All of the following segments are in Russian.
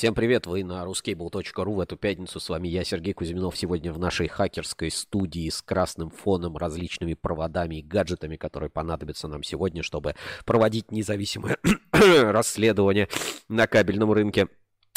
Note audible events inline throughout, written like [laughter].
Всем привет, вы на ruscable.ru в эту пятницу. С вами я, Сергей Кузьминов. Сегодня в нашей хакерской студии с красным фоном, различными проводами и гаджетами, которые понадобятся нам сегодня, чтобы проводить независимое [clears throat] расследование на кабельном рынке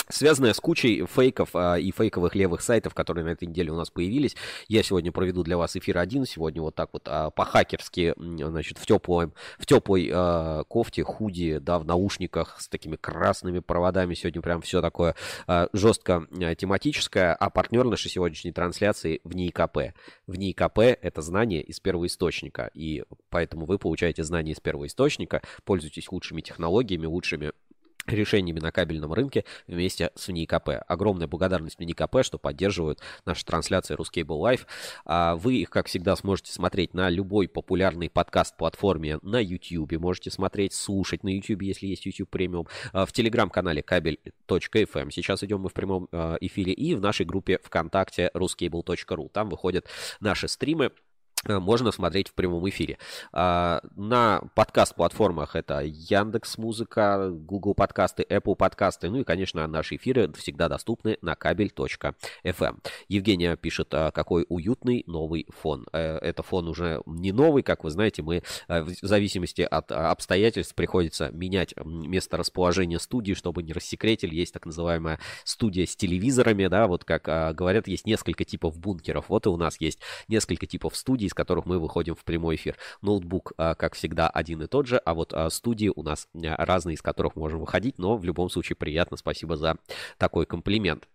связанная с кучей фейков а, и фейковых левых сайтов, которые на этой неделе у нас появились. Я сегодня проведу для вас эфир один, сегодня вот так вот а, по-хакерски, значит, в, теплом, в теплой а, кофте, худи, да, в наушниках с такими красными проводами. Сегодня прям все такое а, жестко а, тематическое, а партнер нашей сегодняшней трансляции в НИИКП. В НИИКП это знание из первого источника, и поэтому вы получаете знания из первого источника, пользуйтесь лучшими технологиями, лучшими решениями на кабельном рынке вместе с НИКП. Огромная благодарность НИКП, что поддерживают наши трансляции Ruscable Live. А вы их, как всегда, сможете смотреть на любой популярной подкаст-платформе на YouTube. Можете смотреть, слушать на YouTube, если есть YouTube премиум. В телеграм-канале кабель.фм. Сейчас идем мы в прямом а, эфире и в нашей группе ВКонтакте ruscable.ru. Там выходят наши стримы можно смотреть в прямом эфире. А, на подкаст-платформах это Яндекс Музыка, Google подкасты, Apple подкасты, ну и, конечно, наши эфиры всегда доступны на кабель.фм. Эм. Евгения пишет, а, какой уютный новый фон. Э, это фон уже не новый, как вы знаете, мы э, в зависимости от обстоятельств приходится менять место расположения студии, чтобы не рассекретили. Есть так называемая студия с телевизорами, да, вот как а, говорят, есть несколько типов бункеров. Вот и у нас есть несколько типов студий, из которых мы выходим в прямой эфир. Ноутбук, а, как всегда, один и тот же, а вот а, студии у нас а, разные, из которых можем выходить, но в любом случае приятно. Спасибо за такой комплимент.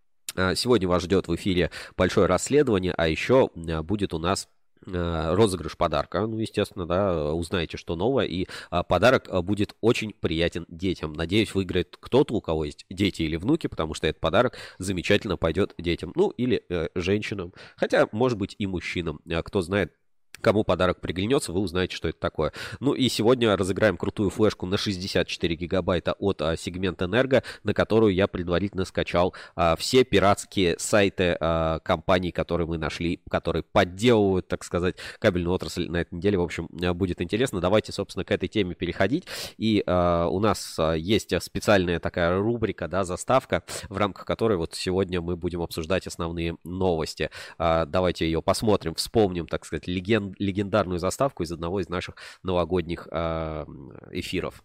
Сегодня вас ждет в эфире большое расследование, а еще будет у нас розыгрыш подарка. Ну, естественно, да, узнаете, что новое. И подарок будет очень приятен детям. Надеюсь, выиграет кто-то, у кого есть дети или внуки, потому что этот подарок замечательно пойдет детям. Ну, или э, женщинам. Хотя, может быть, и мужчинам. Кто знает, Кому подарок приглянется, вы узнаете, что это такое. Ну и сегодня разыграем крутую флешку на 64 гигабайта от а, сегмента Энерго, на которую я предварительно скачал а, все пиратские сайты а, компаний, которые мы нашли, которые подделывают, так сказать, кабельную отрасль на этой неделе. В общем, а, будет интересно. Давайте, собственно, к этой теме переходить. И а, у нас а, есть специальная такая рубрика, да, заставка, в рамках которой вот сегодня мы будем обсуждать основные новости. А, давайте ее посмотрим, вспомним, так сказать, легенду легендарную заставку из одного из наших новогодних а, эфиров.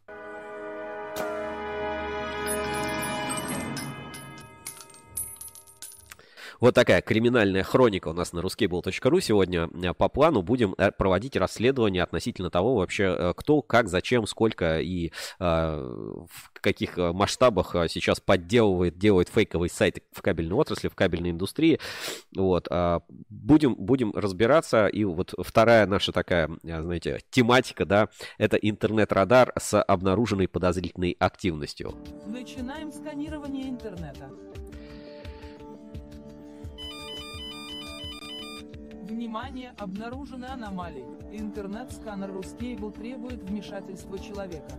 Вот такая криминальная хроника у нас на ruskable.ru. Сегодня э, по плану будем э, проводить расследование относительно того вообще, э, кто, как, зачем, сколько и в каких масштабах сейчас подделывает, делает фейковые сайты в кабельной отрасли, в кабельной индустрии. Вот. А, будем, будем разбираться. И вот вторая наша такая, знаете, тематика, да, это интернет-радар с обнаруженной подозрительной активностью. Начинаем сканирование интернета. Внимание, обнаружены аномалии. Интернет-сканер Ruscable требует вмешательства человека.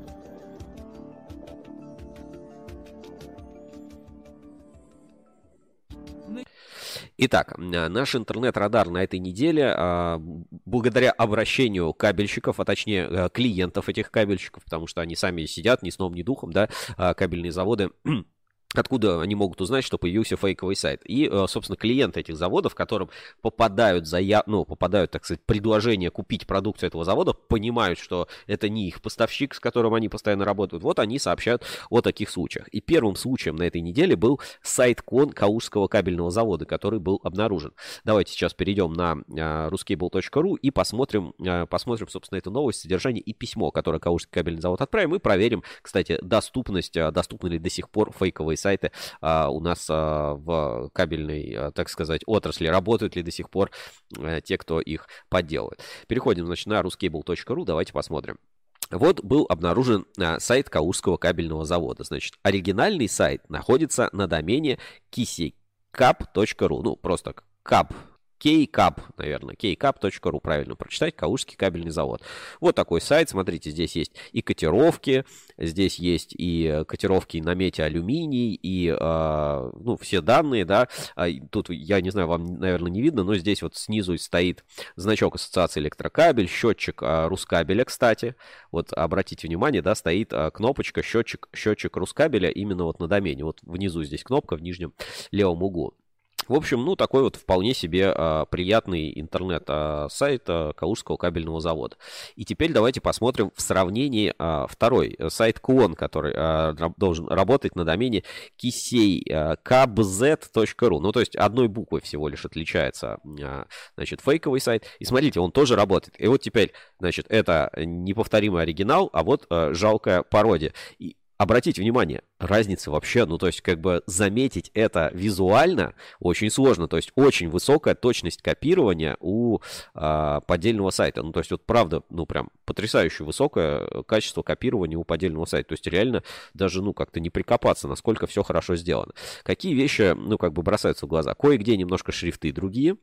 Итак, наш интернет-радар на этой неделе, а, благодаря обращению кабельщиков, а точнее э, клиентов этих кабельщиков, потому что они сами сидят ни сном, ни духом, да, а, кабельные заводы [clears throat] Откуда они могут узнать, что появился фейковый сайт? И, э, собственно, клиенты этих заводов, которым попадают, зая... ну, попадают, так сказать, предложения купить продукцию этого завода, понимают, что это не их поставщик, с которым они постоянно работают. Вот они сообщают о таких случаях. И первым случаем на этой неделе был сайт Кон Калужского кабельного завода, который был обнаружен. Давайте сейчас перейдем на э, ruscable.ru и посмотрим, э, посмотрим, собственно, эту новость, содержание и письмо, которое Калужский кабельный завод отправим, и проверим, кстати, доступность, доступны ли до сих пор фейковые а, у нас а, в кабельной, а, так сказать, отрасли, работают ли до сих пор а, те, кто их подделывает. Переходим, значит, на ruscable.ru, давайте посмотрим. Вот был обнаружен а, сайт Калужского кабельного завода. Значит, оригинальный сайт находится на домене kisicap.ru. Ну, просто kap KCAP, наверное, kcap.ru, правильно прочитать, Калужский кабельный завод. Вот такой сайт, смотрите, здесь есть и котировки, здесь есть и котировки на мете алюминий, и, э, ну, все данные, да, а, тут, я не знаю, вам, наверное, не видно, но здесь вот снизу стоит значок ассоциации электрокабель, счетчик э, Рускабеля, кстати, вот обратите внимание, да, стоит э, кнопочка счетчик, счетчик Рускабеля именно вот на домене, вот внизу здесь кнопка в нижнем левом углу. В общем, ну, такой вот вполне себе а, приятный интернет-сайт а, Калужского кабельного завода. И теперь давайте посмотрим в сравнении а, второй сайт Клон, который а, должен работать на домене kisei.kbz.ru. Ну, то есть одной буквой всего лишь отличается, а, значит, фейковый сайт. И смотрите, он тоже работает. И вот теперь, значит, это неповторимый оригинал, а вот а, жалкая пародия. И обратите внимание, разница вообще, ну то есть как бы заметить это визуально очень сложно, то есть очень высокая точность копирования у а, поддельного сайта, ну то есть вот правда, ну прям потрясающе высокое качество копирования у поддельного сайта, то есть реально даже ну как-то не прикопаться, насколько все хорошо сделано. Какие вещи, ну как бы бросаются в глаза? Кое-где немножко шрифты другие,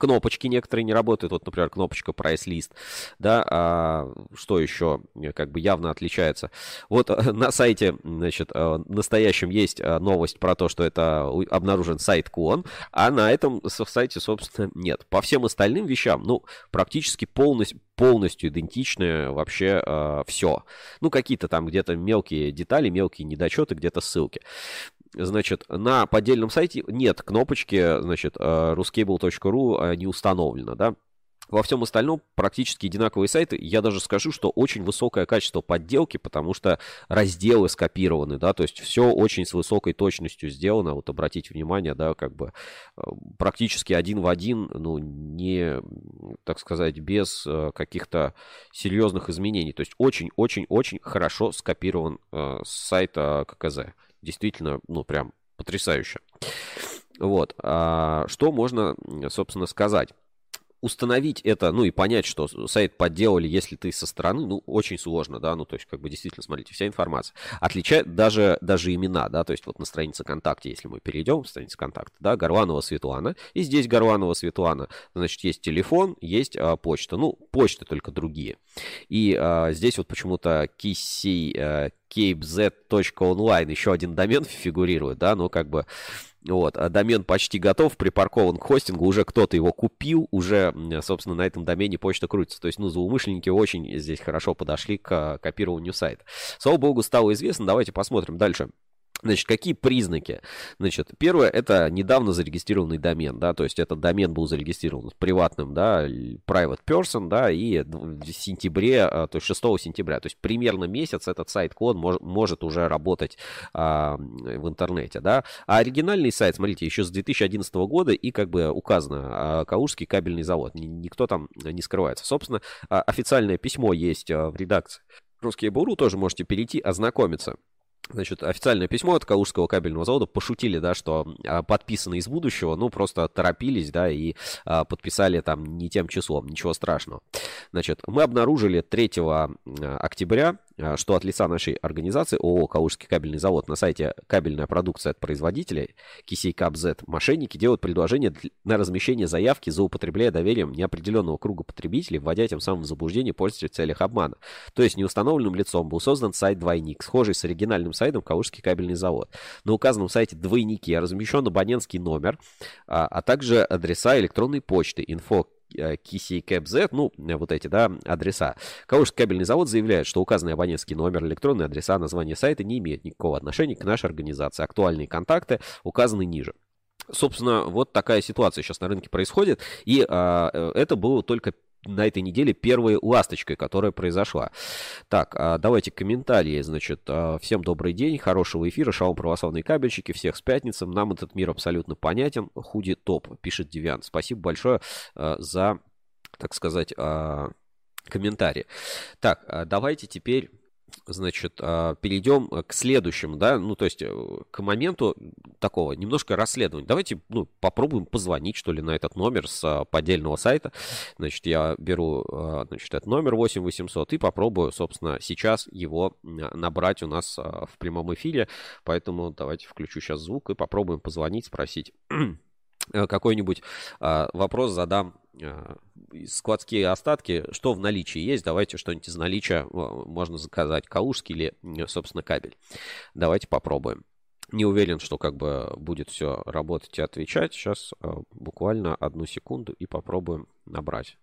Кнопочки некоторые не работают, вот, например, кнопочка List, да, а, что еще как бы явно отличается. Вот э, [laughs] на сайте, значит, э, настоящем есть э, новость про то, что это обнаружен сайт Кон, а на этом сайте, собственно, нет. По всем остальным вещам, ну, практически полностью, полностью идентичное вообще э, все. Ну, какие-то там где-то мелкие детали, мелкие недочеты, где-то ссылки значит, на поддельном сайте нет кнопочки, значит, э, ruscable.ru не установлено, да. Во всем остальном практически одинаковые сайты. Я даже скажу, что очень высокое качество подделки, потому что разделы скопированы, да, то есть все очень с высокой точностью сделано. Вот обратите внимание, да, как бы э, практически один в один, ну, не, так сказать, без э, каких-то серьезных изменений. То есть очень-очень-очень хорошо скопирован э, с сайта ККЗ действительно, ну, прям потрясающе. Вот. А что можно, собственно, сказать? Установить это, ну и понять, что сайт подделали, если ты со стороны, ну, очень сложно, да, ну, то есть, как бы, действительно, смотрите, вся информация. Отличает даже, даже имена, да, то есть, вот на странице ВКонтакте, если мы перейдем в страницу ВКонтакте, да, Горланова Светлана, и здесь Горланова Светлана, значит, есть телефон, есть а, почта, ну, почты только другие. И а, здесь вот почему-то Кисей, а, capez.online, еще один домен [laughs] фигурирует, да, ну, как бы, вот, а домен почти готов, припаркован к хостингу, уже кто-то его купил, уже, собственно, на этом домене почта крутится. То есть, ну, злоумышленники очень здесь хорошо подошли к копированию сайта. Слава богу, стало известно. Давайте посмотрим дальше. Значит, какие признаки? Значит, первое, это недавно зарегистрированный домен, да, то есть этот домен был зарегистрирован приватным, да, private person, да, и в сентябре, а, то есть 6 сентября, то есть примерно месяц этот сайт-клон мож, может уже работать а, в интернете, да. А оригинальный сайт, смотрите, еще с 2011 года и как бы указано а, Калужский кабельный завод, никто там не скрывается. Собственно, а, официальное письмо есть а, в редакции Русские Буру, тоже можете перейти, ознакомиться. Значит, официальное письмо от Калужского кабельного завода. Пошутили, да, что а, подписаны из будущего, ну, просто торопились, да, и а, подписали там не тем числом, ничего страшного. Значит, мы обнаружили 3 октября. а, что от лица нашей организации ООО «Калужский кабельный завод» на сайте «Кабельная продукция от производителя» Капзет мошенники делают предложение на размещение заявки, злоупотребляя доверием неопределенного круга потребителей, вводя тем самым в заблуждение пользователя в целях обмана. То есть неустановленным лицом был создан сайт «Двойник», схожий с оригинальным сайтом «Калужский кабельный завод». На указанном сайте «Двойники» размещен абонентский номер, а, а также адреса электронной почты info Э, ну, вот эти, да, адреса. Калужский кабельный завод заявляет, что указанный абонентский номер, электронные адреса, название сайта не имеют никакого отношения к нашей организации. Актуальные контакты указаны ниже. Собственно, вот такая ситуация сейчас на рынке происходит, и а, э, это было только на этой неделе первой ласточкой, которая произошла. Так, а давайте комментарии. Значит, а, всем добрый день, хорошего эфира, шалом православные кабельщики, всех с пятницем. Нам этот мир абсолютно понятен. Худи топ, пишет Девиан. Спасибо большое а, за, так сказать, комментарии. Так, давайте теперь значит, а, перейдем э, к следующему, да, ну, то есть э, к моменту такого немножко расследования. Давайте, ну, попробуем позвонить, что ли, на этот номер с а, поддельного сайта. Значит, я беру, а, значит, этот номер 8800 и попробую, собственно, сейчас его набрать у нас в прямом эфире. Поэтому давайте включу сейчас звук и попробуем позвонить, спросить [clears throat] какой-нибудь э, вопрос задам. Э, складские остатки, что в наличии есть? Давайте что-нибудь из наличия можно заказать. Калужский или, собственно, кабель. Давайте попробуем. Не уверен, что как бы будет все работать и отвечать. Сейчас буквально одну секунду и попробуем набрать.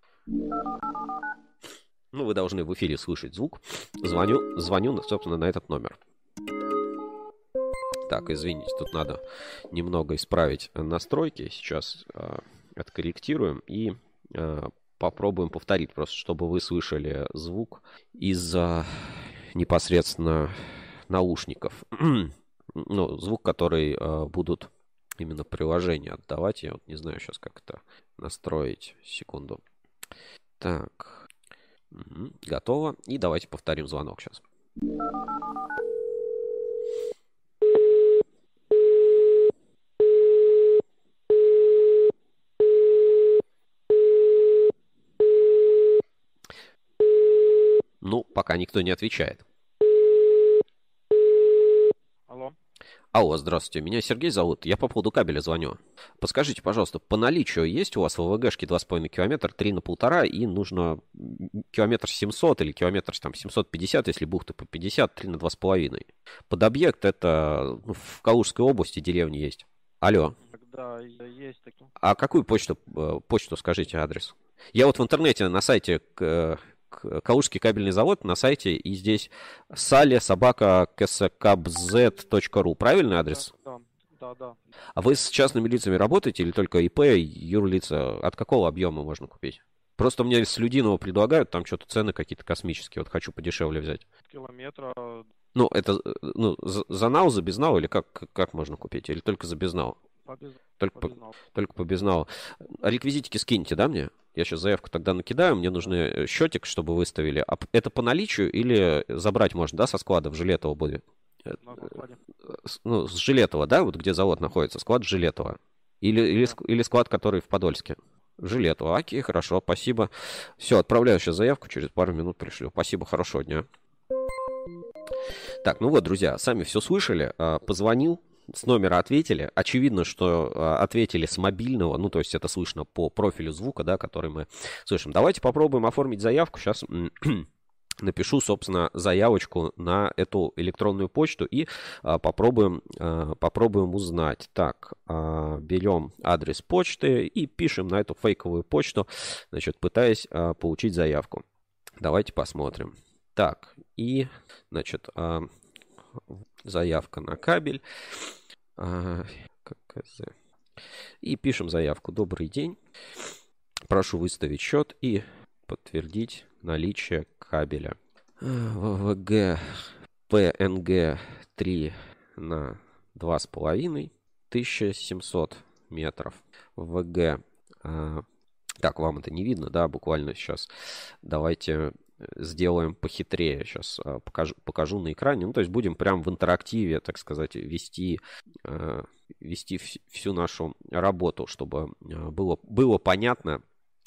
Ну, вы должны в эфире слышать звук. Звоню, звоню, собственно, на этот номер. Так, извините, тут надо немного исправить настройки. Сейчас э, откорректируем и э, попробуем повторить, просто чтобы вы слышали звук из э, непосредственно наушников. [clears throat] ну, звук, который э, будут именно приложения отдавать. Я вот не знаю сейчас, как это настроить. Секунду. Так. Угу, готово. И давайте повторим звонок сейчас. Ну, пока никто не отвечает. Алло. Алло, здравствуйте. Меня Сергей зовут. Я по поводу кабеля звоню. Подскажите, пожалуйста, по наличию есть у вас в ВВГшке 2,5 километра, 3 на полтора, и нужно километр 700 или километр там 750, если бухты по 50, 3 на 2,5. Под объект это ну, в Калужской области деревни есть. Алло. Да, есть такие. А какую почту, э, почту скажите адрес? Я вот в интернете на сайте Калужский кабельный завод на сайте, и здесь сали собака kskbz.ru. Правильный адрес? Да, да, да. А вы с частными лицами работаете или только ИП, юрлица? От какого объема можно купить? Просто мне с Людиного предлагают, там что-то цены какие-то космические, вот хочу подешевле взять. Километра. Ну, это ну, за, нау, за безнау или как, как можно купить? Или только за безнау? По без... Только по, по, только по безнау. А реквизитики скиньте, да, мне? Я сейчас заявку тогда накидаю, мне нужны э, счетик, чтобы выставили. А это по наличию или забрать можно, да, со склада в Жилетово будет? Э, ну, с Жилетова, да, вот где завод находится, склад Жилетова. Или, или, да. или склад, который в Подольске. Жилетова. Окей, хорошо, спасибо. Все, отправляю сейчас заявку, через пару минут пришлю. Спасибо, хорошего дня. Так, ну вот, друзья, сами все слышали. А, позвонил, с номера ответили. Очевидно, что а, ответили с мобильного, ну, то есть это слышно по профилю звука, да, который мы слышим. Давайте попробуем оформить заявку. Сейчас [clears throat] напишу, собственно, заявочку на эту электронную почту и а, попробуем, а, попробуем узнать. Так, берем адрес почты и пишем на эту фейковую почту, значит, пытаясь получить заявку. Давайте посмотрим. Так, и, значит, заявка на кабель. А. И пишем заявку. Добрый день. Прошу выставить счет и подтвердить наличие кабеля. ВВГ ПНГ 3 на 2,5 1700 метров. ВГ. А, так, вам это не видно, да, буквально сейчас. Давайте сделаем похитрее. Сейчас а, покажу, покажу на экране. Ну, то есть будем прям в интерактиве, так сказать, вести, а, вести всю нашу работу, чтобы а, было, было понятно,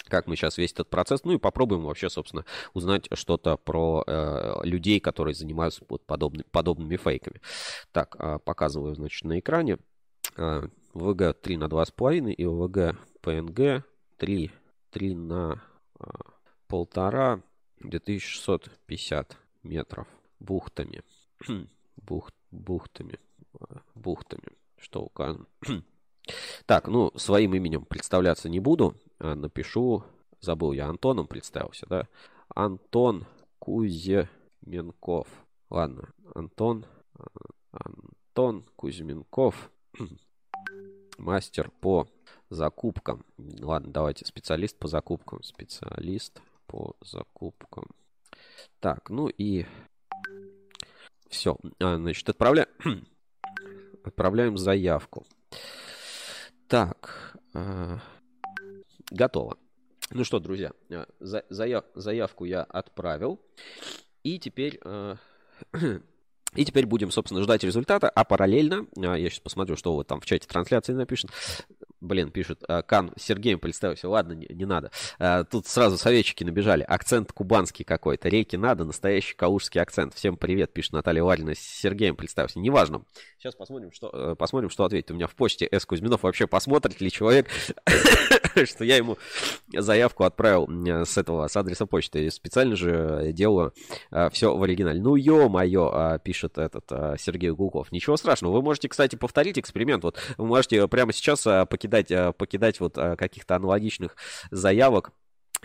как мы сейчас весь этот процесс, ну и попробуем вообще, собственно, узнать что-то про э, людей, которые занимаются вот подобны, подобными фейками. Так, показываю, значит, на экране. Э, ВГ 3 на 2,5 и ВГ ПНГ 3, 3 на полтора 2650 метров бухтами. Бухт, бухтами. Бухтами. Что указано. так, ну, своим именем представляться не буду. А напишу, забыл я Антоном представился, да? Антон Кузьменков. Ладно, Антон, Антон Кузьменков, мастер по закупкам. Ладно, давайте специалист по закупкам. Специалист по закупкам. Так, ну и все. А, значит, отправляем, [clears throat] отправляем заявку. Так, э, готово. Ну что, друзья, а, за, заяв, заявку я отправил. И теперь... [clears throat] И теперь будем, собственно, ждать результата, а параллельно, я сейчас посмотрю, что вы там в чате трансляции напишут, Блин, пишет, а, Кан, Сергеем представился. Ладно, не, не надо. А, тут сразу советчики набежали. Акцент кубанский какой-то. Реки надо, настоящий калужский акцент. Всем привет, пишет Наталья Валина. С Сергеем представился. Неважно. Сейчас посмотрим, что, э, посмотрим, что ответит. У меня в почте С. Кузьминов вообще посмотрит ли человек, [laughs] что я ему заявку отправил с этого, с адреса почты. Специально же делаю все в оригинале. Ну, ё-моё, пишет этот Сергей Гулков. Ничего страшного. Вы можете, кстати, повторить эксперимент. Вот вы можете прямо сейчас покидать покидать, э, вот э, каких-то аналогичных заявок.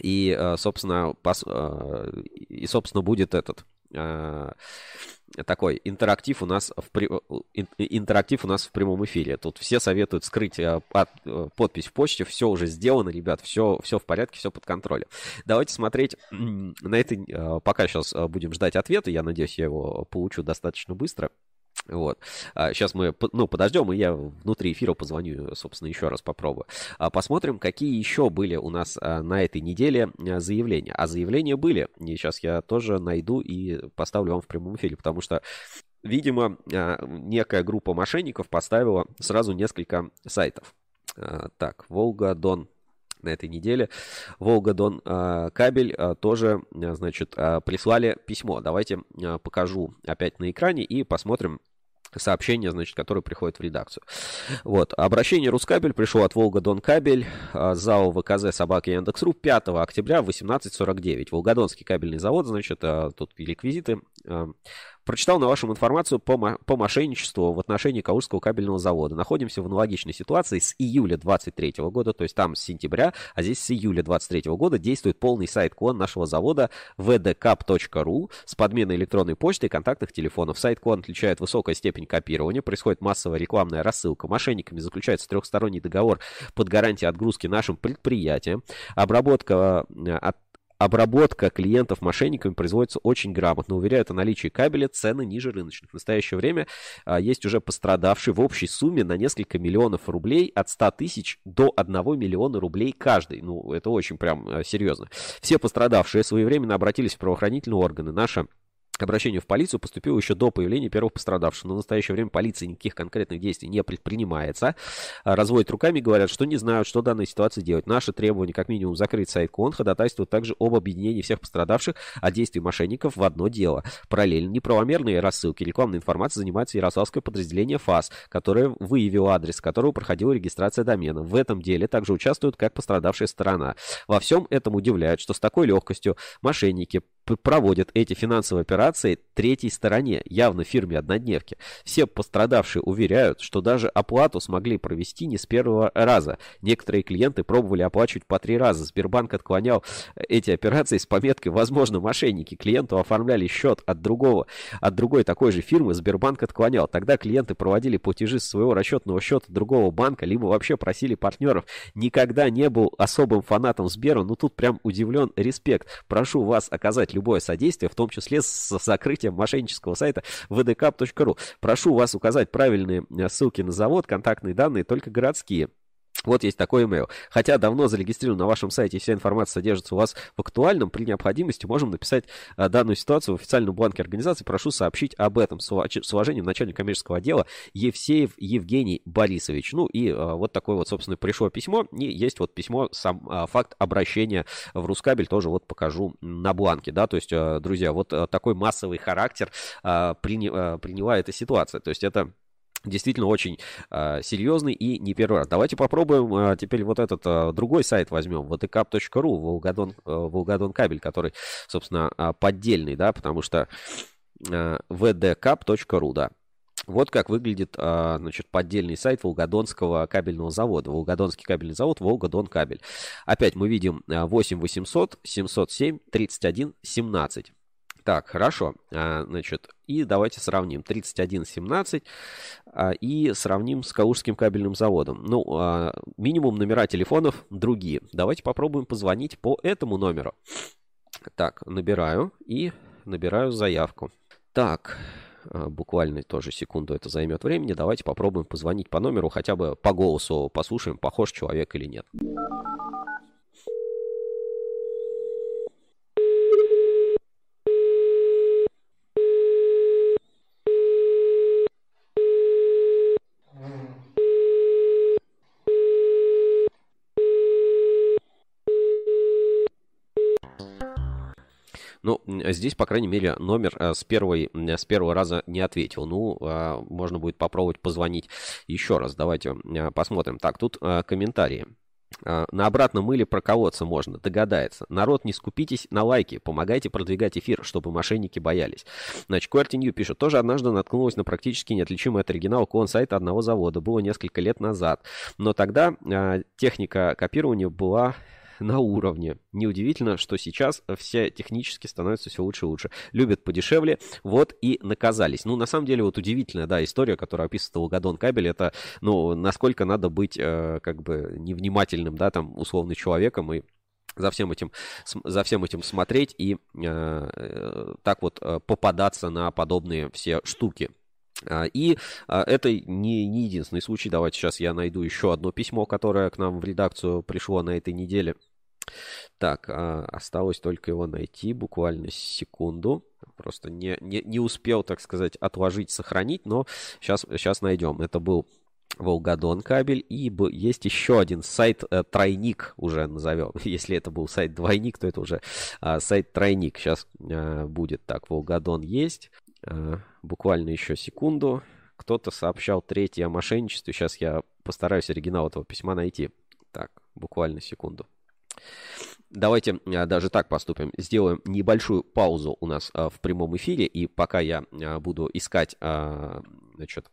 И, э, собственно, пос... и, собственно, будет этот такой интерактив у нас в при... интерактив у нас в прямом эфире. Тут все советуют скрыть подпись в почте. Все уже сделано, ребят, все, все в порядке, все под контролем. Давайте смотреть на это. Пока сейчас будем ждать ответа. Я надеюсь, я его получу достаточно быстро. Вот. А сейчас мы, ну, подождем, и я внутри эфира позвоню, собственно, еще раз попробую. А посмотрим, какие еще были у нас а, на этой неделе а, заявления. А заявления были. И сейчас я тоже найду и поставлю вам в прямом эфире, потому что Видимо, а, некая группа мошенников поставила сразу несколько сайтов. Так, Волга, Дон на этой неделе. Волга, Дон, кабель тоже, значит, прислали письмо. Давайте покажу опять на экране и посмотрим, сообщение, значит, которое приходит в редакцию. Вот. Обращение Рускабель пришло от Волга Дон Кабель, а, ЗАО ВКЗ собака Яндекс.ру 5 октября в 18.49. Волгодонский кабельный завод, значит, а, тут реквизиты а, Прочитал на вашем информацию по, по мошенничеству в отношении Калужского кабельного завода. Находимся в аналогичной ситуации с июля 23 года, то есть там с сентября, а здесь с июля 23 года действует полный сайт клон нашего завода vdcap.ru с подменой электронной почты и контактных телефонов. Сайт клон отличает высокая степень копирования, происходит массовая рекламная рассылка. Мошенниками заключается трехсторонний договор под гарантией отгрузки нашим предприятиям. Обработка э, от Обработка клиентов мошенниками производится очень грамотно. Уверяют о наличии кабеля, цены ниже рыночных. В настоящее время а, есть уже пострадавшие в общей сумме на несколько миллионов рублей от 100 тысяч до 1 миллиона рублей каждый. Ну, это очень прям а, серьезно. Все пострадавшие своевременно обратились в правоохранительные органы. Наша Обращение в полицию поступило еще до появления первых пострадавших, но в настоящее время полиция никаких конкретных действий не предпринимается. А, разводят руками и говорят, что не знают, что в данной ситуации делать. Наши требования, как минимум, закрыть сайт КОН, ходатайствуют также об объединении всех пострадавших от действий мошенников в одно дело. Параллельно неправомерные рассылки рекламной информации занимается Ярославское подразделение ФАС, которое выявило адрес, которого проходила регистрация домена. В этом деле также участвуют как пострадавшая сторона. Во всем этом удивляет, что с такой легкостью мошенники проводят эти финансовые операции третьей стороне, явно фирме однодневки. Все пострадавшие уверяют, что даже оплату смогли провести не с первого раза. Некоторые клиенты пробовали оплачивать по три раза. Сбербанк отклонял эти операции с пометкой «Возможно, мошенники». Клиенту оформляли счет от другого, от другой такой же фирмы, Сбербанк отклонял. Тогда клиенты проводили платежи с своего расчетного счета другого банка, либо вообще просили партнеров. Никогда не был особым фанатом Сбера, но тут прям удивлен, респект. Прошу вас оказать любое содействие, в том числе с закрытием мошеннического сайта vdcap.ru. Прошу вас указать правильные э, ссылки на завод, контактные данные, только городские. Вот есть такой email. Хотя давно зарегистрирован на вашем сайте, вся информация содержится у вас в актуальном, при необходимости можем написать а, данную ситуацию в официальном бланке организации. Прошу сообщить об этом с, уважением начальник коммерческого отдела Евсеев Евгений Борисович. Ну и а, вот такое вот, собственно, пришло письмо. И есть вот письмо, сам а, факт обращения в Рускабель тоже вот покажу на бланке, да, то есть, друзья, вот такой массовый характер приня, приняла эта ситуация. То есть это действительно очень э, серьезный и не первый раз. Давайте попробуем э, теперь вот этот э, другой сайт возьмем, vtkap.ru, Волгодон, э, Волгодон кабель, который, собственно, э, поддельный, да, потому что э, vdcap.ru, да. Вот как выглядит, а, значит, поддельный сайт Волгодонского кабельного завода. Волгодонский кабельный завод, Волгодон кабель. Опять мы видим 8 800 707 31 17. Так, хорошо. А, значит, и давайте сравним. 31.17 а, и сравним с Калужским кабельным заводом. Ну, а, минимум номера телефонов другие. Давайте попробуем позвонить по этому номеру. Так, набираю и набираю заявку. Так, буквально тоже секунду это займет времени. Давайте попробуем позвонить по номеру, хотя бы по голосу послушаем, похож человек или нет. Ну, здесь, по крайней мере, номер с, первой, с первого раза не ответил. Ну, можно будет попробовать позвонить еще раз. Давайте посмотрим. Так, тут комментарии. А, на обратном мыле проколоться можно, догадается. Народ, не скупитесь на лайки, помогайте продвигать эфир, чтобы мошенники боялись. Значит, QWERTY пишет, тоже однажды наткнулась на практически неотличимый от оригинала клон сайта одного завода. Было несколько лет назад. Но тогда э, техника копирования была на уровне. Неудивительно, что сейчас все технически становятся все лучше и лучше. Любят подешевле, вот и наказались. Ну, на самом деле, вот удивительная, да, история, которая описывает Волгодон кабель, это, ну, насколько надо быть, э, как бы, невнимательным, да, там, условно, человеком и за всем этим, за всем этим смотреть и э, э, так вот э, попадаться на подобные все штуки. А, и а, это не, не единственный случай. Давайте сейчас я найду еще одно письмо, которое к нам в редакцию пришло на этой неделе. Так, а, осталось только его найти буквально секунду. Просто не, не, не успел, так сказать, отложить, сохранить, но сейчас, сейчас найдем. Это был Волгодон кабель. И есть еще один сайт э, тройник уже назовем. [laughs] Если это был сайт двойник, то это уже сайт тройник. Сейчас э, будет так. Волгодон есть. Э, буквально еще секунду. Кто-то сообщал третье о мошенничестве. Сейчас я постараюсь оригинал этого письма найти. Так, буквально секунду. Давайте э, даже так поступим. Сделаем небольшую паузу у нас э, в прямом эфире. И пока я буду искать значит,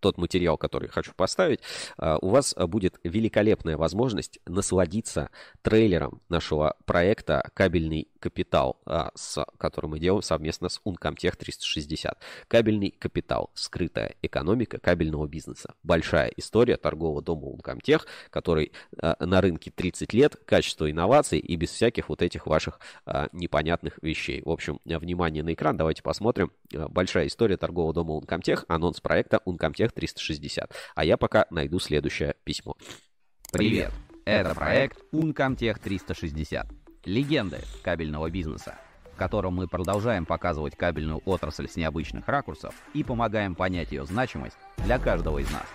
тот материал, который хочу поставить, э, у вас будет великолепная возможность насладиться трейлером нашего проекта «Кабельный капитал», э, с которым мы делаем совместно с Uncomtech 360. Кабельный капитал. Скрытая экономика кабельного бизнеса. Большая история торгового дома Uncomtech, который на рынке 30 лет, качество инноваций и без всяких вот этих ваших непонятных вещей. В общем, внимание на экран, давайте посмотрим. Большая история торгового дома Uncomtech, анонс проекта Uncomtech 360. А я пока найду следующее письмо. Привет! Это проект Uncomtech 360. Легенды кабельного бизнеса в котором мы продолжаем показывать кабельную отрасль с необычных ракурсов и помогаем понять ее значимость для каждого из нас.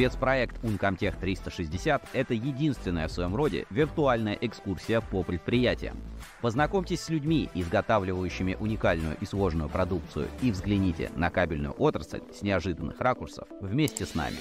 Спецпроект Uncomtech 360 – это единственная в своем роде виртуальная экскурсия по предприятиям. Познакомьтесь с людьми, изготавливающими уникальную и сложную продукцию, и взгляните на кабельную отрасль с неожиданных ракурсов вместе с нами.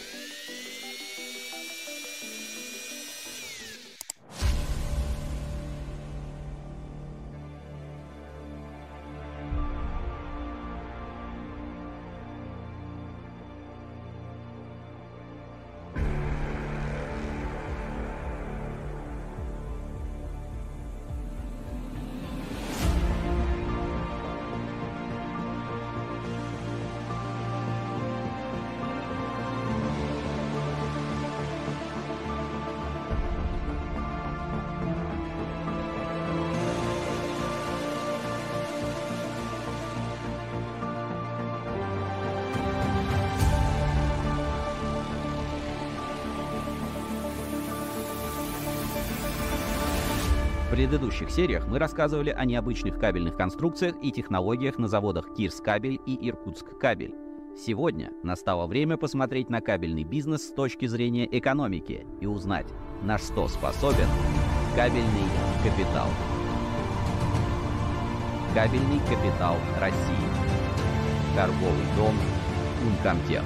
Предыдущих сериях мы рассказывали о необычных кабельных конструкциях и технологиях на заводах Кирс Кабель и Иркутск Кабель. Сегодня настало время посмотреть на кабельный бизнес с точки зрения экономики и узнать, на что способен кабельный капитал. Кабельный капитал России. Торговый дом Ункомтех.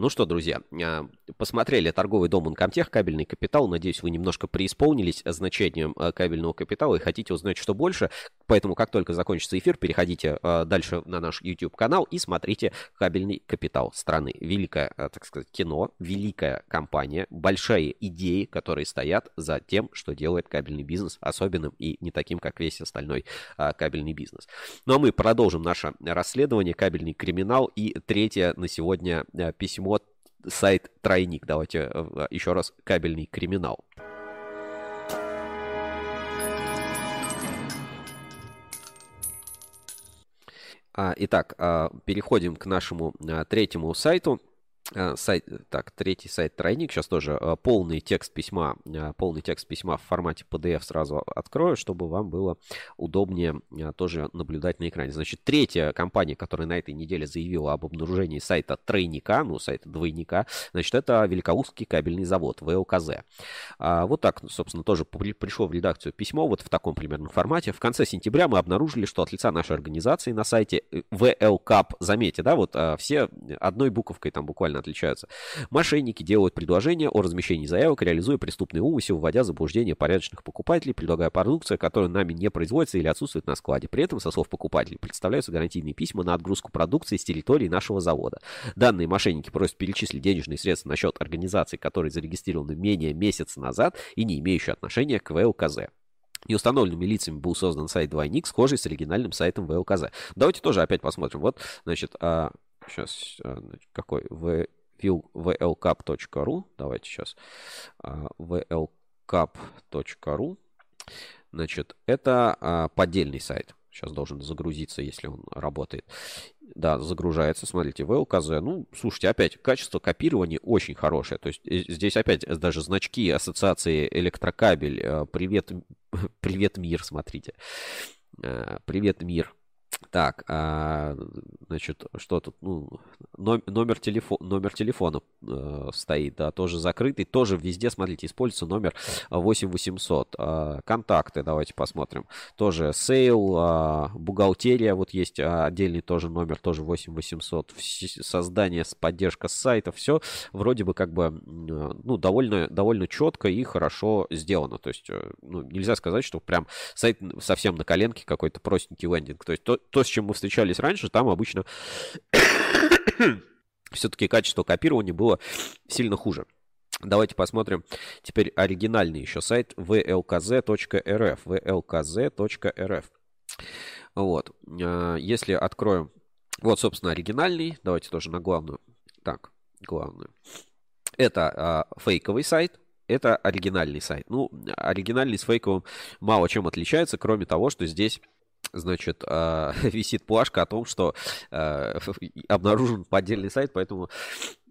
Ну что, друзья, а, посмотрели торговый дом Uncomtech, кабельный капитал. Надеюсь, вы немножко преисполнились значением а, кабельного капитала и хотите узнать, что больше. Поэтому, как только закончится эфир, переходите а, дальше на наш YouTube-канал и смотрите кабельный капитал страны. Великое, так сказать, кино, великая компания, большие идеи, которые стоят за тем, что делает кабельный бизнес особенным и не таким, как весь остальной кабельный бизнес. Ну а мы продолжим наше расследование, кабельный криминал и третье на сегодня письмо сайт «Тройник». Давайте э, еще раз «Кабельный криминал». А, итак, а, переходим к нашему а, третьему сайту. Э, сайт, так, третий сайт тройник. Сейчас тоже э, полный текст письма, э, полный текст письма в формате PDF сразу открою, чтобы вам было удобнее тоже наблюдать на экране. Значит, третья компания, которая на этой неделе заявила об обнаружении сайта тройника, ну, сайта двойника, значит, это Великоустский кабельный завод, ВЛКЗ. А, вот так, собственно, тоже пришло в редакцию письмо вот в таком примерном формате. В конце сентября мы обнаружили, что от лица нашей организации на сайте VLCAP, заметьте, да, вот все одной буковкой там буквально отличаются. Мошенники делают предложения о размещении заявок, реализуя преступный умысел, вводя в заблуждение порядочных покупателей, предлагая продукцию, которая нами не производится или отсутствует на складе. При этом, со слов покупателей, представляются гарантийные письма на отгрузку продукции с территории нашего завода. Данные мошенники просят перечислить денежные средства на счет организации, которые зарегистрированы менее месяца назад и не имеющие отношения к ВЛКЗ. Неустановленными лицами был создан сайт двойник, схожий с оригинальным сайтом ВЛКЗ. Давайте тоже опять посмотрим. Вот, значит, а, сейчас, а, какой? В vlcap.ru. Давайте сейчас. vlcap.ru. Значит, это а, поддельный сайт. Сейчас должен загрузиться, если он работает. Да, загружается. Смотрите, VLKZ. Ну, слушайте, опять, качество копирования очень хорошее. То есть э, здесь опять даже значки ассоциации электрокабель. Э, привет, [laughs] привет, мир, смотрите. Э, привет, мир. Так, а, значит, что тут? Ну, номер, телефо номер телефона э, стоит, да, тоже закрытый. Тоже везде, смотрите, используется номер 8800. А, контакты, давайте посмотрим. Тоже sale, а, бухгалтерия, вот есть отдельный тоже номер, тоже 8800. Создание, поддержка сайта, все вроде бы как бы, ну, довольно, довольно четко и хорошо сделано. То есть, э, ну, нельзя сказать, что прям сайт совсем на коленке какой-то простенький лендинг. То есть, то, то, с чем мы встречались раньше, там обычно [coughs] все-таки качество копирования было сильно хуже. Давайте посмотрим теперь оригинальный еще сайт vlkz.rf. vlkz.rf. Вот. А, если откроем... Вот, собственно, оригинальный. Давайте тоже на главную. Так, главную. Это а, фейковый сайт. Это оригинальный сайт. Ну, оригинальный с фейковым мало чем отличается, кроме того, что здесь значит, э, [laughs] висит плашка о том, что [laughs] э, обнаружен поддельный сайт, поэтому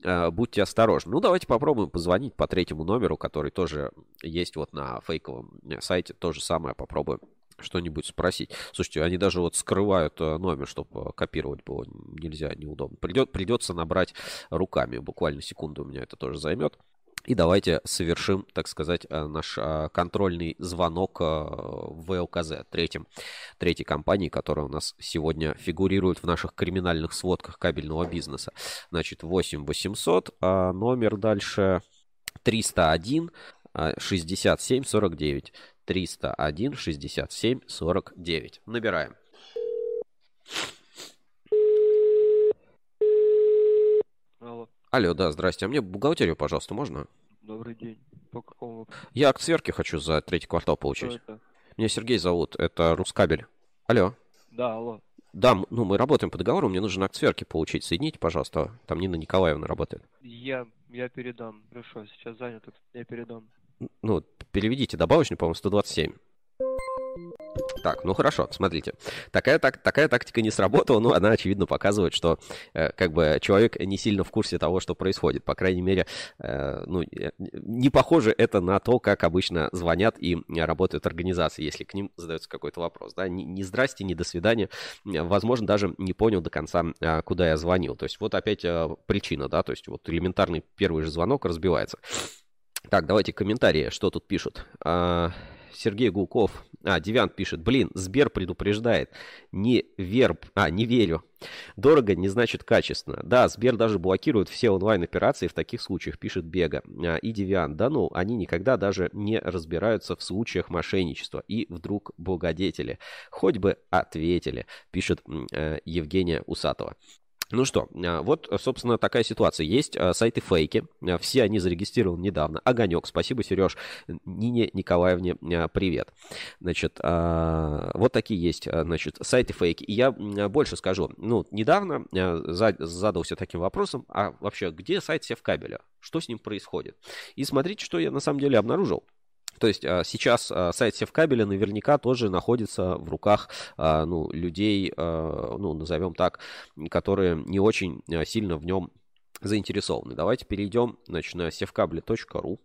э, будьте осторожны. Ну, давайте попробуем позвонить по третьему номеру, который тоже есть вот на фейковом сайте. То же самое попробуем что-нибудь спросить. Слушайте, они даже вот скрывают номер, чтобы копировать было нельзя, неудобно. Придет, придется набрать руками. Буквально секунду у меня это тоже займет. И давайте совершим, так сказать, э, наш э, контрольный звонок э, в ВЛКЗ, третьем, третьей компании, которая у нас сегодня фигурирует в наших криминальных сводках кабельного бизнеса. Значит, 8 800, а номер дальше 301 67 49. 301 67 49. Набираем. Алло, да, здрасте. А мне бухгалтерию, пожалуйста, можно? Добрый день. По какому Я акционерки хочу за третий квартал получить. Что это? Меня Сергей зовут, это Рускабель. Алло. Да, алло. Да, ну мы работаем по договору, мне нужно акционерки получить. Соедините, пожалуйста. Там Нина Николаевна работает. Я, я передам. Хорошо, сейчас занят, я передам. Ну, переведите добавочный, по-моему, 127. Так, ну хорошо, смотрите. Такая, так, такая тактика не сработала, но она, очевидно, показывает, что э, как бы человек не сильно в курсе того, что происходит. По крайней мере, э, ну, э, не похоже это на то, как обычно звонят и работают организации, если к ним задается какой-то вопрос. Да? Ни, ни здрасте, ни до свидания. Возможно, даже не понял до конца, э, куда я звонил. То есть вот опять э, причина, да, то есть вот элементарный первый же звонок разбивается. Так, давайте комментарии, что тут пишут. Сергей Гулков. А, Девян пишет. Блин, Сбер предупреждает. Не верб. А, не верю. Дорого не значит качественно. Да, Сбер даже блокирует все онлайн-операции в таких случаях, пишет Бега. А, и Девиан. Да ну, они никогда даже не разбираются в случаях мошенничества. И вдруг благодетели. Хоть бы ответили, пишет э, Евгения Усатова. Ну что, а, вот, собственно, такая ситуация. Есть а, сайты фейки, а, все они зарегистрированы недавно. Огонек, спасибо, Сереж. Нине Николаевне привет. Значит, вот такие есть, значит, сайты фейки. И я больше скажу. Ну, недавно задался таким вопросом, а вообще, где сайт Севкабеля? Что с ним происходит? И смотрите, что я на самом деле обнаружил. То есть а, сейчас а, сайт Севкабеля наверняка тоже находится в руках а, ну, людей, ну, назовем так, которые не очень сильно в нем заинтересованы. Давайте перейдем значит, на sevkabel.ru.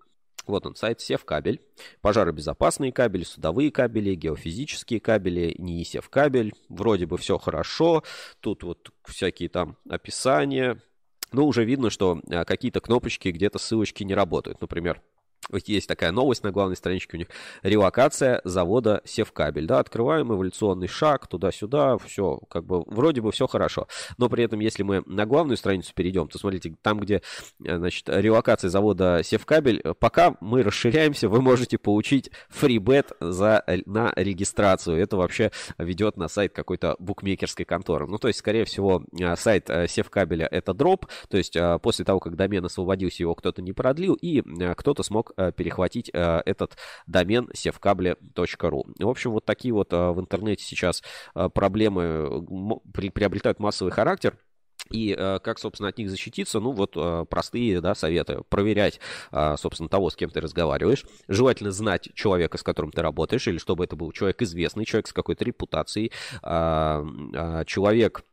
Вот он, сайт Севкабель. Пожаробезопасные кабели, судовые кабели, геофизические кабели, НИИ Севкабель. Вроде бы все хорошо. Тут вот всякие там описания. Но уже видно, что какие-то кнопочки, где-то ссылочки не работают. Например, есть такая новость на главной страничке у них. Релокация завода Севкабель. Да, открываем эволюционный шаг туда-сюда. Все, как бы, вроде бы все хорошо. Но при этом, если мы на главную страницу перейдем, то смотрите, там, где, э, значит, релокация завода Севкабель, пока мы расширяемся, вы можете получить фрибет за, э, на регистрацию. Это вообще ведет на сайт какой-то букмекерской конторы. Ну, то есть, скорее всего, э, сайт Севкабеля это дроп. То есть, после того, как домен освободился, его кто-то не продлил, и кто-то смог перехватить э, этот домен sevkable.ru. В общем, вот такие вот э, в интернете сейчас проблемы приобретают массовый характер. И как, собственно, от них защититься? Ну, вот простые да, советы. Проверять, собственно, того, с кем ты разговариваешь. Желательно знать человека, с которым ты работаешь, или чтобы это был человек известный, человек с какой-то репутацией, человек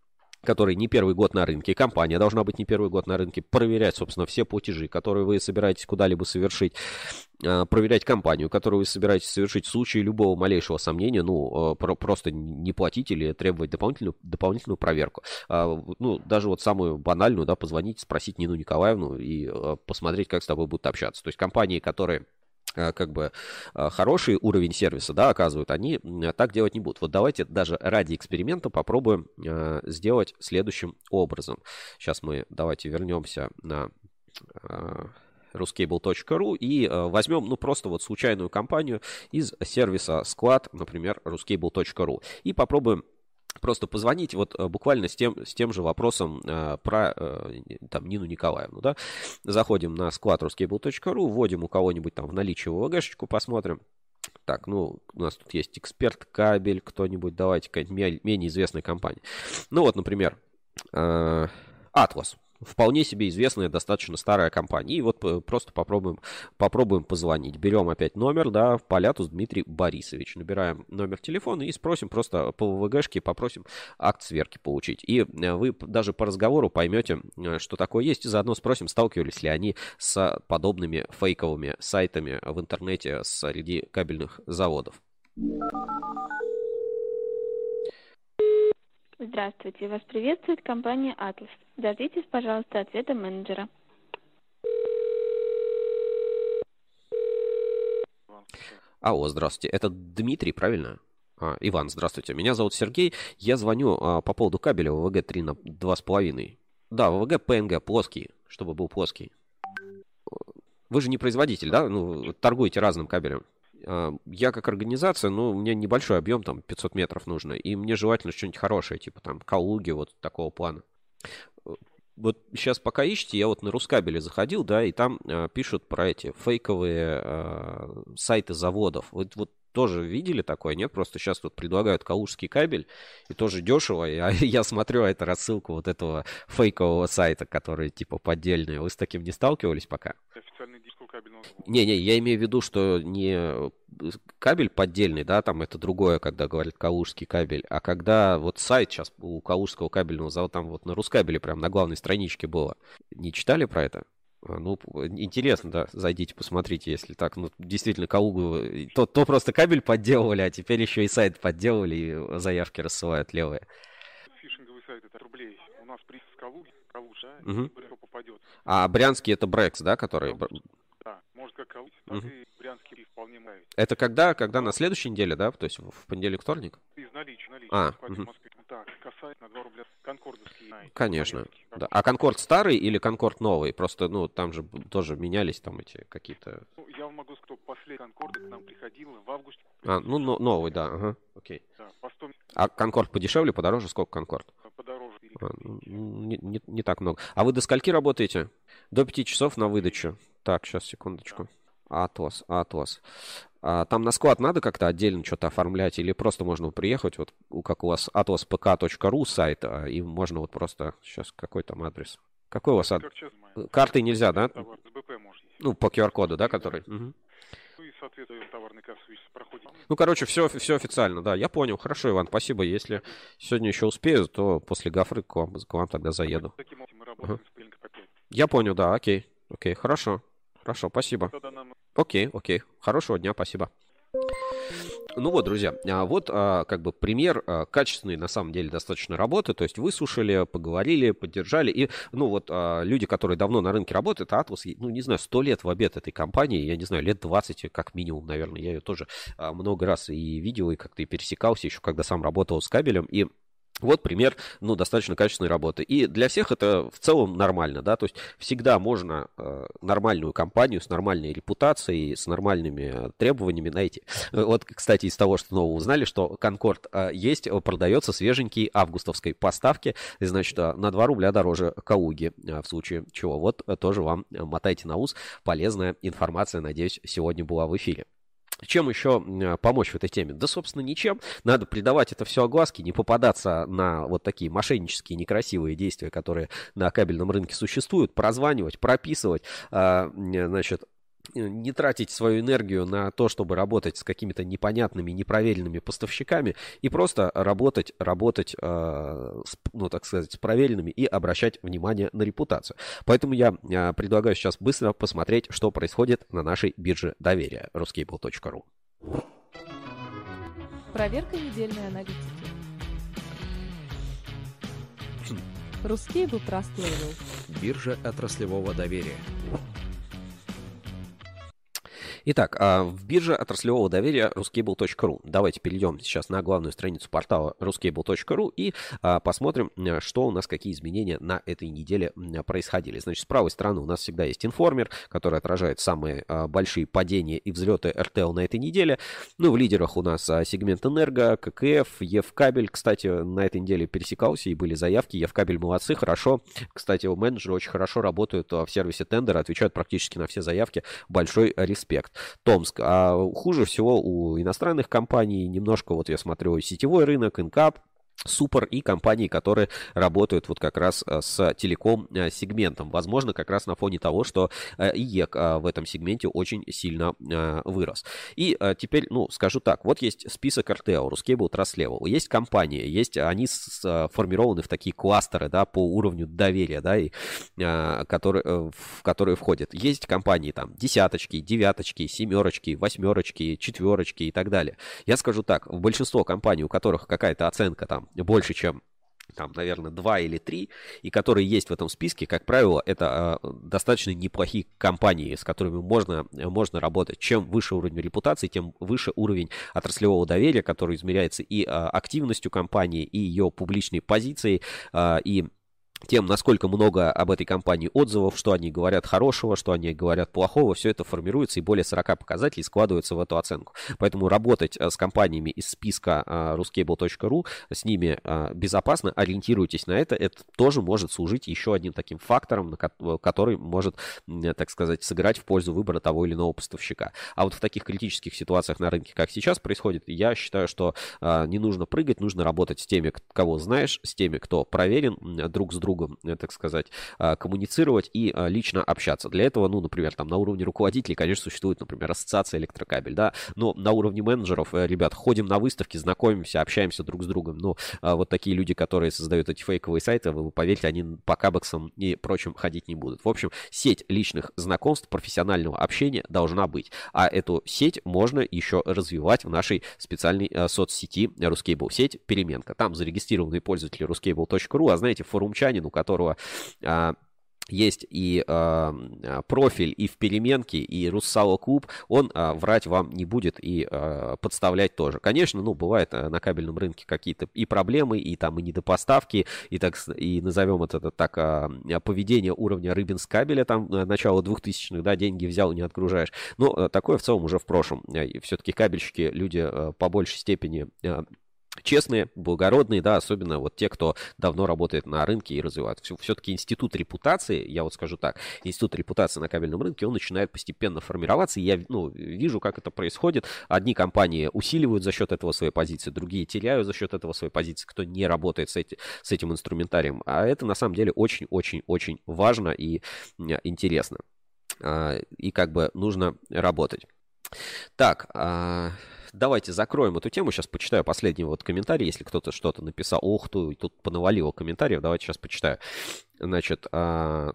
который не первый год на рынке, компания должна быть не первый год на рынке, проверять, собственно, все платежи, которые вы собираетесь куда-либо совершить, а, проверять компанию, которую вы собираетесь совершить в случае любого малейшего сомнения, ну, про просто не платить или требовать дополнительную, дополнительную проверку. А, ну, даже вот самую банальную, да, позвонить, спросить Нину Николаевну и посмотреть, как с тобой будут общаться. То есть компании, которые Э, как бы э, хороший уровень сервиса, да, оказывают, они так делать не будут. Вот давайте даже ради эксперимента попробуем э, сделать следующим образом. Сейчас мы давайте вернемся на ruscable.ru и возьмем, ну, просто вот случайную компанию из сервиса склад, например, ruscable.ru и попробуем просто позвонить вот э, буквально с тем, с тем же вопросом э, про э, там, Нину Николаевну. Да? Заходим на склад ruscable.ru, вводим у кого-нибудь там в наличие ВВГшечку, посмотрим. Так, ну, у нас тут есть эксперт кабель, кто-нибудь, давайте, какая-нибудь менее известная компания. Ну вот, например, э, Atlas вполне себе известная, достаточно старая компания. И вот э, просто попробуем, попробуем позвонить. Берем опять номер, да, Полятус Дмитрий Борисович. Набираем номер телефона и спросим просто по ВВГшке, попросим акт сверки получить. И э, вы даже по разговору поймете, э, что такое есть. И заодно спросим, сталкивались ли они с подобными фейковыми сайтами в интернете среди кабельных заводов. Здравствуйте, вас приветствует компания «Атлас». Дождитесь, пожалуйста, ответа менеджера. Алло, здравствуйте. Это Дмитрий, правильно? А, Иван, здравствуйте. Меня зовут Сергей. Я звоню а, по поводу кабеля ВВГ-3 на 2,5. Да, ВВГ ПНГ, плоский, чтобы был плоский. Вы же не производитель, да? Ну, торгуете разным кабелем. А, я как организация, ну, мне небольшой объем, там, 500 метров нужно, и мне желательно что-нибудь хорошее, типа там Калуги, вот такого плана. Вот сейчас пока ищете, я вот на Рускабеле заходил, да, и там э, пишут про эти фейковые э, сайты заводов. Вот, вот тоже видели такое, нет? Просто сейчас тут предлагают калужский кабель, и тоже дешево. И, а [laughs] я смотрю, а это рассылку вот этого фейкового сайта, который типа поддельный. Вы с таким не сталкивались пока? Официальный кабельного Не-не, я имею в виду, что не кабель поддельный, да, там это другое, когда говорят калужский кабель, а когда вот сайт сейчас у калужского кабельного завода, там вот на Рускабеле прям на главной страничке было. Не читали про это? А, ну, интересно, да, зайдите, посмотрите, если так, ну, действительно, Калугу, то, то просто кабель подделывали, а теперь еще и сайт подделывали и заявки рассылают левые. Фишинговый сайт это рублей. У нас приз с Калуги, Калуж, да, угу. попадет. А Брянский это Брекс, да, который... Да, может как Калуги, так угу. и вполне нравится. Это когда, когда на следующей неделе, да, то есть в понедельник, вторник? Из наличия, наличия. А, угу. Так, касательно 2 рубля конкордовский. Конечно. Да. А конкорд старый или конкорд новый? Просто, ну, там же тоже менялись там эти какие-то... Ну, я вам могу сказать, что последний конкорд к нам приходил в августе. А, ну, но, новый, да, ага, окей. Да, по 100... А конкорд подешевле, подороже? Сколько конкорд? Подороже. А, не, не, не так много. А вы до скольки работаете? До 5 часов на выдачу. Так, сейчас, секундочку. Атлас, Атлас. А, там на склад надо как-то отдельно что-то оформлять или просто можно приехать, вот как у вас atlaspk.ru сайт, а, и можно вот просто, сейчас какой там адрес? Какой у вас адрес? Карты нельзя, да? Ну, по QR-коду, да, который? Угу. Ну и, соответственно, проходит. Ну, короче, все, все официально, да, я понял. Хорошо, Иван, спасибо. Если сегодня еще успею, то после Гафры к вам, к вам тогда заеду. Таким образом мы работаем Ага. с. Я понял, да, окей. Окей, хорошо. Хорошо, спасибо. Окей, окей. Хорошего дня, спасибо. Ну вот, друзья, а вот а, как бы пример а, качественной, на самом деле, достаточно работы. То есть выслушали, поговорили, поддержали. И, ну вот, люди, которые давно на рынке работают, Атлас, ну, не знаю, 100 лет в обед этой компании, я не знаю, лет 20 как минимум, наверное. Я ее тоже много раз и видел, и как-то и пересекался еще, когда сам работал с кабелем. И вот пример, ну, достаточно качественной работы. И для всех это в целом нормально, да, то есть всегда можно э, нормальную компанию с нормальной репутацией, с нормальными э, требованиями найти. Э, Вот, кстати, из того, что нового узнали, что Конкорд э, есть, э, продается свеженький августовской поставки, значит, на 2 рубля дороже Кауги, в случае чего. Вот тоже вам мотайте на ус, полезная информация, надеюсь, сегодня была в эфире. Чем еще э, помочь в этой теме? Да, собственно, ничем. Надо придавать это все огласке, не попадаться на вот такие мошеннические некрасивые действия, которые на кабельном рынке существуют, прозванивать, прописывать, а, значит, не тратить свою энергию на то, чтобы работать с какими-то непонятными, непроверенными поставщиками и просто работать, работать, э, с, ну, так сказать, с проверенными и обращать внимание на репутацию. Поэтому я э, предлагаю сейчас быстро посмотреть, что происходит на нашей бирже доверия ruscable.ru. Проверка недельной аналитики. Русский был Trust Level. Биржа отраслевого доверия. Итак, а, в бирже отраслевого доверия ruscable.ru. Давайте перейдем сейчас на главную страницу портала ruscable.ru и а, посмотрим, а, что у нас, какие изменения на этой неделе происходили. Значит, с правой стороны у нас всегда есть информер, который отражает самые а, большие падения и взлеты RTL на этой неделе. Ну, в лидерах у нас сегмент Энерго, ККФ, Евкабель, кстати, на этой неделе пересекался и были заявки. Евкабель молодцы, хорошо. Кстати, менеджеры очень хорошо работают в сервисе тендера, отвечают практически на все заявки. Большой респект. Томск. А хуже всего у иностранных компаний. Немножко, вот я смотрю, сетевой рынок, Инкаб, Супер и компании, которые работают вот как раз э, с телеком-сегментом. Возможно, как раз на фоне того, что э, IEK э, в этом сегменте очень сильно вырос. И теперь, ну, скажу так, вот есть список РТО, Ruscable, Trustlevel, есть компании, есть, они сформированы в такие кластеры, да, по уровню доверия, да, и, которые, в которые входят. Есть компании там десяточки, девяточки, семерочки, восьмерочки, четверочки и так далее. Я скажу так, большинство компаний, у которых какая-то оценка там больше, чем там, наверное, два или три, и которые есть в этом списке, как правило, это э, достаточно неплохие компании, с которыми можно, можно работать. Чем выше уровень репутации, тем выше уровень отраслевого доверия, который измеряется и э, активностью компании, и ее публичной позицией, э, и тем, насколько много об этой компании отзывов, что они говорят хорошего, что они говорят плохого, все это формируется и более 40 показателей складываются в эту оценку. Поэтому работать с компаниями из списка ruscable.ru, с ними безопасно, ориентируйтесь на это, это тоже может служить еще одним таким фактором, который может, так сказать, сыграть в пользу выбора того или иного поставщика. А вот в таких критических ситуациях на рынке, как сейчас происходит, я считаю, что не нужно прыгать, нужно работать с теми, кого знаешь, с теми, кто проверен друг с другом, другом, так сказать, коммуницировать и лично общаться. Для этого, ну, например, там на уровне руководителей, конечно, существует, например, ассоциация электрокабель, да, но на уровне менеджеров, ребят, ходим на выставки, знакомимся, общаемся друг с другом, но вот такие люди, которые создают эти фейковые сайты, вы поверьте, они по кабексам и прочим ходить не будут. В общем, сеть личных знакомств, профессионального общения должна быть, а эту сеть можно еще развивать в нашей специальной соцсети Ruscable сеть переменка. Там зарегистрированные пользователи ruscable.ru, а знаете, форумчане, у которого а, есть и э, профиль и в переменке, и Руссало Клуб, он э, врать вам не будет и э, подставлять тоже. Конечно, ну, бывает на кабельном рынке какие-то и проблемы, и там и недопоставки, и, так, и назовем это, так, э, поведение уровня Рыбинс кабеля, там, начало 2000-х, да, деньги взял, не отгружаешь. Но э, такое в целом уже в прошлом. Все-таки кабельщики, люди э, по большей степени... Э, честные, благородные, да, особенно вот те, кто давно работает на рынке и развивает. Все-таки институт репутации, я вот скажу так, институт репутации на кабельном рынке, он начинает постепенно формироваться, и я ну, вижу, как это происходит. Одни компании усиливают за счет этого свои позиции, другие теряют за счет этого свои позиции, кто не работает с, эти, с этим инструментарием. А это на самом деле очень-очень-очень важно и интересно. И как бы нужно работать. Так, а, давайте закроем эту тему. Сейчас почитаю последний вот комментарий, если кто-то что-то написал. Ох, ты, тут понавалило комментариев. Давайте сейчас почитаю. Значит, а,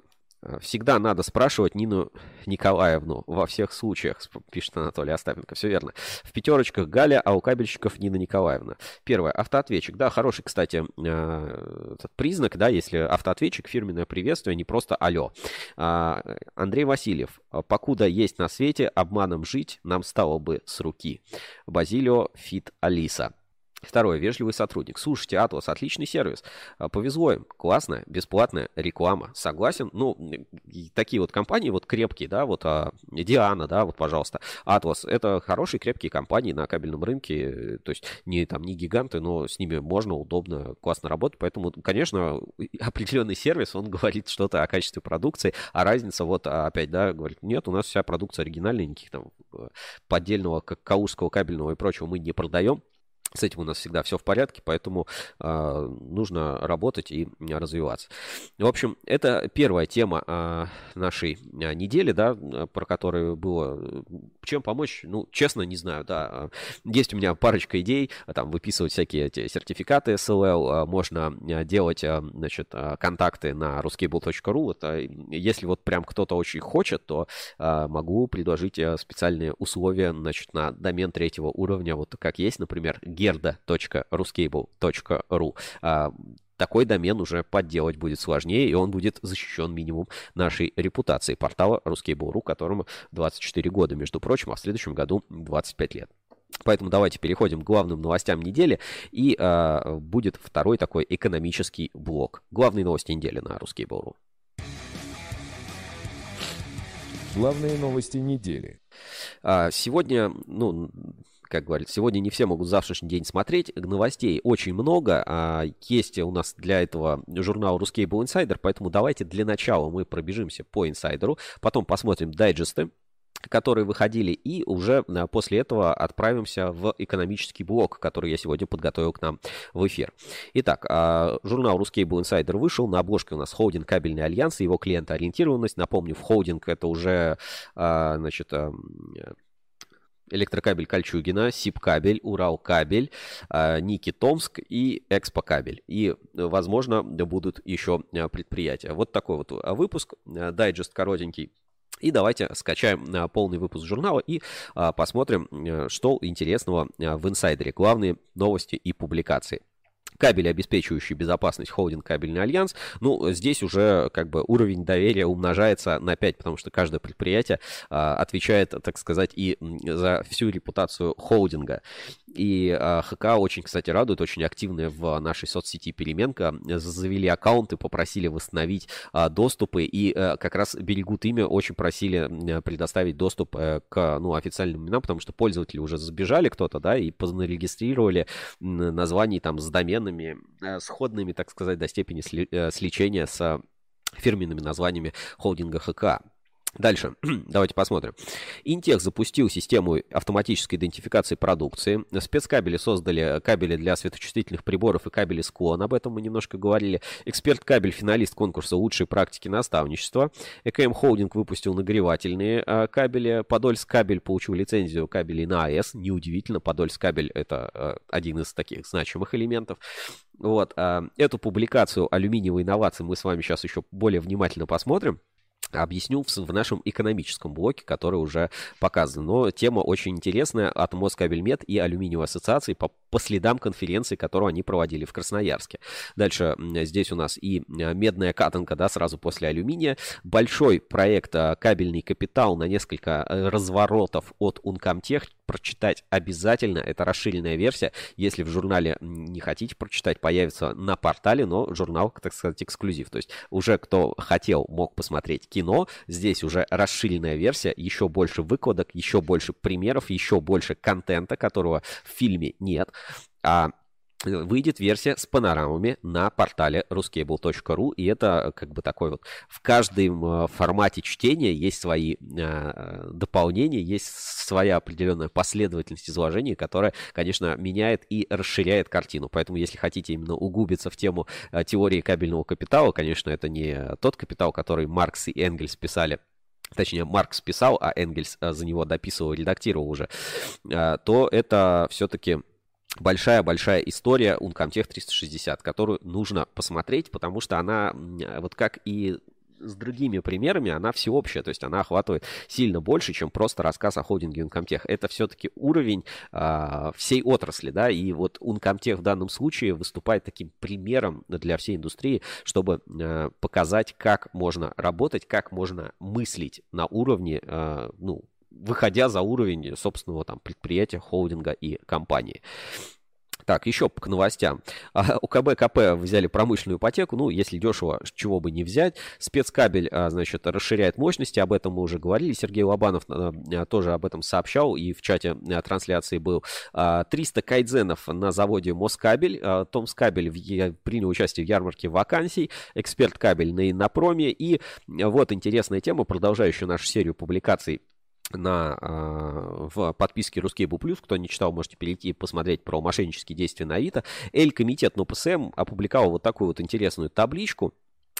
всегда надо спрашивать Нину Николаевну во всех случаях, пишет Анатолий Остапенко. Все верно. В пятерочках Галя, а у кабельщиков Нина Николаевна. Первое. Автоответчик. Да, хороший, кстати, э, признак, да, если автоответчик, фирменное приветствие, не просто алло. А, Андрей Васильев. Покуда есть на свете, обманом жить нам стало бы с руки. Базилио Фит Алиса. Второе. Вежливый сотрудник. Слушайте, Атлас, отличный сервис. А, повезло им. Классная, бесплатная реклама. Согласен. Ну, такие вот компании, вот крепкие, да, вот а, Диана, да, вот, пожалуйста. Атлас. Это хорошие, крепкие компании на кабельном рынке. То есть не там, не гиганты, но с ними можно, удобно, классно работать. Поэтому, конечно, [laughs] определенный сервис, он говорит что-то о качестве продукции, а разница вот а, опять, да, говорит, нет, у нас вся продукция оригинальная, никаких там э, поддельного каушского кабельного и прочего мы не продаем. С этим у нас всегда все в порядке, поэтому э, нужно работать и развиваться. В общем, это первая тема э, нашей недели, да, про которую было. Чем помочь? Ну, честно, не знаю, да. Есть у меня парочка идей, там выписывать всякие эти сертификаты SLL, можно делать, значит, контакты на ruskable.ru. Вот, если вот прям кто-то очень хочет, то э, могу предложить специальные условия, значит, на домен третьего уровня, вот как есть, например, gerda.ruscable.ru. А, такой домен уже подделать будет сложнее, и он будет защищен минимум нашей репутации портала Ruskable.ru, которому 24 года, между прочим, а в следующем году 25 лет. Поэтому давайте переходим к главным новостям недели, и э, будет второй такой экономический блок. Главные новости недели на Ruskable.ru. Главные новости недели. Сегодня, ну, как говорится, сегодня не все могут завтрашний день смотреть. Новостей очень много. А есть у нас для этого журнал Ruscable Insider, поэтому давайте для начала мы пробежимся по инсайдеру, потом посмотрим дайджесты, которые выходили, и уже а, после этого отправимся в экономический блок, который я сегодня подготовил к нам в эфир. Итак, а, журнал Ruscable Insider вышел, на обложке у нас холдинг Кабельный Альянс и его клиентоориентированность. Напомню, в холдинг это уже, значит, электрокабель Кольчугино, СИП-кабель, Урал-кабель, а, НИКИ Томск и Экспо-кабель. И, возможно, будут еще а, предприятия. Вот такой вот а, выпуск, дайджест коротенький. И давайте скачаем полный выпуск журнала и посмотрим, что интересного в инсайдере. Главные новости и публикации. Кабели, обеспечивающие безопасность холдинг Кабельный Альянс. Ну, здесь уже как бы уровень доверия умножается на 5, потому что каждое предприятие а, отвечает, так сказать, и за всю репутацию холдинга. И а, ХК очень, кстати, радует, очень активные в нашей соцсети Переменка. Завели аккаунты, попросили восстановить а, доступы и а, как раз берегут имя, очень просили предоставить доступ а, к ну, официальным именам, потому что пользователи уже забежали кто-то, да, и зарегистрировали названий там с доменами, а, сходными, так сказать, до степени а, сличения с фирменными названиями холдинга ХК. Дальше, [clears throat] давайте посмотрим. Интех запустил систему автоматической идентификации продукции. Спецкабели создали кабели для светочувствительных приборов и кабели склон. Об этом мы немножко говорили. Эксперт кабель, финалист конкурса лучшей практики наставничества. ЭКМ Холдинг выпустил нагревательные а, кабели. Подольск кабель получил лицензию кабелей на АЭС. Неудивительно, Подольск кабель это а, один из таких значимых элементов. Вот, а, эту публикацию алюминиевой инновации мы с вами сейчас еще более внимательно посмотрим объясню в, нашем экономическом блоке, который уже показан. Но тема очень интересная от Москабельмет и Алюминиевой ассоциации по, по следам конференции, которую они проводили в Красноярске. Дальше здесь у нас и а, медная катанка, да, сразу после алюминия. Большой проект а, кабельный капитал на несколько э, разворотов от Uncomtech прочитать обязательно. Это расширенная версия. Если в журнале не хотите прочитать, появится на портале, но журнал, так сказать, эксклюзив. То есть уже кто хотел, мог посмотреть кино. Здесь уже расширенная версия, еще больше выкладок, еще больше примеров, еще больше контента, которого в фильме нет. А выйдет версия с панорамами на портале ruscable.ru, и это как бы такой вот в каждом э, формате чтения есть свои э, дополнения, есть своя определенная последовательность изложений, которая, конечно, меняет и расширяет картину. Поэтому, если хотите именно углубиться в тему э, теории кабельного капитала, конечно, это не тот капитал, который Маркс и Энгельс писали точнее, Маркс писал, а Энгельс за него дописывал, редактировал уже, то это все-таки большая-большая история Uncomtech 360, которую нужно посмотреть, потому что она, вот как и с другими примерами, она всеобщая, то есть она охватывает сильно больше, чем просто рассказ о холдинге Uncomtech. Это все-таки уровень а, всей отрасли, да, и вот Uncomtech в данном случае выступает таким примером для всей индустрии, чтобы а, показать, как можно работать, как можно мыслить на уровне, а, ну, выходя за уровень собственного там предприятия, холдинга и компании. Так, еще к новостям. А, у КБ КП взяли промышленную ипотеку. Ну, если дешево, чего бы не взять. Спецкабель, а, значит, расширяет мощности. Об этом мы уже говорили. Сергей Лобанов а, тоже об этом сообщал и в чате трансляции был. 300 кайдзенов на заводе Москабель. Томскабель принял участие в ярмарке вакансий. Эксперт кабель на Иннопроме. И вот интересная тема, продолжающая нашу серию публикаций на, э, в подписке Рускейбл Плюс. Кто не читал, можете перейти и посмотреть про мошеннические действия на Авито. Эль-комитет НОПСМ опубликовал вот такую вот интересную табличку.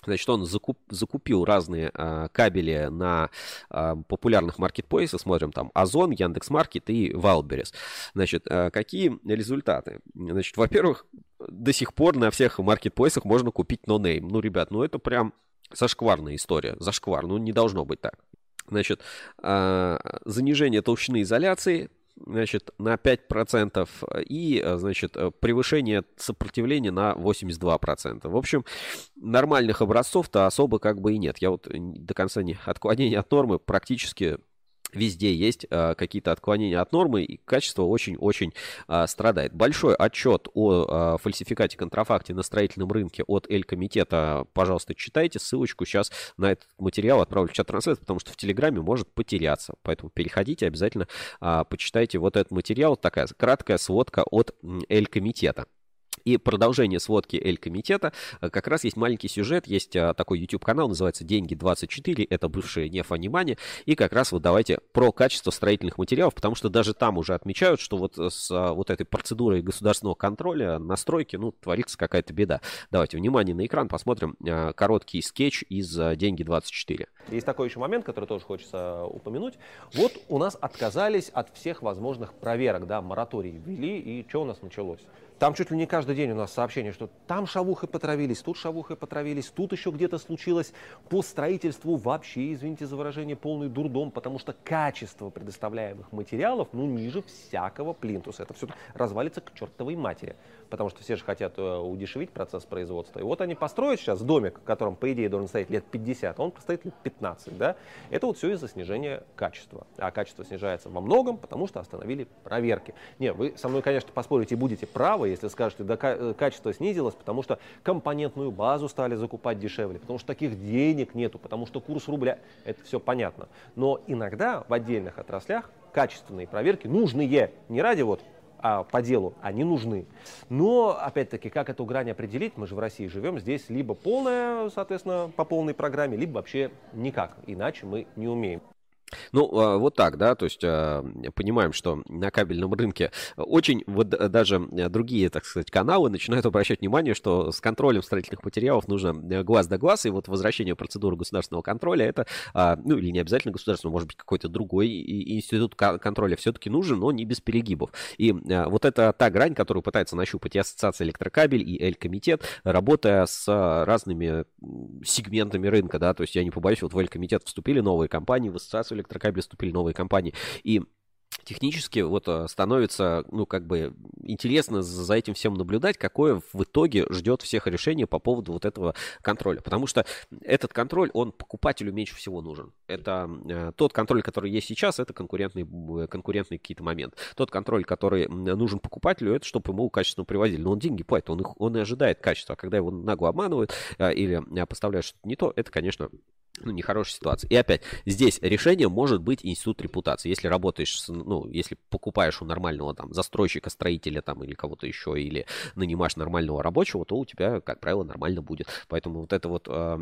Значит, он закуп, закупил разные э, кабели на э, популярных маркетплейсах. Смотрим там Озон, Яндекс.Маркет и Wildberries. Значит, э, какие результаты? Значит, во-первых, до сих пор на всех маркетплейсах можно купить нонейм. Ну, ребят, ну это прям зашкварная история. Зашквар. Ну, не должно быть так. Значит, а, занижение толщины изоляции значит, на 5% и, значит, превышение сопротивления на 82%. В общем, нормальных образцов-то особо как бы и нет. Я вот до конца не отклонения от нормы практически Везде есть э, какие-то отклонения от нормы, и качество очень-очень э, страдает. Большой отчет о э, фальсификате контрафакте на строительном рынке от Эль-комитета, пожалуйста, читайте. Ссылочку сейчас на этот материал отправлю в чат трансляции, потому что в Телеграме может потеряться. Поэтому переходите, обязательно э, почитайте вот этот материал. Такая краткая сводка от Эль-комитета. И продолжение сводки Эль-комитета. Э, как раз есть маленький сюжет, есть а, такой YouTube-канал, называется «Деньги24», это бывшие нефанимания. И как раз вот давайте про качество строительных материалов, потому что даже там уже отмечают, что вот с а, вот этой процедурой государственного контроля настройки, ну, творится какая-то беда. Давайте, внимание на экран, посмотрим а, короткий скетч из «Деньги24». Есть такой еще момент, который тоже хочется упомянуть. Вот у нас отказались от всех возможных проверок, да, мораторий ввели, и что у нас началось? Там чуть ли не каждый день у нас сообщение, что там шавухой потравились, тут шавухой потравились, тут еще где-то случилось по строительству вообще, извините за выражение, полный дурдом, потому что качество предоставляемых материалов, ну, ниже всякого плинтуса. Это все развалится к чертовой матери, потому что все же хотят э, удешевить процесс производства. И вот они построят сейчас домик, в котором, по идее, должен стоять лет 50, а он простоит лет 15, да? Это вот все из-за снижения качества. А качество снижается во многом, потому что остановили проверки. Не, вы со мной, конечно, поспорите будете правы, если скажете, да э, качество снизилось, потому что компонентную базу стали закупать дешевле, потому что таких денег нету, потому что курс рубля, это все понятно. Но иногда в отдельных отраслях качественные проверки нужные, не ради вот а, по делу, они нужны. Но, опять-таки, как эту грань определить? Мы же в России живем, здесь либо полная, соответственно, по полной программе, либо вообще никак, иначе мы не умеем. Ну, а, вот так, да, то есть а, понимаем, что на кабельном рынке очень вот даже другие, так сказать, каналы начинают обращать внимание, что с контролем строительных материалов нужно э, глаз да глаз, и вот возвращение процедуры государственного контроля, это, а, ну, или не обязательно государственного, может быть, какой-то другой институт контроля все-таки нужен, но не без перегибов. И вот это та грань, которую пытается нащупать и Ассоциация электрокабель, и Эль-комитет, работая с разными сегментами рынка, да, то есть я не побоюсь, вот в Эль-комитет вступили новые компании, в Ассоциацию электрокабель вступили новые компании. И технически вот э, становится, ну, как бы интересно за этим всем наблюдать, какое в итоге ждет всех решение по поводу вот этого контроля. Потому что этот контроль, он покупателю меньше всего нужен. Это э, тот контроль, который есть сейчас, это конкурентный, э, конкурентный какие-то момент. Тот контроль, который нужен покупателю, это чтобы ему качественно привозили. Но он деньги платит, он, их, он и ожидает качества. А когда его нагло обманывают э, или э, поставляют что-то не то, это, конечно, ну, нехорошая ситуация. И опять, здесь решение может быть институт репутации. Если работаешь, с, ну, если покупаешь у нормального там застройщика, строителя там или кого-то еще, или нанимаешь нормального рабочего, то у тебя, как правило, нормально будет. Поэтому вот это вот э,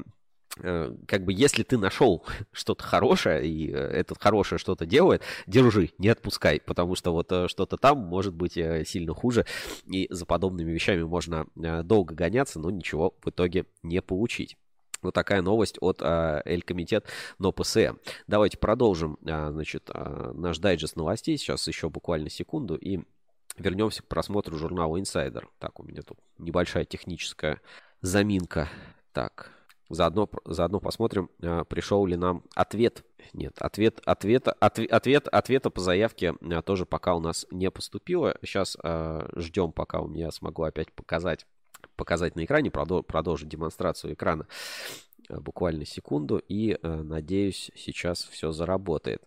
э как бы если ты нашел [laughs] что-то хорошее, и э, это хорошее что-то делает, держи, не отпускай, потому что вот что-то там может быть сильно хуже, и за подобными вещами можно долго гоняться, но ничего в итоге не получить. Вот такая новость от а, Эль-Комитет НОПСЭ. Давайте продолжим, а, значит, а, наш дайджест новостей. Сейчас еще буквально секунду и вернемся к просмотру журнала Insider. Так, у меня тут небольшая техническая заминка. Так, заодно, заодно посмотрим, а, пришел ли нам ответ. Нет, ответ, ответа, ответ, ответ, ответа по заявке тоже пока у нас не поступило. Сейчас ждем, пока у меня смогу опять показать показать на экране, продолжить демонстрацию экрана э, буквально секунду, и э, надеюсь, сейчас все заработает.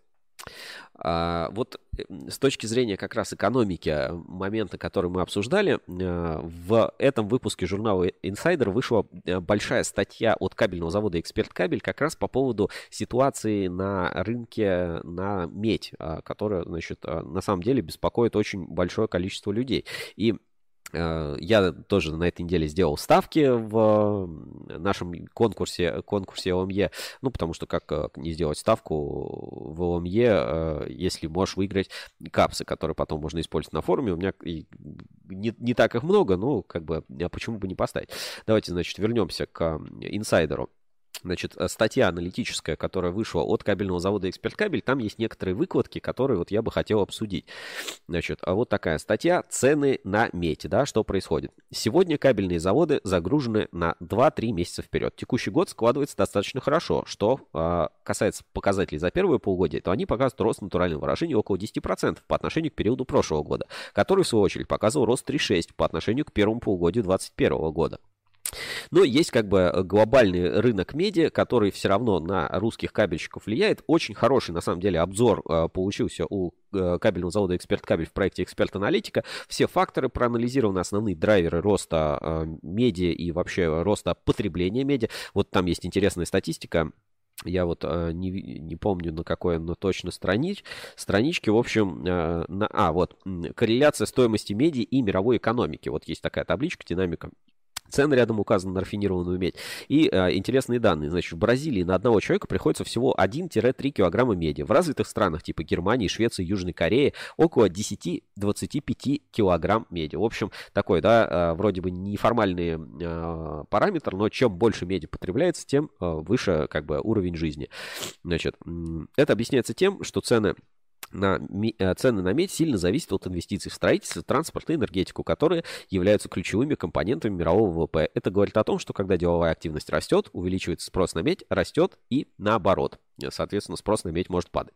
А, вот э, с точки зрения как раз экономики, момента, который мы обсуждали, в этом выпуске журнала Insider вышла большая статья от кабельного завода «Эксперт Кабель» как раз по поводу ситуации на рынке на медь, которая, значит, на самом деле беспокоит очень большое количество людей. И Э, я тоже на этой неделе сделал ставки в нашем конкурсе, конкурсе ОМЕ. Ну, потому что как э, не сделать ставку в ОМЕ, э, если можешь выиграть капсы, которые потом можно использовать на форуме. У меня не, не так их много, но как бы а почему бы не поставить. Давайте, значит, вернемся к инсайдеру. Значит, э, статья аналитическая, которая вышла от кабельного завода «Эксперт Кабель», там есть некоторые выкладки, которые вот я бы хотел обсудить. Значит, а вот такая статья «Цены на медь», да, что происходит. Сегодня кабельные заводы загружены на 2-3 месяца вперед. Текущий год складывается достаточно хорошо. Что э, касается показателей за первое полугодие, то они показывают рост натурального выражения около 10% по отношению к периоду прошлого года, который, в свою очередь, показывал рост 3,6% по отношению к первому полугодию 2021 года. Но есть как бы э, глобальный рынок медиа, который все равно на русских кабельщиков влияет. Очень хороший, на самом деле, обзор э, получился у э, кабельного завода «Эксперт Кабель» в проекте «Эксперт Аналитика». Все факторы проанализированы, основные драйверы роста э, медиа и вообще роста потребления медиа. Вот там есть интересная статистика. Я вот э, не, не помню, на какой, но точно странич, страничке. В общем, э, на, а, вот, корреляция стоимости медиа и мировой экономики. Вот есть такая табличка, динамика Цены рядом указаны на рафинированную медь. И э, интересные данные. Значит, в Бразилии на одного человека приходится всего 1-3 килограмма меди. В развитых странах типа Германии, Швеции, Южной Кореи около 10-25 килограмм меди. В общем, такой, да, э, вроде бы неформальный э, параметр, но чем больше меди потребляется, тем выше как бы уровень жизни. Значит, это объясняется тем, что цены на, э, цены на медь сильно зависят от инвестиций в строительство, транспорт и энергетику, которые являются ключевыми компонентами мирового ВВП. Это говорит о том, что когда деловая активность растет, увеличивается спрос на медь, растет и наоборот. Соответственно, спрос на медь может падать.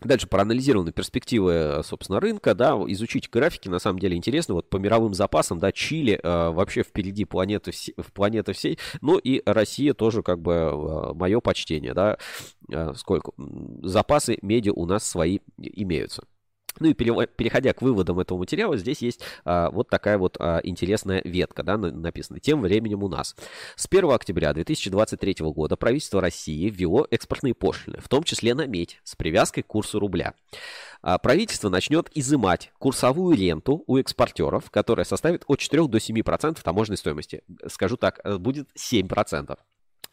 Дальше проанализированы перспективы, собственно, рынка, да, изучить графики, на самом деле интересно, вот по мировым запасам, да, Чили э, вообще впереди планеты, в планеты всей, ну и Россия тоже как бы э, мое почтение, да, э, сколько, запасы меди у нас свои имеются. Ну и переходя к выводам этого материала, здесь есть а, вот такая вот а, интересная ветка, да, написана. Тем временем у нас. С 1 октября 2023 года правительство России ввело экспортные пошлины, в том числе на медь, с привязкой к курсу рубля. А, правительство начнет изымать курсовую ренту у экспортеров, которая составит от 4 до 7% таможенной стоимости. Скажу так, э, будет 7%.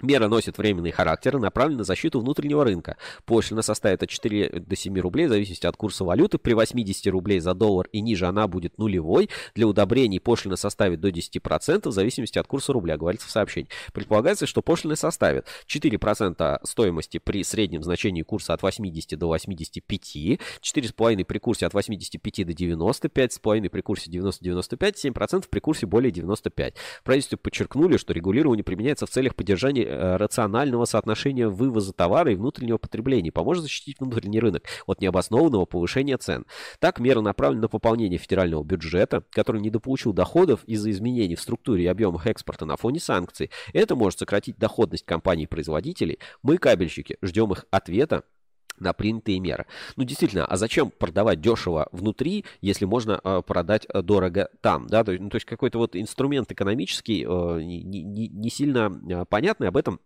Мера носит временный характер и направлена на защиту внутреннего рынка. Пошлина составит от 4 до 7 рублей в зависимости от курса валюты. При 80 рублей за доллар и ниже она будет нулевой. Для удобрений пошлина составит до 10% в зависимости от курса рубля, говорится в сообщении. Предполагается, что пошлина составит 4% стоимости при среднем значении курса от 80 до 85, 4,5% при курсе от 85 до 90, 5,5% при курсе 90-95, 7% при курсе более 95. Правительство подчеркнули, что регулирование применяется в целях поддержания рационального соотношения вывоза товара и внутреннего потребления, поможет защитить внутренний рынок от необоснованного повышения цен. Так, мера направлена на пополнение федерального бюджета, который недополучил доходов из-за изменений в структуре и объемах экспорта на фоне санкций. Это может сократить доходность компаний-производителей. Мы, кабельщики, ждем их ответа на принятые меры. Ну, действительно, а зачем продавать дешево внутри, если можно э, продать э, дорого там, да? То, ну, то есть какой-то вот инструмент экономический э, не, не, не сильно э, понятный, об этом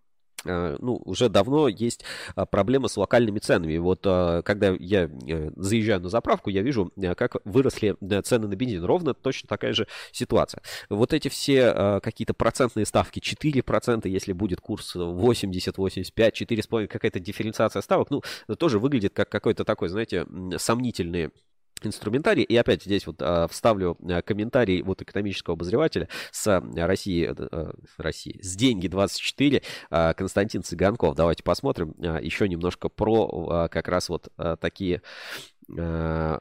ну, уже давно есть а, проблема с локальными ценами. Вот а, когда я э, заезжаю на заправку, я вижу, э, как выросли цены на бензин. Ровно точно такая же ситуация. Вот эти все а, какие-то процентные ставки, 4%, если будет курс 80, 85, 4,5, какая-то дифференциация ставок, ну, тоже выглядит как какой-то такой, знаете, сомнительный инструментарий. И опять здесь вот а, вставлю а, комментарий вот экономического обозревателя с а, России, а, России, с Деньги 24, а, Константин Цыганков. Давайте посмотрим а, еще немножко про а, как раз вот а, такие а,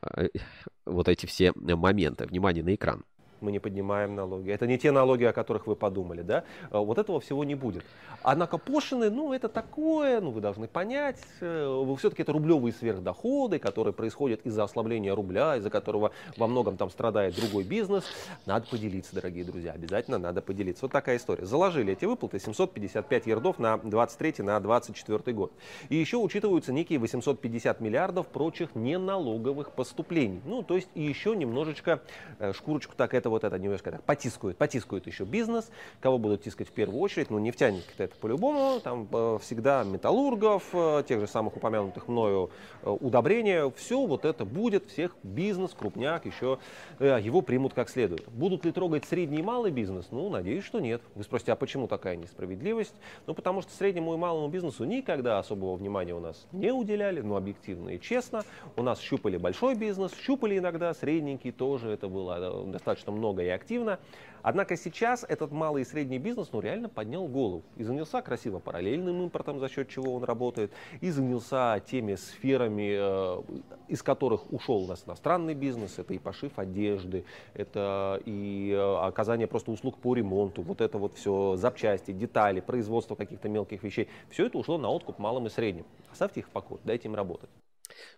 вот эти все моменты. Внимание на экран мы не поднимаем налоги. Это не те налоги, о которых вы подумали, да? А, вот этого всего не будет. Однако пошлины, ну, это такое, ну, вы должны понять, э, все-таки это рублевые сверхдоходы, которые происходят из-за ослабления рубля, из-за которого во многом там страдает другой бизнес. Надо поделиться, дорогие друзья, обязательно надо поделиться. Вот такая история. Заложили эти выплаты 755 ярдов на 23 на 24 год. И еще учитываются некие 850 миллиардов прочих неналоговых поступлений. Ну, то есть еще немножечко э, шкурочку так это вот это немножко так потискают, потискают еще бизнес. Кого будут тискать в первую очередь? Ну, нефтяники-то это по-любому. Там э, всегда металлургов, э, тех же самых упомянутых мною э, удобрения. Все вот это будет, всех бизнес, крупняк, еще его примут как следует. Будут ли трогать средний и малый бизнес? Ну, надеюсь, что нет. Вы спросите, а почему такая несправедливость? Ну, потому что среднему и малому бизнесу никогда особого внимания у нас не уделяли, ну, объективно и честно. У нас щупали большой бизнес, щупали иногда средненький тоже, это было достаточно много и активно. Однако сейчас этот малый и средний бизнес ну, реально поднял голову и занялся красиво параллельным импортом, за счет чего он работает, и занялся теми сферами, э, из которых ушел у нас иностранный бизнес. Это и пошив одежды, это и э, оказание просто услуг по ремонту, вот это вот все, запчасти, детали, производство каких-то мелких вещей. Все это ушло на откуп малым и средним. Оставьте их в покое, дайте им работать.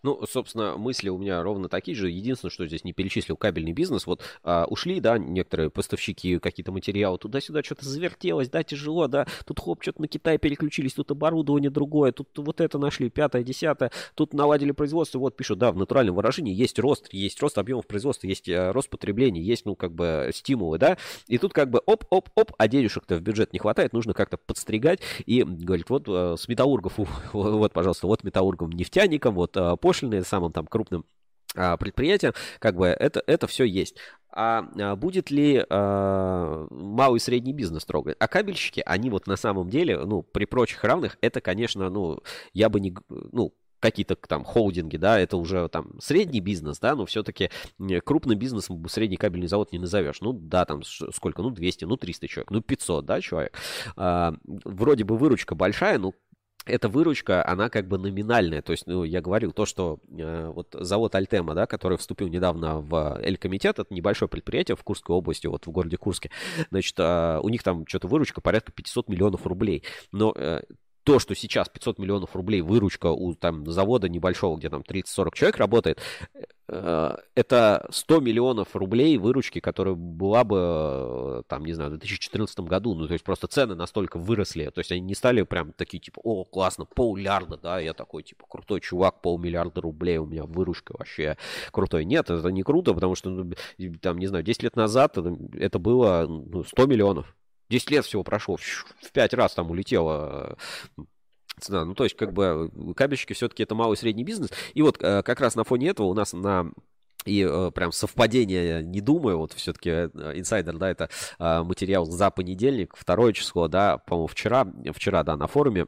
Ну, собственно, мысли у меня ровно такие же. Единственное, что здесь не перечислил кабельный бизнес. Вот а, ушли, да, некоторые поставщики, какие-то материалы, туда-сюда что-то завертелось, да, тяжело, да, тут хоп, что-то на Китай переключились, тут оборудование другое, тут вот это нашли, пятое, десятое, тут наладили производство, вот пишут, да, в натуральном выражении есть рост, есть рост объемов производства, есть а, рост потребления, есть, ну, как бы стимулы, да, и тут как бы оп-оп-оп, а денежек-то в бюджет не хватает, нужно как-то подстригать, и говорит, вот а, с металлургов, [laughs] вот, пожалуйста, вот металлургам, нефтяникам, вот пошлины самым там крупным а, предприятиям, как бы это, это все есть. А, а будет ли а, малый и средний бизнес трогать? А кабельщики, они вот на самом деле, ну, при прочих равных, это, конечно, ну, я бы не, ну, какие-то там холдинги, да, это уже там средний бизнес, да, но все-таки крупный бизнес средний кабельный завод не назовешь. Ну, да, там сколько, ну, 200, ну, 300 человек, ну, 500, да, человек. А, вроде бы выручка большая, ну, эта выручка, она как бы номинальная. То есть, ну, я говорил, то, что э, вот завод Альтема, да, который вступил недавно в Эль-комитет, это небольшое предприятие в Курской области, вот в городе Курске. Значит, э, у них там что-то выручка порядка 500 миллионов рублей. Но э, то, что сейчас 500 миллионов рублей выручка у там завода небольшого, где там 30-40 человек работает, э, это 100 миллионов рублей выручки, которая была бы, э, там, не знаю, в 2014 году. Ну, то есть просто цены настолько выросли. То есть они не стали прям такие, типа, о, классно, полмиллиарда, да, я такой, типа, крутой чувак, полмиллиарда рублей у меня выручка вообще крутой. Нет, это не круто, потому что, ну, там, не знаю, 10 лет назад это было ну, 100 миллионов. 10 лет всего прошло, в 5 раз там улетело э, цена. Ну, то есть, как бы, кабельщики все-таки это малый и средний бизнес. И вот э, как раз на фоне этого у нас на и э, прям совпадение, не думаю, вот все-таки э, инсайдер, да, это э, материал за понедельник, второе число, да, по-моему, вчера, вчера, да, на форуме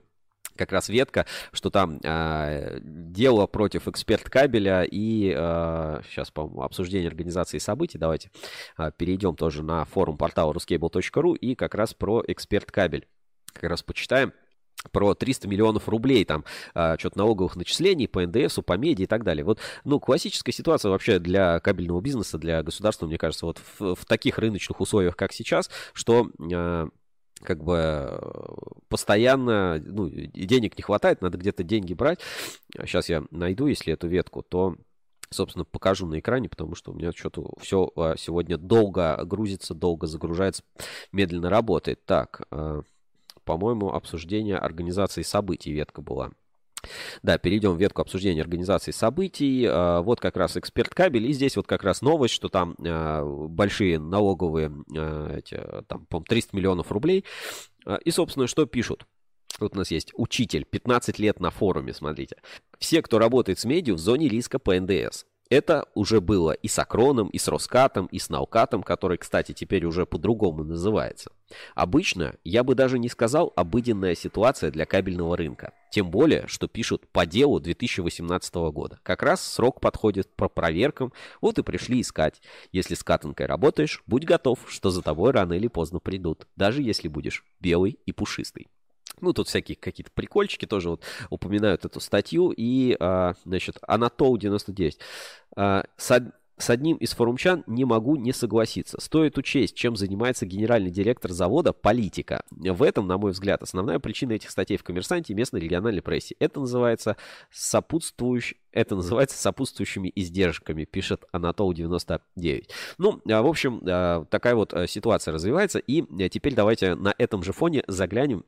как раз ветка, что там э, дело против эксперт кабеля и э, сейчас, по обсуждение организации событий. Давайте э, перейдем тоже на форум портала ruscable.ru и как раз про эксперт кабель. Как раз почитаем про 300 миллионов рублей, там, а, что-то налоговых начислений по НДСу, по меди и так далее. Вот, ну, классическая ситуация вообще для кабельного бизнеса, для государства, мне кажется, вот в, в таких рыночных условиях, как сейчас, что а, как бы постоянно, ну, денег не хватает, надо где-то деньги брать. Сейчас я найду, если эту ветку, то, собственно, покажу на экране, потому что у меня что-то все а, сегодня долго грузится, долго загружается, медленно работает. Так, по-моему, обсуждение организации событий ветка была. Да, перейдем в ветку обсуждения организации событий. А, вот как раз эксперт кабель. И здесь вот как раз новость, что там а, большие налоговые, а, эти, там, по 300 миллионов рублей. И, собственно, что пишут? Тут у нас есть учитель, 15 лет на форуме, смотрите. Все, кто работает с медиа в зоне риска по НДС. Это уже было и с Акроном, и с Роскатом, и с Наукатом, который, кстати, теперь уже по-другому называется. Обычно я бы даже не сказал обыденная ситуация для кабельного рынка. Тем более, что пишут по делу 2018 года. Как раз срок подходит по проверкам, вот и пришли искать. Если с катанкой работаешь, будь готов, что за тобой рано или поздно придут, даже если будешь белый и пушистый. Ну, тут всякие какие-то прикольчики тоже вот упоминают эту статью. И, а, значит, Анатол 99. А, с, с одним из форумчан не могу не согласиться. Стоит учесть, чем занимается генеральный директор завода политика. В этом, на мой взгляд, основная причина этих статей в «Коммерсанте» и местной региональной прессе. Это называется сопутствующий это называется сопутствующими издержками, пишет Анатол 99. Ну, а, в общем, а, такая вот ситуация развивается. И теперь давайте на этом же фоне заглянем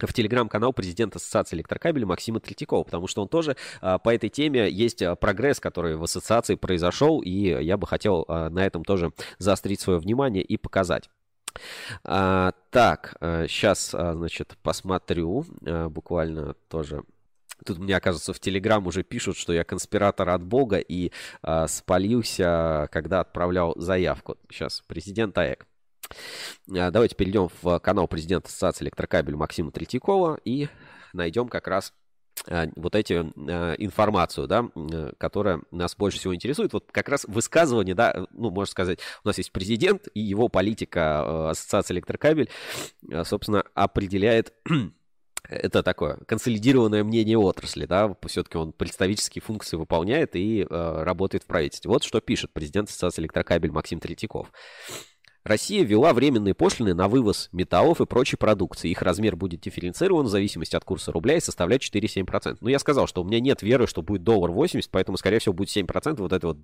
в телеграм-канал президента Ассоциации электрокабеля Максима Третьякова, потому что он тоже а, по этой теме есть а, прогресс, который в ассоциации произошел, и я бы хотел а, на этом тоже заострить свое внимание и показать. Так, сейчас, значит, посмотрю, буквально тоже Тут мне, оказывается, в Телеграм уже пишут, что я конспиратор от Бога и спалился, когда отправлял заявку. Сейчас, президент АЭК. А, давайте перейдем в канал президента Ассоциации электрокабель Максима Третьякова и найдем как раз а, вот эти а, информацию, да, которая нас больше всего интересует. Вот как раз высказывание, да, ну, можно сказать, у нас есть президент и его политика Ассоциации электрокабель, собственно, определяет [clears throat] это такое консолидированное мнение отрасли, да, все-таки он представительские функции выполняет и э, работает в правительстве. Вот что пишет президент Ассоциации электрокабель Максим Третьяков. Россия ввела временные пошлины на вывоз металлов и прочей продукции. Их размер будет дифференцирован в зависимости от курса рубля и составлять 4-7%. Но я сказал, что у меня нет веры, что будет доллар 80, поэтому, скорее всего, будет 7%. Вот это вот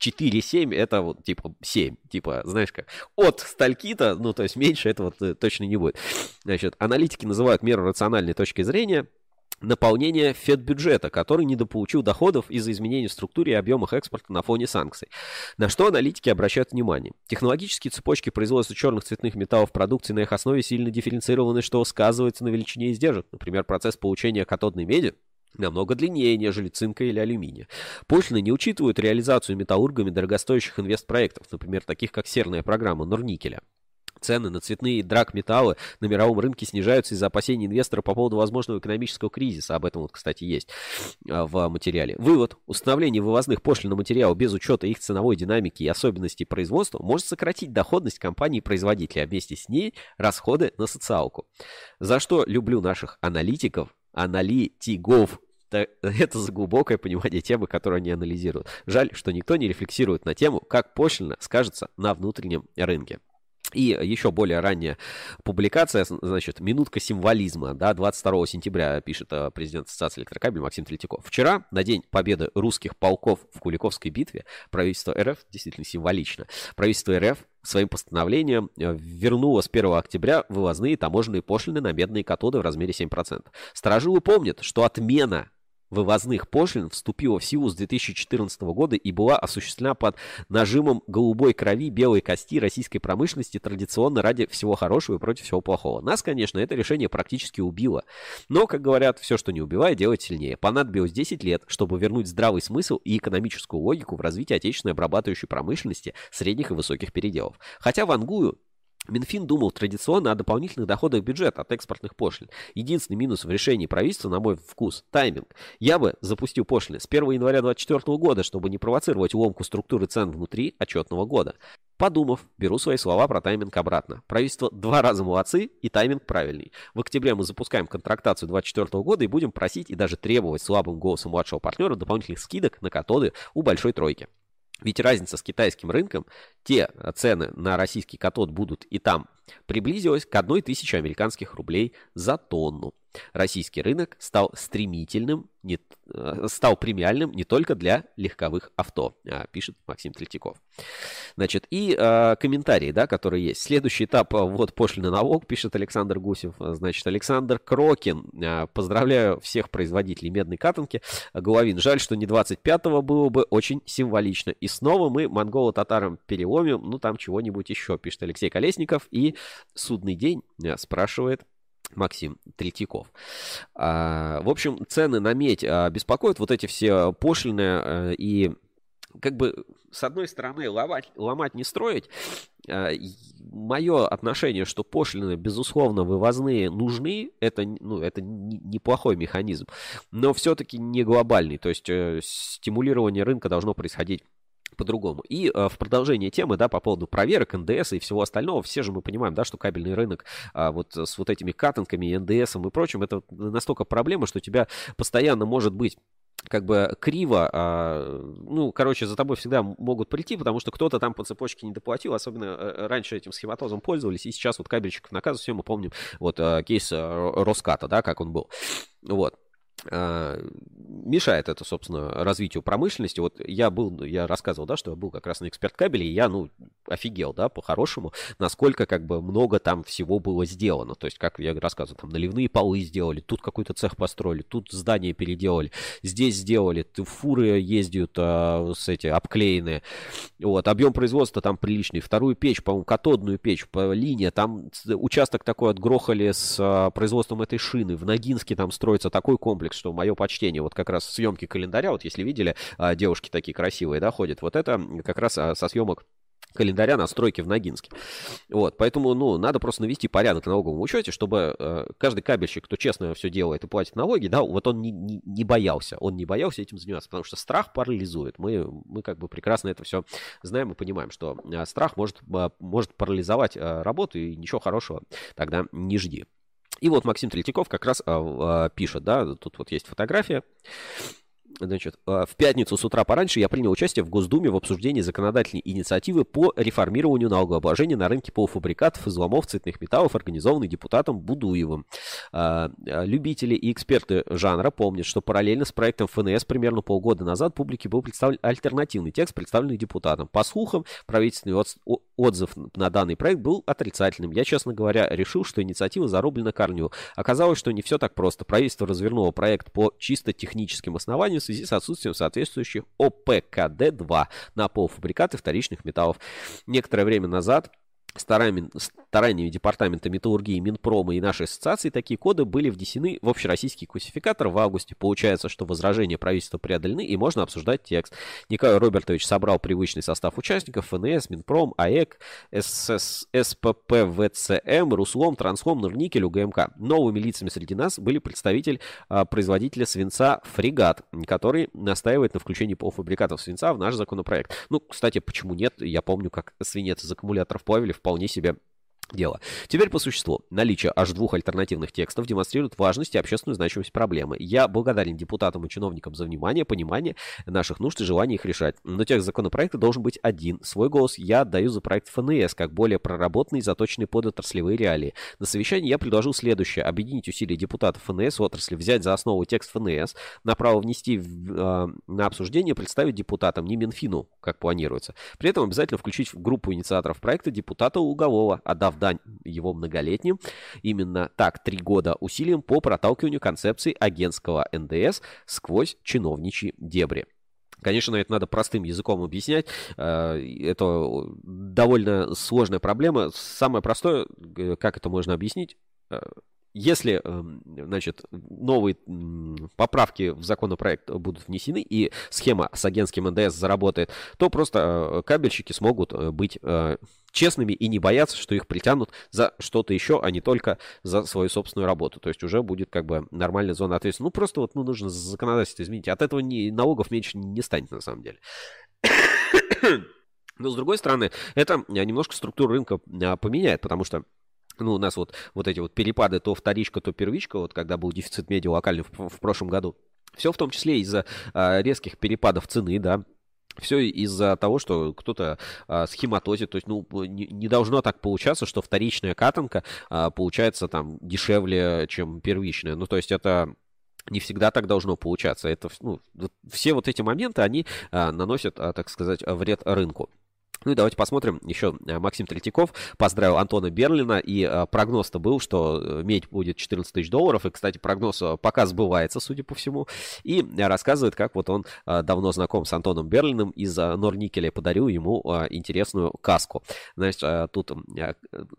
4-7, это вот типа 7. Типа, знаешь как, от стальки-то, ну, то есть меньше этого вот, э, точно не будет. Значит, аналитики называют меру рациональной точки зрения – наполнение Федбюджета, который недополучил доходов из-за изменений в структуре и объемах экспорта на фоне санкций. На что аналитики обращают внимание. Технологические цепочки производства черных цветных металлов продукции на их основе сильно дифференцированы, что сказывается на величине издержек. Например, процесс получения катодной меди намного длиннее, нежели цинка или алюминия. Пошлины не учитывают реализацию металлургами дорогостоящих инвестпроектов, например, таких как серная программа Норникеля. Цены на цветные драгметаллы на мировом рынке снижаются из-за опасений инвестора по поводу возможного экономического кризиса. Об этом вот, кстати, есть а, в материале. Вывод. Установление вывозных пошлин на материал без учета их ценовой динамики и особенностей производства может сократить доходность компании-производителя, а вместе с ней расходы на социалку. За что люблю наших аналитиков, аналитиков, [laughs] это за глубокое понимание темы, которую они анализируют. Жаль, что никто не рефлексирует на тему, как пошлина скажется на внутреннем рынке. И еще более ранняя публикация, значит, «Минутка символизма», да, 22 сентября пишет э, президент Ассоциации электрокабель Максим Третьяков. Вчера, на день победы русских полков в Куликовской битве, правительство РФ, действительно символично, правительство РФ своим постановлением э, вернуло с 1 октября вывозные таможенные пошлины на медные катоды в размере 7%. Сторожилы помнят, что отмена вывозных пошлин вступила в силу с 2014 года и была осуществлена под нажимом голубой крови белой кости российской промышленности традиционно ради всего хорошего и против всего плохого. Нас, конечно, это решение практически убило. Но, как говорят, все, что не убивает, делает сильнее. Понадобилось 10 лет, чтобы вернуть здравый смысл и экономическую логику в развитии отечественной обрабатывающей промышленности средних и высоких переделов. Хотя Вангую Минфин думал традиционно о дополнительных доходах бюджета от экспортных пошлин. Единственный минус в решении правительства, на мой вкус, тайминг. Я бы запустил пошлины с 1 января 2024 года, чтобы не провоцировать ломку структуры цен внутри отчетного года. Подумав, беру свои слова про тайминг обратно. Правительство два раза молодцы и тайминг правильный. В октябре мы запускаем контрактацию 2024 года и будем просить и даже требовать слабым голосом младшего партнера дополнительных скидок на катоды у большой тройки. Ведь разница с китайским рынком, те цены на российский катод будут и там, приблизилась к 1000 американских рублей за тонну. Российский рынок стал стремительным, не, э, стал премиальным не только для легковых авто, а, пишет Максим Третьяков. Значит, и э, комментарии, да, которые есть. Следующий этап, э, вот пошлина налог, пишет Александр Гусев. Значит, Александр Крокин. Э, поздравляю всех производителей медной катанки. Головин, жаль, что не 25-го было бы очень символично. И снова мы монголо-татарам переломим, ну там чего-нибудь еще, пишет Алексей Колесников. И судный день спрашивает Максим Третьяков. А, в общем, цены на медь а, беспокоят вот эти все пошлины а, и как бы, с одной стороны, ломать, ломать не строить. Мое отношение, что пошлины, безусловно, вывозные нужны, это, ну, это неплохой механизм, но все-таки не глобальный. То есть стимулирование рынка должно происходить по-другому. И э, в продолжение темы, да, по поводу проверок, НДС и всего остального, все же мы понимаем, да, что кабельный рынок э, вот с вот этими катанками, НДСом и прочим, это настолько проблема, что тебя постоянно может быть как бы криво, а, ну, короче, за тобой всегда могут прийти, потому что кто-то там по цепочке не доплатил, особенно э, раньше этим схематозом пользовались, и сейчас вот кабельщиков наказывают, все мы помним, вот а, кейс Роската, да, как он был, вот. А, мешает это, собственно, развитию промышленности. Вот я был, я рассказывал, да, что я был как раз на эксперт кабеле, и я, ну, офигел, да, по-хорошему, насколько как бы много там всего было сделано. То есть, как я рассказывал, там наливные полы сделали, тут какой-то цех построили, тут здание переделали, здесь сделали, фуры ездят а, с эти обклеенные. Вот, объем производства там приличный. Вторую печь, по-моему, катодную печь, по линия, там участок такой отгрохали с а, производством этой шины. В Ногинске там строится такой комплекс, Netflix, что мое почтение, вот как раз съемки календаря, вот если видели, а, девушки такие красивые, да, ходят, вот это как раз а, со съемок календаря на стройке в Ногинске. Вот, поэтому, ну, надо просто навести порядок на налоговом учете, чтобы э, каждый кабельщик, кто честно все делает и платит налоги, да, вот он не, не, не боялся, он не боялся этим заниматься, потому что страх парализует. Мы, мы как бы прекрасно это все знаем и понимаем, что э, страх может, э, может парализовать э, работу, и ничего хорошего тогда не жди. И вот Максим Третьяков как раз а, а, пишет, да, тут вот есть фотография. Значит, э, в пятницу с утра пораньше я принял участие в Госдуме в обсуждении законодательной инициативы по реформированию налогообложения на рынке полуфабрикатов, изломов, цветных металлов, организованной депутатом Будуевым. Э, э, любители и эксперты жанра помнят, что параллельно с проектом ФНС примерно полгода назад публике был представлен альтернативный текст, представленный депутатом. По слухам, правительственный отзыв на данный проект был отрицательным. Я, честно говоря, решил, что инициатива зарублена корню. Оказалось, что не все так просто. Правительство развернуло проект по чисто техническим основаниям в связи с отсутствием соответствующих ОПКД-2 на полуфабрикаты вторичных металлов. Некоторое время назад стараниями, стараниями Департамента металлургии, Минпрома и нашей ассоциации такие коды были внесены в общероссийский классификатор в августе. Получается, что возражения правительства преодолены и можно обсуждать текст. Николай Робертович собрал привычный состав участников ФНС, Минпром, АЭК, СС, СПП, ВЦМ, Руслом, Трансхом, Нурникель, УГМК. Новыми лицами среди нас были представитель а, производителя свинца «Фрегат», который настаивает на включении полуфабрикатов свинца в наш законопроект. Ну, кстати, почему нет? Я помню, как свинец из аккумуляторов плавили в вполне себе дело. Теперь по существу. Наличие аж двух альтернативных текстов демонстрирует важность и общественную значимость проблемы. Я благодарен депутатам и чиновникам за внимание, понимание наших нужд и желание их решать. Но текст законопроекта должен быть один. Свой голос я отдаю за проект ФНС, как более проработанный и заточенный под отраслевые реалии. На совещании я предложил следующее. Объединить усилия депутатов ФНС отрасли, взять за основу текст ФНС, на право внести в, э, на обсуждение, представить депутатам, не Минфину, как планируется. При этом обязательно включить в группу инициаторов проекта депутата Лугового, отдав дань его многолетним. Именно так три года усилием по проталкиванию концепции агентского НДС сквозь чиновничьи дебри. Конечно, это надо простым языком объяснять. Э, это довольно сложная проблема. Самое простое, э, как это можно объяснить, э, если, эм, значит, новые поправки в законопроект будут внесены и схема с агентским НДС заработает, то просто э, кабельщики смогут э, быть э, честными и не бояться, что их притянут за что-то еще, а не только за свою собственную работу. То есть уже будет как бы нормальная зона ответственности. Ну, просто вот ну, нужно законодательство изменить. От этого ни, налогов меньше не станет на самом деле. [coughs] Но, с другой стороны, это немножко структуру рынка поменяет, потому что ну, у нас вот, вот эти вот перепады то вторичка, то первичка, вот когда был дефицит медиа локальный в, в прошлом году. Все в том числе из-за а, резких перепадов цены, да, все из-за того, что кто-то а, схематозит, то есть, ну, не, не должно так получаться, что вторичная катанка а, получается там дешевле, чем первичная. Ну, то есть это не всегда так должно получаться. Это, ну, все вот эти моменты, они а, наносят, а, так сказать, вред рынку. Ну и давайте посмотрим. Еще э, Максим Третьяков поздравил Антона Берлина. И э, прогноз-то был, что э, медь будет 14 тысяч долларов. И, кстати, прогноз пока сбывается, судя по всему. И рассказывает, как вот он давно знаком с Антоном Берлиным. Из Норникеля подарил ему интересную каску. Значит, тут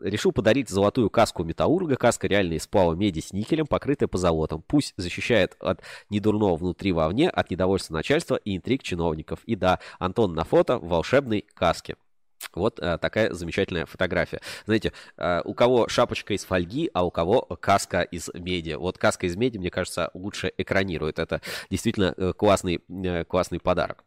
решил подарить золотую каску Метаурга. Каска реально из сплава меди с никелем, покрытая позолотом. Пусть защищает от недурного внутри вовне, от недовольства начальства и интриг чиновников. И да, Антон на фото в волшебной каске. Вот а, такая замечательная фотография. Знаете, а, у кого шапочка из фольги, а у кого каска из меди. Вот каска из меди, мне кажется, лучше экранирует. Это действительно э, классный, классный подарок.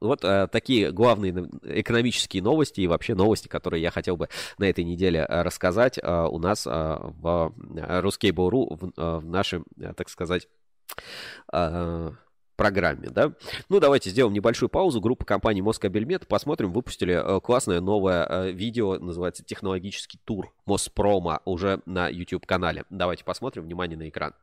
Вот а, такие главные экономические новости и вообще новости, которые я хотел бы на этой неделе рассказать а, у нас а, в Ruskable.ru, в, в нашем, так сказать, программе, да. Ну, давайте сделаем небольшую паузу. Группа компании Москабельмет, посмотрим, выпустили э, классное новое э, видео, называется «Технологический тур Моспрома» уже на YouTube-канале. Давайте посмотрим, внимание на экран.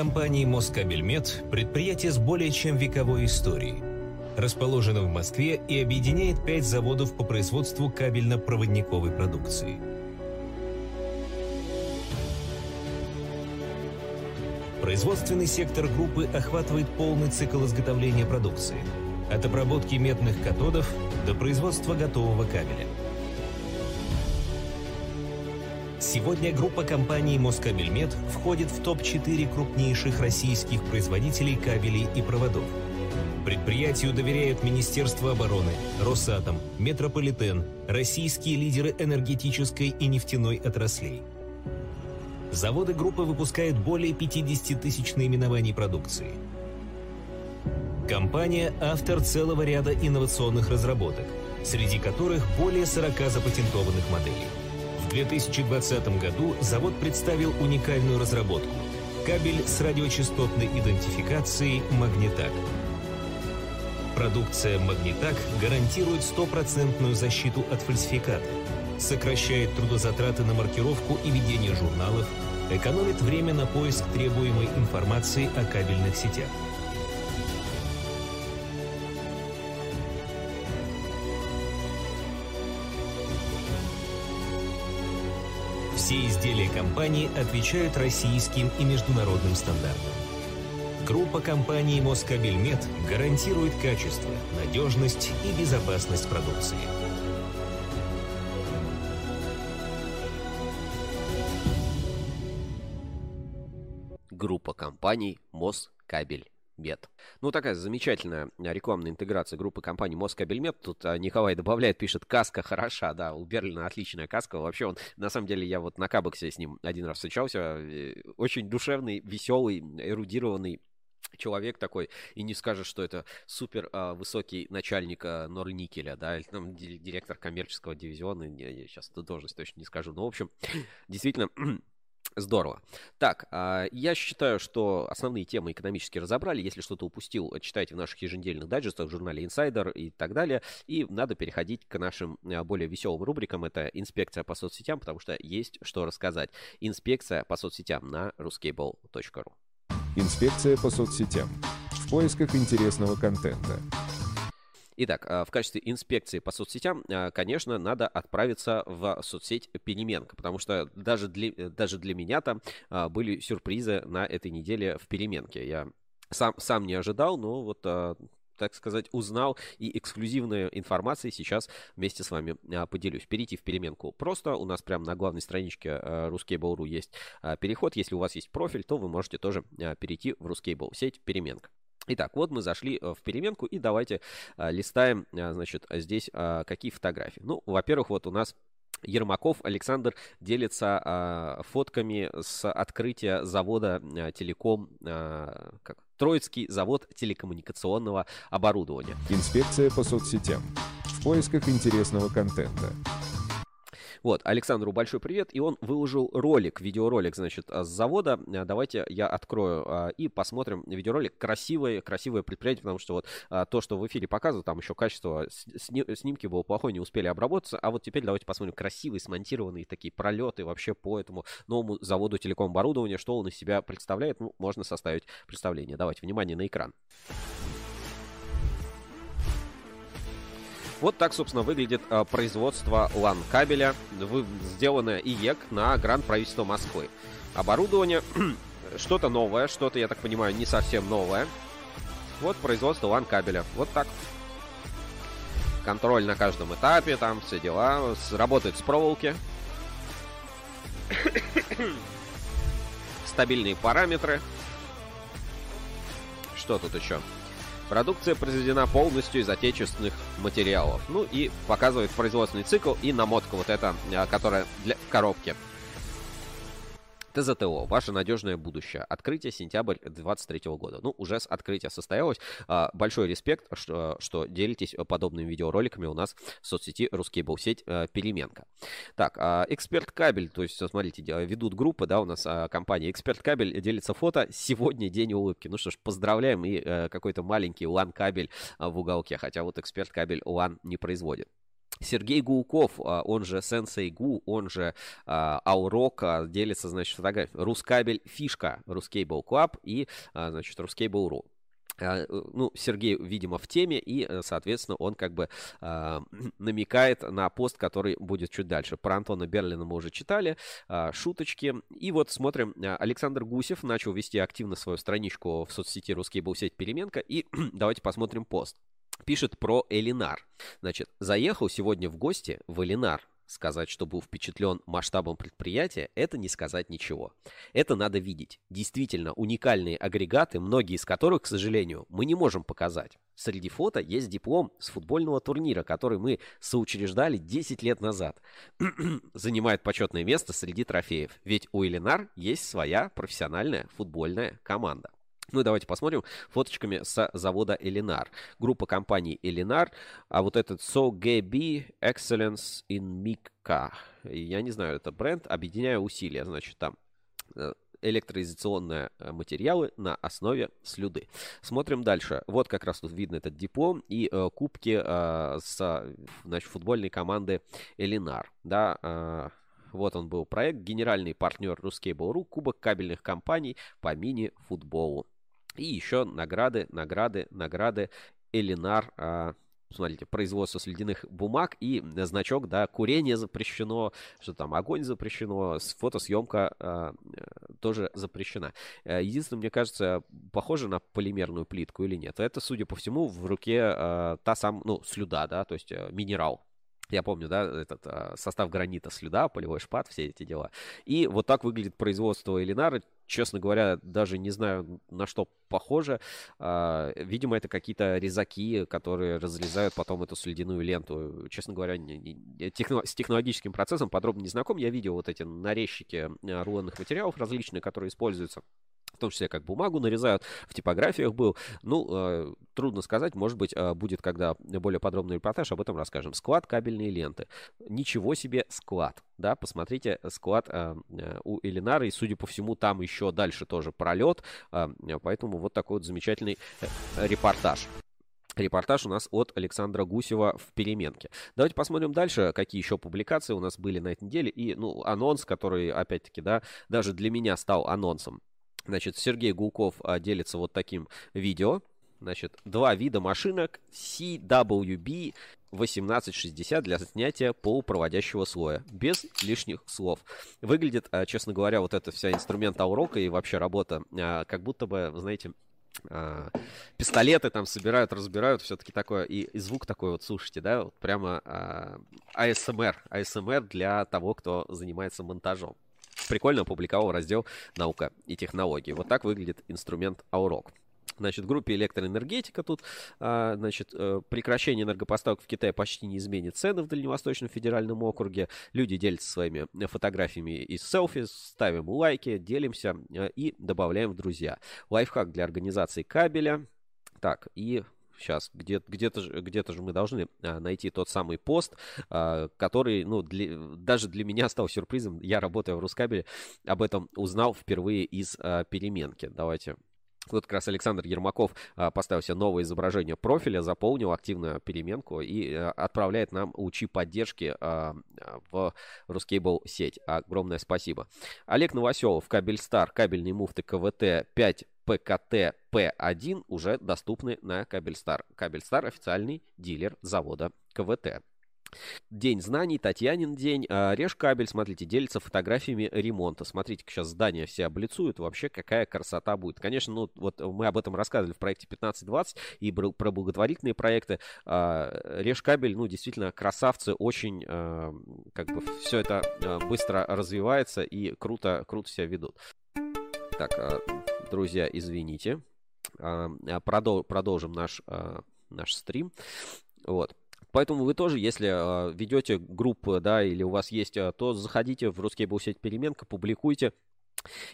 Группа компаний «Москабельмет» – предприятие с более чем вековой историей. Расположено в Москве и объединяет пять заводов по производству кабельно-проводниковой продукции. Производственный сектор группы охватывает полный цикл изготовления продукции – от обработки медных катодов до производства готового кабеля – Сегодня группа компаний «Москабельмет» входит в топ-4 крупнейших российских производителей кабелей и проводов. Предприятию доверяют Министерство обороны, Росатом, Метрополитен, российские лидеры энергетической и нефтяной отраслей. Заводы группы выпускают более 50 тысяч наименований продукции. Компания – автор целого ряда инновационных разработок, среди которых более 40 запатентованных моделей. В 2020 году завод представил уникальную разработку – кабель с радиочастотной идентификацией «Магнитак». Продукция «Магнитак» гарантирует стопроцентную защиту от фальсификата, сокращает трудозатраты на маркировку и ведение журналов, экономит время на поиск требуемой информации о кабельных сетях. Все изделия компании отвечают российским и международным стандартам. Группа компаний «Москабельмет» гарантирует качество, надежность и безопасность продукции. Группа компаний «Москабель». Мед. Ну, такая замечательная рекламная интеграция группы компании Москабельмет. Тут а, Николай добавляет, пишет, каска хороша, да, у Берлина отличная каска. Вообще он, на самом деле, я вот на Кабексе с ним один раз встречался. Э, очень душевный, веселый, эрудированный человек такой, и не скажет, что это супер а, высокий начальник а, Норникеля, да, или там директор коммерческого дивизиона, я, я сейчас эту должность точно не скажу, но, в общем, [clears throat] действительно [clears throat] Здорово. Так, а, я считаю, что основные темы экономически разобрали. Если что-то упустил, читайте в наших еженедельных дайджестах, в журнале Insider и так далее. И надо переходить к нашим а, более веселым рубрикам. Это инспекция по соцсетям, потому что есть что рассказать. Инспекция по соцсетям на ruscable.ru. Инспекция по соцсетям. В поисках интересного контента. Итак, а, в качестве инспекции по соцсетям, а, конечно, надо отправиться в соцсеть Переменка, потому что даже для, даже для меня там а, были сюрпризы на этой неделе в Переменке. Я сам, сам не ожидал, но вот так сказать, узнал и эксклюзивную информацию сейчас вместе с вами поделюсь. Перейти в переменку просто. У нас прямо на главной страничке Ruskable.ru есть переход. Если у вас есть профиль, то вы можете тоже перейти в Ruskable сеть переменка. Итак, вот мы зашли э, в переменку и давайте а, листаем, а, значит, здесь какие фотографии. Ну, во-первых, вот у нас Ермаков Александр делится фотками с открытия завода телеком, как, Троицкий завод телекоммуникационного оборудования. Инспекция по соцсетям. В поисках интересного контента. Вот, Александру большой привет, и он выложил ролик, видеоролик, значит, с завода. А, давайте я открою а, и посмотрим видеоролик. Красивое, красивое предприятие, потому что вот а, то, что в эфире показывают, там еще качество сни- снимки было плохое, не успели обработаться. А вот теперь давайте посмотрим красивые, смонтированные такие пролеты вообще по этому новому заводу телеком оборудования, что он из себя представляет. Ну, можно составить представление. Давайте, внимание на экран. Вот так, собственно, выглядит э, производство LAN-кабеля, сделанное IEK на грант правительства Москвы. Оборудование [clears throat] что-то новое, что-то, я так понимаю, не совсем новое. Вот производство LAN-кабеля. Вот так. Контроль на каждом этапе, там все дела. Работает с проволоки. [clears throat] Стабильные параметры. Что тут еще? Продукция произведена полностью из отечественных материалов. Ну и показывает производственный цикл и намотка вот эта, а, которая для коробки. ТЗТО. Ваше надежное будущее. Открытие сентябрь 2023 года. Ну, уже с открытия состоялось. А, большой респект, что, что делитесь подобными видеороликами у нас в соцсети Русский был сеть э, Переменка. Так, а, Эксперт Кабель, то есть, смотрите, ведут группы, да, у нас а, компания Эксперт Кабель делится фото. Сегодня день улыбки. Ну что ж, поздравляем и э, какой-то маленький LAN кабель в уголке, хотя вот Эксперт Кабель LAN не производит. Сергей Гулков, а, он же Сенсей Гу, он же а, Аурок, делится, значит, фотографией. Рускабель Фишка, Рускейбл Клаб и, а, значит, Рускейбл.ру ну, Сергей, видимо, в теме, и, э, соответственно, он как бы э, [clears throat] намекает на пост, который будет чуть дальше. Про Антона Берлина мы уже читали, э, шуточки. И вот смотрим, Александр Гусев начал вести активно свою страничку в соцсети «Русский был сеть Переменка», и [clears throat] давайте посмотрим пост пишет про Элинар. Значит, заехал сегодня в гости в Элинар. Сказать, что был впечатлен масштабом предприятия, это не сказать ничего. Это надо видеть. Действительно уникальные агрегаты, многие из которых, к сожалению, мы не можем показать. Среди фото есть диплом с футбольного турнира, который мы соучреждали 10 лет назад. [clears throat] Занимает почетное место среди трофеев. Ведь у Элинар есть своя профессиональная футбольная команда. Ну и давайте посмотрим фоточками с завода Элинар. Группа компаний Элинар, а вот этот SOGB Excellence in Mika. Я не знаю, это бренд, объединяя усилия, значит, там э, электроизоляционные э, материалы на основе слюды. Смотрим дальше. Вот как раз тут видно этот диплом и э, кубки э, с значит, футбольной команды Элинар. Да, э, вот он был проект. Генеральный партнер Ruskable.ru, кубок кабельных компаний по мини-футболу. И еще награды, награды, награды. Элинар, а, смотрите, производство ледяных бумаг и значок, да, курение запрещено, что там, огонь запрещено, фотосъемка а, тоже запрещена. Э, единственное, мне кажется, похоже на полимерную плитку или нет. Это, судя по всему, в руке а, та самая, ну, слюда, да, то есть минерал. Я помню, да, этот состав гранита, слюда, полевой шпат, все эти дела. И вот так выглядит производство Элинара. Честно говоря, даже не знаю, на что похоже. А, видимо, это какие-то резаки, которые разрезают потом эту слюдяную ленту. Честно говоря, не, не, техно, с технологическим процессом подробно не знаком. Я видел вот эти нарезчики а, рулонных материалов различные, которые используются в том числе как бумагу нарезают, в типографиях был. Ну, э, трудно сказать, может быть, э, будет, когда более подробный репортаж, об этом расскажем. Склад кабельные ленты. Ничего себе склад, да, посмотрите, склад э, э у Элинара, и, судя по всему, там еще дальше тоже пролет, э, поэтому вот такой вот замечательный э, репортаж. Репортаж у нас от Александра Гусева в переменке. Давайте посмотрим дальше, какие еще публикации у нас были на этой неделе. И, ну, анонс, который, опять-таки, да, даже для меня стал анонсом. Значит, Сергей Гулков а, делится вот таким видео. Значит, два вида машинок CWB 1860 для снятия полупроводящего слоя. Без лишних слов. Выглядит, а, честно говоря, вот эта вся инструмент урока и вообще работа, а, как будто бы, знаете, пистолеты там собирают, разбирают, все-таки такое, и, и звук такой вот, слушайте, да, вот прямо а, ASMR, ASMR для того, кто занимается монтажом прикольно опубликовал раздел «Наука и технологии». Вот так выглядит инструмент Аурок. Значит, в группе электроэнергетика тут, а, значит, э, прекращение энергопоставок в Китае почти не изменит цены в Дальневосточном федеральном округе. Люди делятся своими фотографиями из селфи, ставим лайки, делимся э, и добавляем в друзья. Лайфхак для организации кабеля. Так, и сейчас где, где-то, где-то же мы должны а, найти тот самый пост, а, который, ну, для, даже для меня стал сюрпризом. Я, работая в Рускабеле, об этом узнал впервые из а, переменки. Давайте вот как раз Александр Ермаков поставил себе новое изображение профиля, заполнил активную переменку и отправляет нам лучи поддержки в Ruscable сеть. Огромное спасибо. Олег Новоселов, Кабельстар, кабельные муфты КВТ 5 ПКТ П1 уже доступны на Кабельстар. Кабельстар официальный дилер завода КВТ. День знаний, Татьянин день. А, режь кабель, смотрите, делится фотографиями ремонта. Смотрите, сейчас здания все облицуют. Вообще, какая красота будет. Конечно, ну, вот мы об этом рассказывали в проекте 1520 и про благотворительные проекты. А, режь кабель, ну, действительно, красавцы. Очень, а, как бы, все это быстро развивается и круто, круто себя ведут. Так, друзья, извините. Продолжим наш, наш стрим. Вот. Поэтому вы тоже, если э, ведете группы, да, или у вас есть, э, то заходите в Ruskable сеть переменка, публикуйте.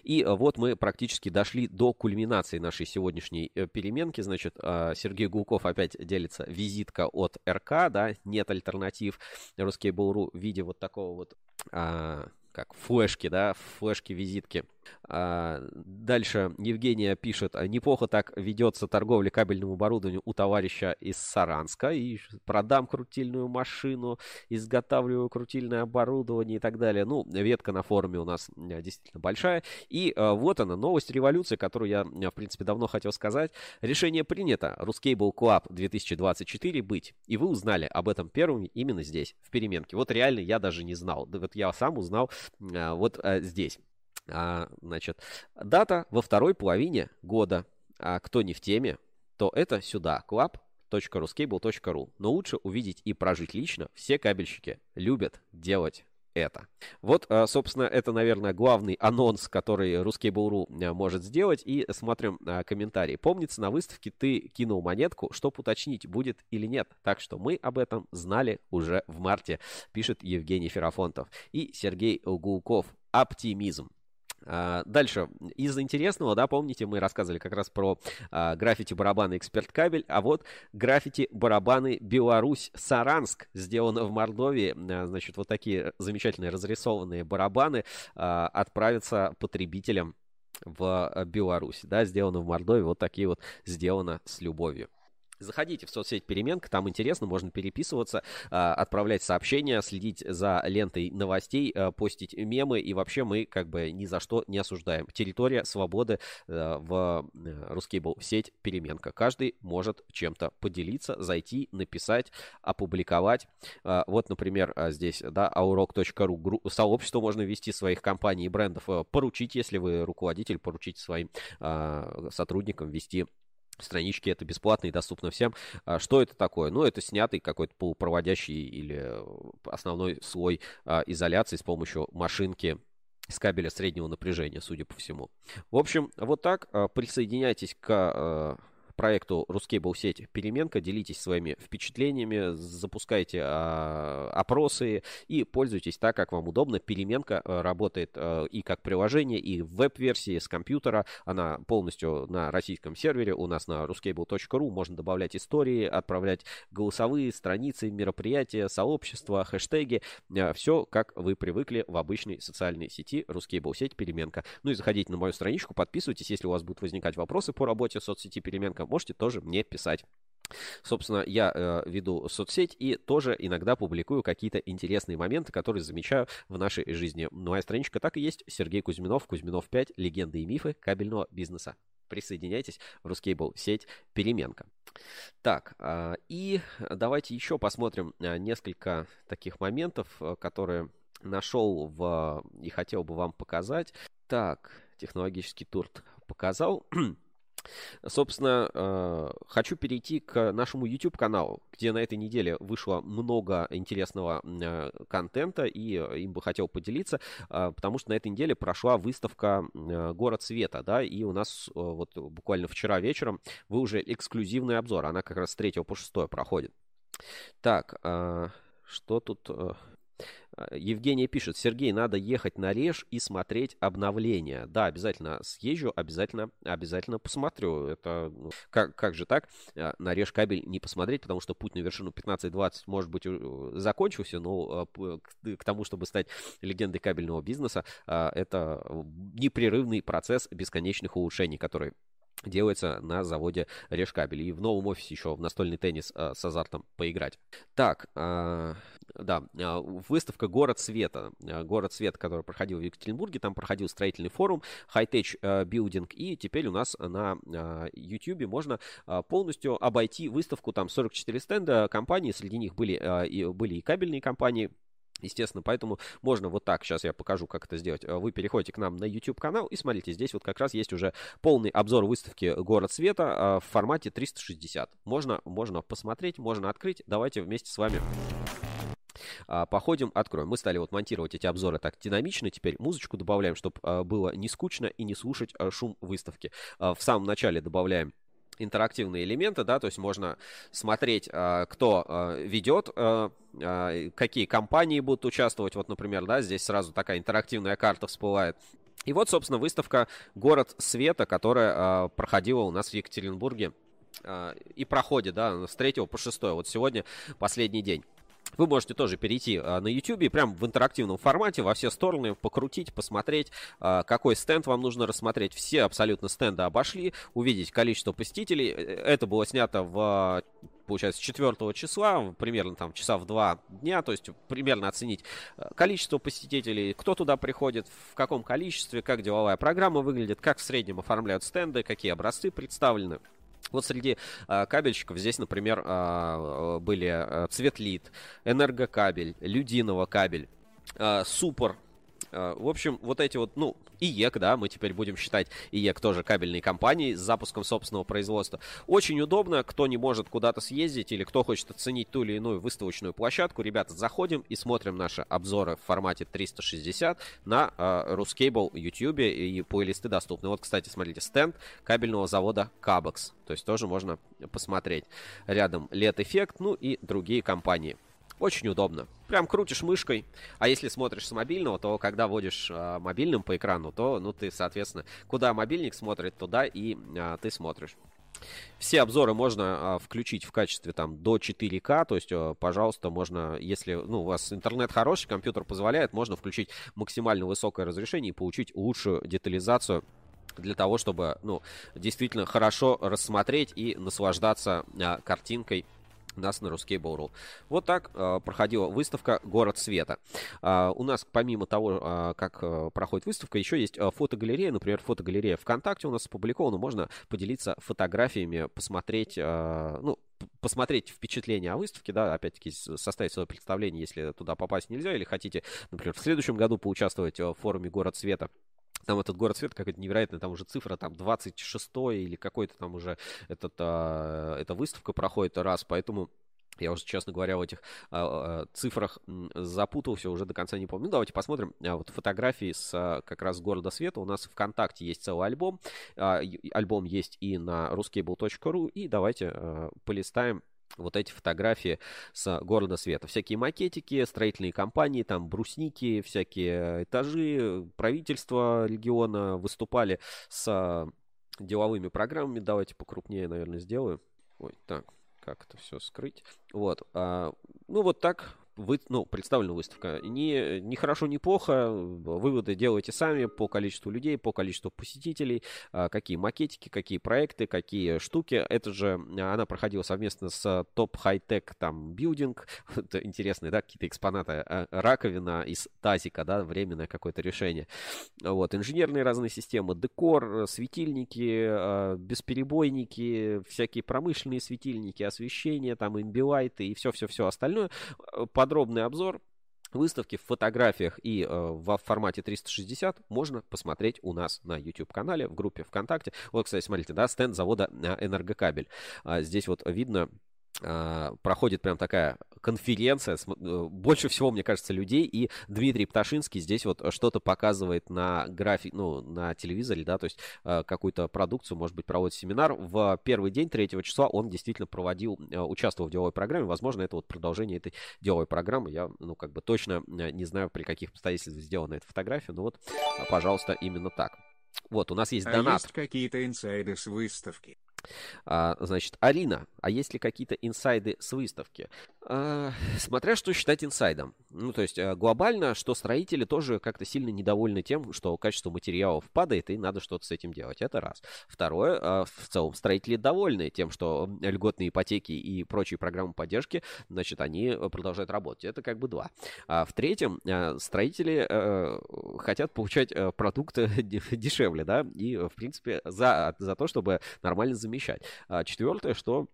И вот мы практически дошли до кульминации нашей сегодняшней переменки. Значит, Сергей Гулков опять делится визитка от РК, да, нет альтернатив. Ruskable.ru в виде вот такого вот а, как флешки, да, флешки визитки а, дальше Евгения пишет, «А неплохо так ведется торговля кабельным оборудованием у товарища из Саранска. И продам крутильную машину, изготавливаю крутильное оборудование и так далее. Ну, ветка на форуме у нас действительно большая. И а, вот она, новость революции, которую я, в принципе, давно хотел сказать. Решение принято. Ruscable Club 2024 быть. И вы узнали об этом первым именно здесь, в переменке. Вот реально я даже не знал. Вот я сам узнал вот здесь. А, значит, дата во второй половине года. А кто не в теме, то это сюда, club.ruscable.ru. Но лучше увидеть и прожить лично. Все кабельщики любят делать это. Вот, а, собственно, это, наверное, главный анонс, который Ruskable.ru а, может сделать. И смотрим а, комментарии. Помнится, на выставке ты кинул монетку, чтоб уточнить, будет или нет. Так что мы об этом знали уже в марте, пишет Евгений Ферафонтов. И Сергей Гулков. Оптимизм. А, дальше, из интересного, да, помните, мы рассказывали как раз про а, граффити-барабаны «Эксперт Кабель», а вот граффити-барабаны «Беларусь Саранск» сделано в Мордовии. А, значит, вот такие замечательные разрисованные барабаны а, отправятся потребителям в Беларусь, да, сделано в Мордовии, вот такие вот сделано с любовью. Заходите в соцсеть Переменка, там интересно, можно переписываться, а, отправлять сообщения, следить за лентой новостей, а, постить мемы, и вообще мы как бы ни за что не осуждаем. Территория свободы а, в Ruskable сеть Переменка. Каждый может чем-то поделиться, зайти, написать, опубликовать. Вот, например, здесь, да, aurok.ru сообщество можно вести своих компаний и брендов, поручить, если вы руководитель, поручить своим сотрудникам вести странички это бесплатно и доступно всем. А что это такое? Ну, это снятый какой-то полупроводящий или э, основной слой а, изоляции с помощью машинки с кабеля среднего напряжения, судя по всему. В общем, вот так. А, присоединяйтесь к проекту Ruskable сеть Переменка. Делитесь своими впечатлениями, запускайте а, опросы и пользуйтесь так, как вам удобно. Переменка а, работает а, и как приложение, и в веб-версии с компьютера. Она полностью на российском сервере. У нас на ruscable.ru можно добавлять истории, отправлять голосовые страницы, мероприятия, сообщества, хэштеги. А, все, как вы привыкли в обычной социальной сети Ruskable сеть Переменка. Ну и заходите на мою страничку, подписывайтесь, если у вас будут возникать вопросы по работе соцсети Переменка можете тоже мне писать. Собственно, я э, веду соцсеть и тоже иногда публикую какие-то интересные моменты, которые замечаю в нашей жизни. Моя страничка так и есть. Сергей Кузьминов, Кузьминов 5, легенды и мифы кабельного бизнеса. Присоединяйтесь в Ruskable сеть Переменка. Так, э, и давайте еще посмотрим э, несколько таких моментов, э, которые нашел в, и хотел бы вам показать. Так, технологический тур показал. [clears throat] Собственно, э, хочу перейти к нашему YouTube-каналу, где на этой неделе вышло много интересного э, контента, и э, им бы хотел поделиться, потому что на этой неделе прошла выставка «Город света», да, и у нас вот буквально вчера вечером вы уже эксклюзивный обзор, она как раз с 3 по 6 проходит. Так, что тут... А, Евгения пишет, Сергей, надо ехать на Реж и смотреть обновления. Да, обязательно съезжу, обязательно, обязательно посмотрю. Это ну, как, как же так? А, на Реж кабель не посмотреть, потому что путь на вершину 15-20 может быть закончился, но а, к, к тому, чтобы стать легендой кабельного бизнеса, это непрерывный процесс бесконечных улучшений, который делается на заводе Решкабель. И в новом офисе еще в настольный теннис э, с азартом поиграть. Так, э, да, э, выставка «Город света». Э, «Город света», который проходил в Екатеринбурге, там проходил строительный форум, high-tech э, building, и теперь у нас на э, YouTube можно э, полностью обойти выставку, там 44 стенда компаний, среди них были, э, и, были и кабельные компании, Естественно, поэтому можно вот так, сейчас я покажу, как это сделать. Вы переходите к нам на YouTube канал и смотрите, здесь вот как раз есть уже полный обзор выставки «Город света» а, в формате 360. Можно, можно посмотреть, можно открыть. Давайте вместе с вами а, Походим, откроем. Мы стали вот монтировать эти обзоры так динамично. Теперь музычку добавляем, чтобы а, было не скучно и не слушать шум выставки. В самом начале добавляем интерактивные элементы, да, то есть можно смотреть, а, кто а, ведет, а, какие компании будут участвовать, вот, например, да, здесь сразу такая интерактивная карта всплывает. И вот, собственно, выставка «Город света», которая проходила у нас в Екатеринбурге и проходит, да, с 3 по 6. Вот сегодня последний день. Вы можете тоже перейти а, на YouTube и прям в интерактивном формате во все стороны покрутить, посмотреть, а, какой стенд вам нужно рассмотреть. Все абсолютно стенды обошли, увидеть количество посетителей. Э, это было снято в получается, 4 числа, примерно там часа в 2 дня, то есть примерно оценить э, количество посетителей, кто туда приходит, в каком количестве, как деловая программа выглядит, как в среднем оформляют стенды, какие образцы представлены. Вот среди э, кабельщиков здесь, например, э, были Цветлит, Энергокабель, Людиново кабель, э, Супер. Э, в общем, вот эти вот, ну, IEK, да, мы теперь будем считать IEK тоже кабельной компанией с запуском собственного производства. Очень удобно, кто не может куда-то съездить или кто хочет оценить ту или иную выставочную площадку, ребята, заходим и смотрим наши обзоры в формате 360 на э, Ruscable YouTube и плейлисты доступны. Вот, кстати, смотрите, стенд кабельного завода Cabex, то есть тоже можно посмотреть. Рядом LED Effect, ну и другие компании. Очень удобно. Прям крутишь мышкой. А если смотришь с мобильного, то когда водишь э, мобильным по экрану, то, ну, ты, соответственно, куда мобильник смотрит, туда и э, ты смотришь. Все обзоры можно а, включить в качестве там до 4К, то есть, а, пожалуйста, можно, если ну, у вас интернет хороший, компьютер позволяет, можно включить максимально высокое разрешение и получить лучшую детализацию для того, чтобы, ну, действительно хорошо рассмотреть и наслаждаться а, картинкой нас на Ruskable.ru. Вот так э, проходила выставка «Город света». Э, у нас, помимо того, э, как э, проходит выставка, еще есть э, фотогалерея. Например, фотогалерея ВКонтакте у нас опубликована. Можно поделиться фотографиями, посмотреть, э, ну, посмотреть впечатление о выставке, да, опять-таки составить свое представление, если туда попасть нельзя, или хотите, например, в следующем году поучаствовать в форуме «Город света», там этот город свет какая-то невероятная, там уже цифра там 26 или какой-то там уже этот, а, эта выставка проходит раз, поэтому я уже, честно говоря, в этих а, а, цифрах запутался, уже до конца не помню. Ну, давайте посмотрим а, вот фотографии с а, как раз города света. У нас ВКонтакте есть целый альбом. А, альбом есть и на ruscable.ru. И давайте а, полистаем вот эти фотографии с города света. Всякие макетики, строительные компании, там брусники, всякие этажи, правительство региона выступали с деловыми программами. Давайте покрупнее, наверное, сделаю. Ой, так, как это все скрыть. Вот. А, ну, вот так вы, ну, представлена выставка. Не, не хорошо, не плохо. Выводы делайте сами по количеству людей, по количеству посетителей, а, какие макетики, какие проекты, какие штуки. Это же она проходила совместно с топ хай-тек там билдинг. Это [laughs] интересные, да, какие-то экспонаты. А, раковина из тазика, да, временное какое-то решение. Вот, инженерные разные системы, декор, светильники, а, бесперебойники, всякие промышленные светильники, освещение, там, имбилайты и все-все-все остальное. По подробный обзор выставки в фотографиях и э, в формате 360 можно посмотреть у нас на YouTube-канале, в группе ВКонтакте. Вот, кстати, смотрите, да, стенд завода э, «Энергокабель». А здесь вот видно а, проходит прям такая конференция. Э, больше всего, мне кажется, людей. И Дмитрий Пташинский здесь вот что-то показывает на график, ну, на телевизоре, да, то есть э, какую-то продукцию, может быть, проводит семинар. В первый день, 3 числа, он действительно проводил, э, участвовал в деловой программе. Возможно, это вот продолжение этой деловой программы. Я, ну, как бы точно не знаю, при каких обстоятельствах сделана эта фотография. Но вот, пожалуйста, именно так. Вот, у нас есть донат. А есть какие-то инсайды с выставки? А, значит, Арина, а есть ли какие-то инсайды с выставки? А, смотря что считать инсайдом. Ну, то есть, а, глобально, что строители тоже как-то сильно недовольны тем, что качество материалов падает, и надо что-то с этим делать. Это раз. Второе, а, в целом, строители довольны тем, что льготные ипотеки и прочие программы поддержки, значит, они продолжают работать. Это как бы два. А в-третьем, а, строители а, хотят получать а, продукты [laughs] дешевле, да, и, в принципе, за, за то, чтобы нормально замещать замещать. А четвертое, что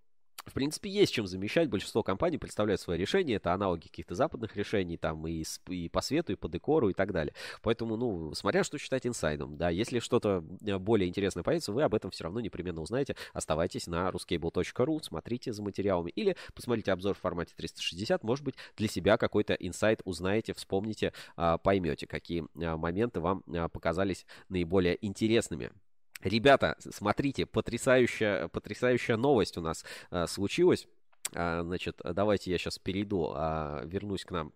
в принципе, есть чем замещать. Большинство компаний представляют свои решения. Это аналоги каких-то западных решений, там и, и по свету, и по декору, и так далее. Поэтому, ну, смотря что считать инсайдом, да, если что-то э, более интересное появится, вы об этом все равно непременно узнаете. Оставайтесь на ruscable.ru, смотрите за материалами или посмотрите обзор в формате 360. Может быть, для себя какой-то инсайт узнаете, вспомните, а, поймете, какие а, моменты вам показались наиболее интересными. Ребята, смотрите, потрясающая, потрясающая новость у нас а, случилась. А, значит, давайте я сейчас перейду, а, вернусь к нам.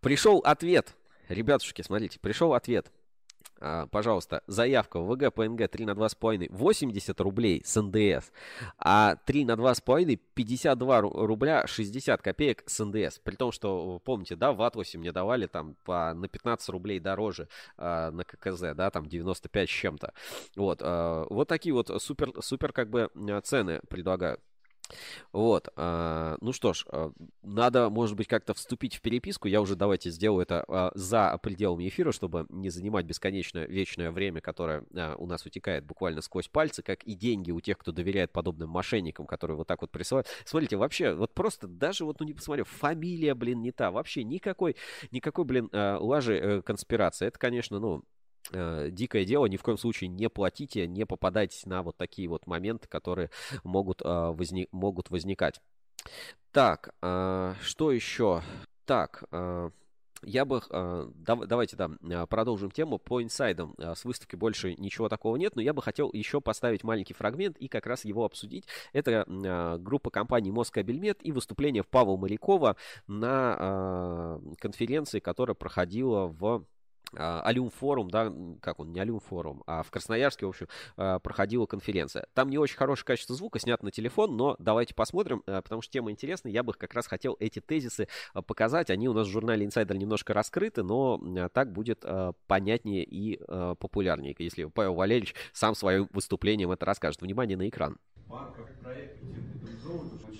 Пришел ответ. Ребятушки, смотрите, пришел ответ. А, пожалуйста, заявка в ВГ ПНГ 3 на 2,5 80 рублей с НДС, а 3 на 2,5 52 рубля 60 копеек с НДС. При том, что, помните, да, в Атласе мне давали там по, на 15 рублей дороже а, на ККЗ, да, там 95 с чем-то. Вот, а, вот такие вот супер, супер как бы цены предлагают. Вот, а, ну что ж, а, надо, может быть, как-то вступить в переписку. Я уже давайте сделаю это а, за пределами эфира, чтобы не занимать бесконечно вечное время, которое у нас утекает буквально сквозь пальцы, как и деньги у тех, кто доверяет подобным мошенникам, которые вот так вот присылают. Смотрите, вообще, вот просто даже вот, ну не посмотрю, фамилия, блин, не та, вообще никакой, никакой, блин, лажи э, конспирации. Это, конечно, ну, э, дикое дело, ни в коем случае не платите, не попадайте на вот такие вот моменты, которые могут, э, возник, могут возникать. Так, э, что еще? Так, э, я бы, давайте, да, продолжим тему по инсайдам. С выставки больше ничего такого нет, но я бы хотел еще поставить маленький фрагмент и как раз его обсудить. Это группа компаний Москабельмет и выступление Павла Морякова на конференции, которая проходила в а, Алюм форум, да, как он, не Алюм форум, а в Красноярске, в общем, а, проходила конференция. Там не очень хорошее качество звука, снят на телефон, но давайте посмотрим, а, потому что тема интересная. Я бы как раз хотел эти тезисы показать. Они у нас в журнале Insider немножко раскрыты, но так будет понятнее и популярнее, если Павел Валерьевич сам своим выступлением это расскажет. Внимание на экран. Банк как проект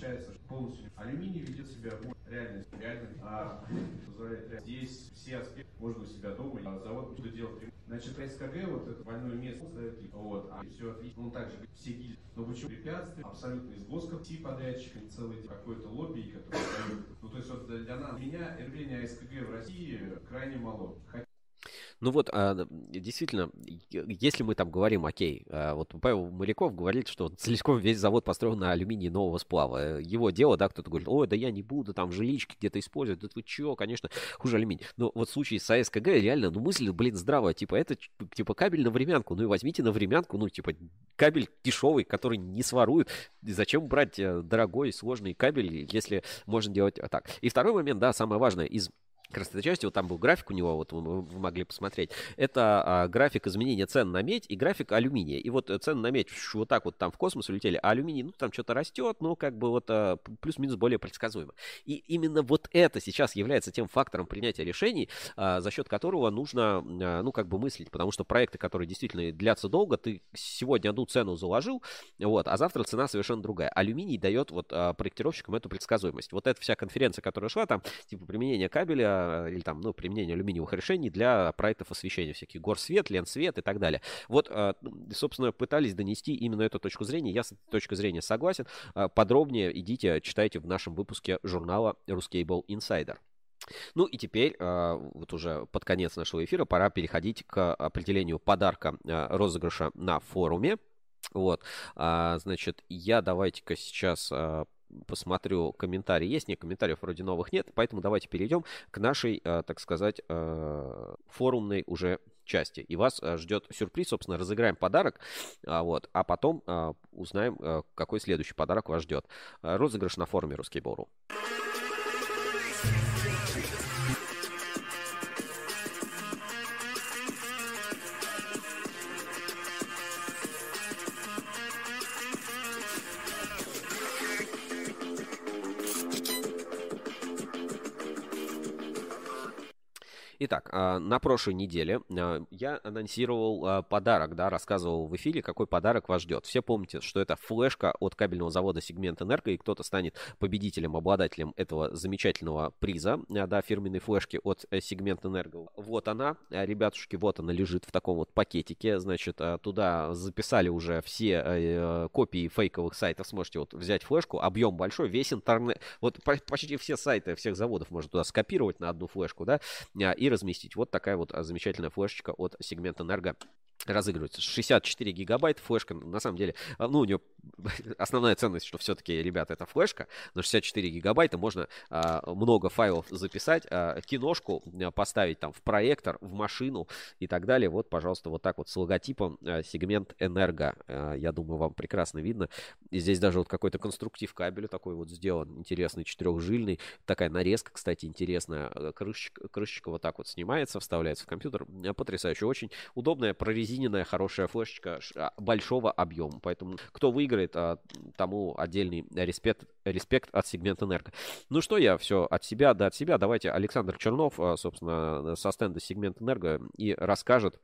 получается полностью алюминий ведет себя реально, реально, а позволяет здесь все аспекты можно у себя дома, а завод что делать. Значит, СКГ, вот это больное место, вот, а все отлично, он также все гильзы. Но почему препятствия, абсолютно из воска, все подрядчики, целый какой-то лобби, который. Ну, то есть, вот для нас, меня рвение СКГ в России крайне мало. Ну вот, а, действительно, если мы там говорим, окей, а, вот Павел Маляков говорит, что целиком весь завод построен на алюминии нового сплава. Его дело, да, кто-то говорит, ой, да я не буду там жилички где-то использовать, да вы чё, конечно, хуже алюминий. Но вот в случае с АСКГ реально, ну мысль, блин, здравая, типа это типа кабель на временку, ну и возьмите на временку, ну типа кабель дешевый, который не своруют. Зачем брать э, дорогой, сложный кабель, если можно делать так? И второй момент, да, самое важное, из этой части, вот там был график у него, вот вы, могли посмотреть. Это а, график изменения цен на медь и график алюминия. И вот цены на медь вот так вот там в космос улетели, а алюминий, ну, там что-то растет, но как бы вот а, плюс-минус более предсказуемо. И именно вот это сейчас является тем фактором принятия решений, а, за счет которого нужно, а, ну, как бы мыслить, потому что проекты, которые действительно длятся долго, ты сегодня одну цену заложил, вот, а завтра цена совершенно другая. Алюминий дает вот проектировщикам эту предсказуемость. Вот эта вся конференция, которая шла, там, типа, применение кабеля, Э, или там, ну, применение алюминиевых решений для проектов освещения, всяких горсвет, ленсвет и так далее. Вот, э, собственно, пытались донести именно эту точку зрения. Я с этой точки зрения согласен. Э, подробнее идите, читайте в нашем выпуске журнала Ruscable Insider. Ну и теперь, вот уже под конец нашего эфира, пора переходить к определению подарка розыгрыша на форуме. Вот, значит, я давайте-ка сейчас посмотрю комментарии. Есть, нет, комментариев вроде новых нет, поэтому давайте перейдем к нашей, так сказать, форумной уже части. И вас ждет сюрприз, собственно, разыграем подарок, вот, а потом узнаем, какой следующий подарок вас ждет. Розыгрыш на форуме Ruskable.ru. Итак, а, на прошлой неделе а, я анонсировал а, подарок, да, рассказывал в эфире, какой подарок вас ждет. Все помните, что это флешка от кабельного завода Сегмент Энерго, и кто-то станет победителем, обладателем этого замечательного приза, да, фирменной флешки от э, Сегмент Энерго. Вот она, ребятушки, вот она лежит в таком вот пакетике, значит, туда записали уже все э, копии фейковых сайтов, сможете вот взять флешку, объем большой, весь интернет, вот почти все сайты всех заводов можно туда скопировать на одну флешку, да, и разместить. Вот такая вот а, замечательная флешечка от сегмента Энерго разыгрывается. 64 гигабайт флешка, на самом деле, а, ну, у нее [laughs] основная ценность, что все-таки, ребята, это флешка, но 64 гигабайта можно а, много файлов записать, а, киношку а, поставить там в проектор, в машину и так далее. Вот, пожалуйста, вот так вот с логотипом а, сегмент Энерго. А, я думаю, вам прекрасно видно. И здесь даже вот какой-то конструктив кабеля такой вот сделан, интересный, четырехжильный. Такая нарезка, кстати, интересная. Крышечка, крышечка вот так вот снимается, вставляется в компьютер. Потрясающе, очень удобная, прорезиненная прорезиненная хорошая флешечка а, большого объема. Поэтому кто выиграет, а, тому отдельный респект, респект от сегмента энерго. Ну что я все от себя, да от себя. Давайте Александр Чернов, а, собственно, со стенда сегмент энерго и расскажет,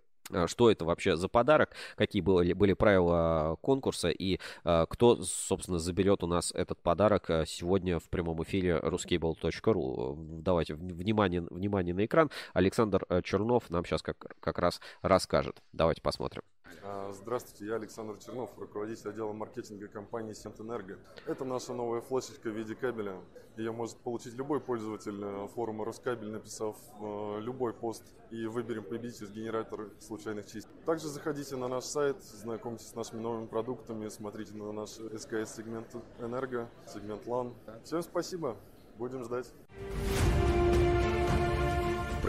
что это вообще за подарок, какие были, были правила конкурса и э, кто, собственно, заберет у нас этот подарок сегодня в прямом эфире ruscable.ru. Давайте внимание, внимание на экран. Александр Чернов нам сейчас как, как раз расскажет. Давайте посмотрим. А, здравствуйте, я Александр Чернов, руководитель отдела маркетинга компании Сентэнерго. Это наша новая флешечка в виде кабеля. Ее может получить любой пользователь э, форума Роскабель, написав э, любой пост и выберем победителя с генератора случайных чисел. Также заходите на наш сайт, знакомьтесь с нашими новыми продуктами, смотрите на наш СКС сегмент Энерго, сегмент LAN. Всем спасибо, будем ждать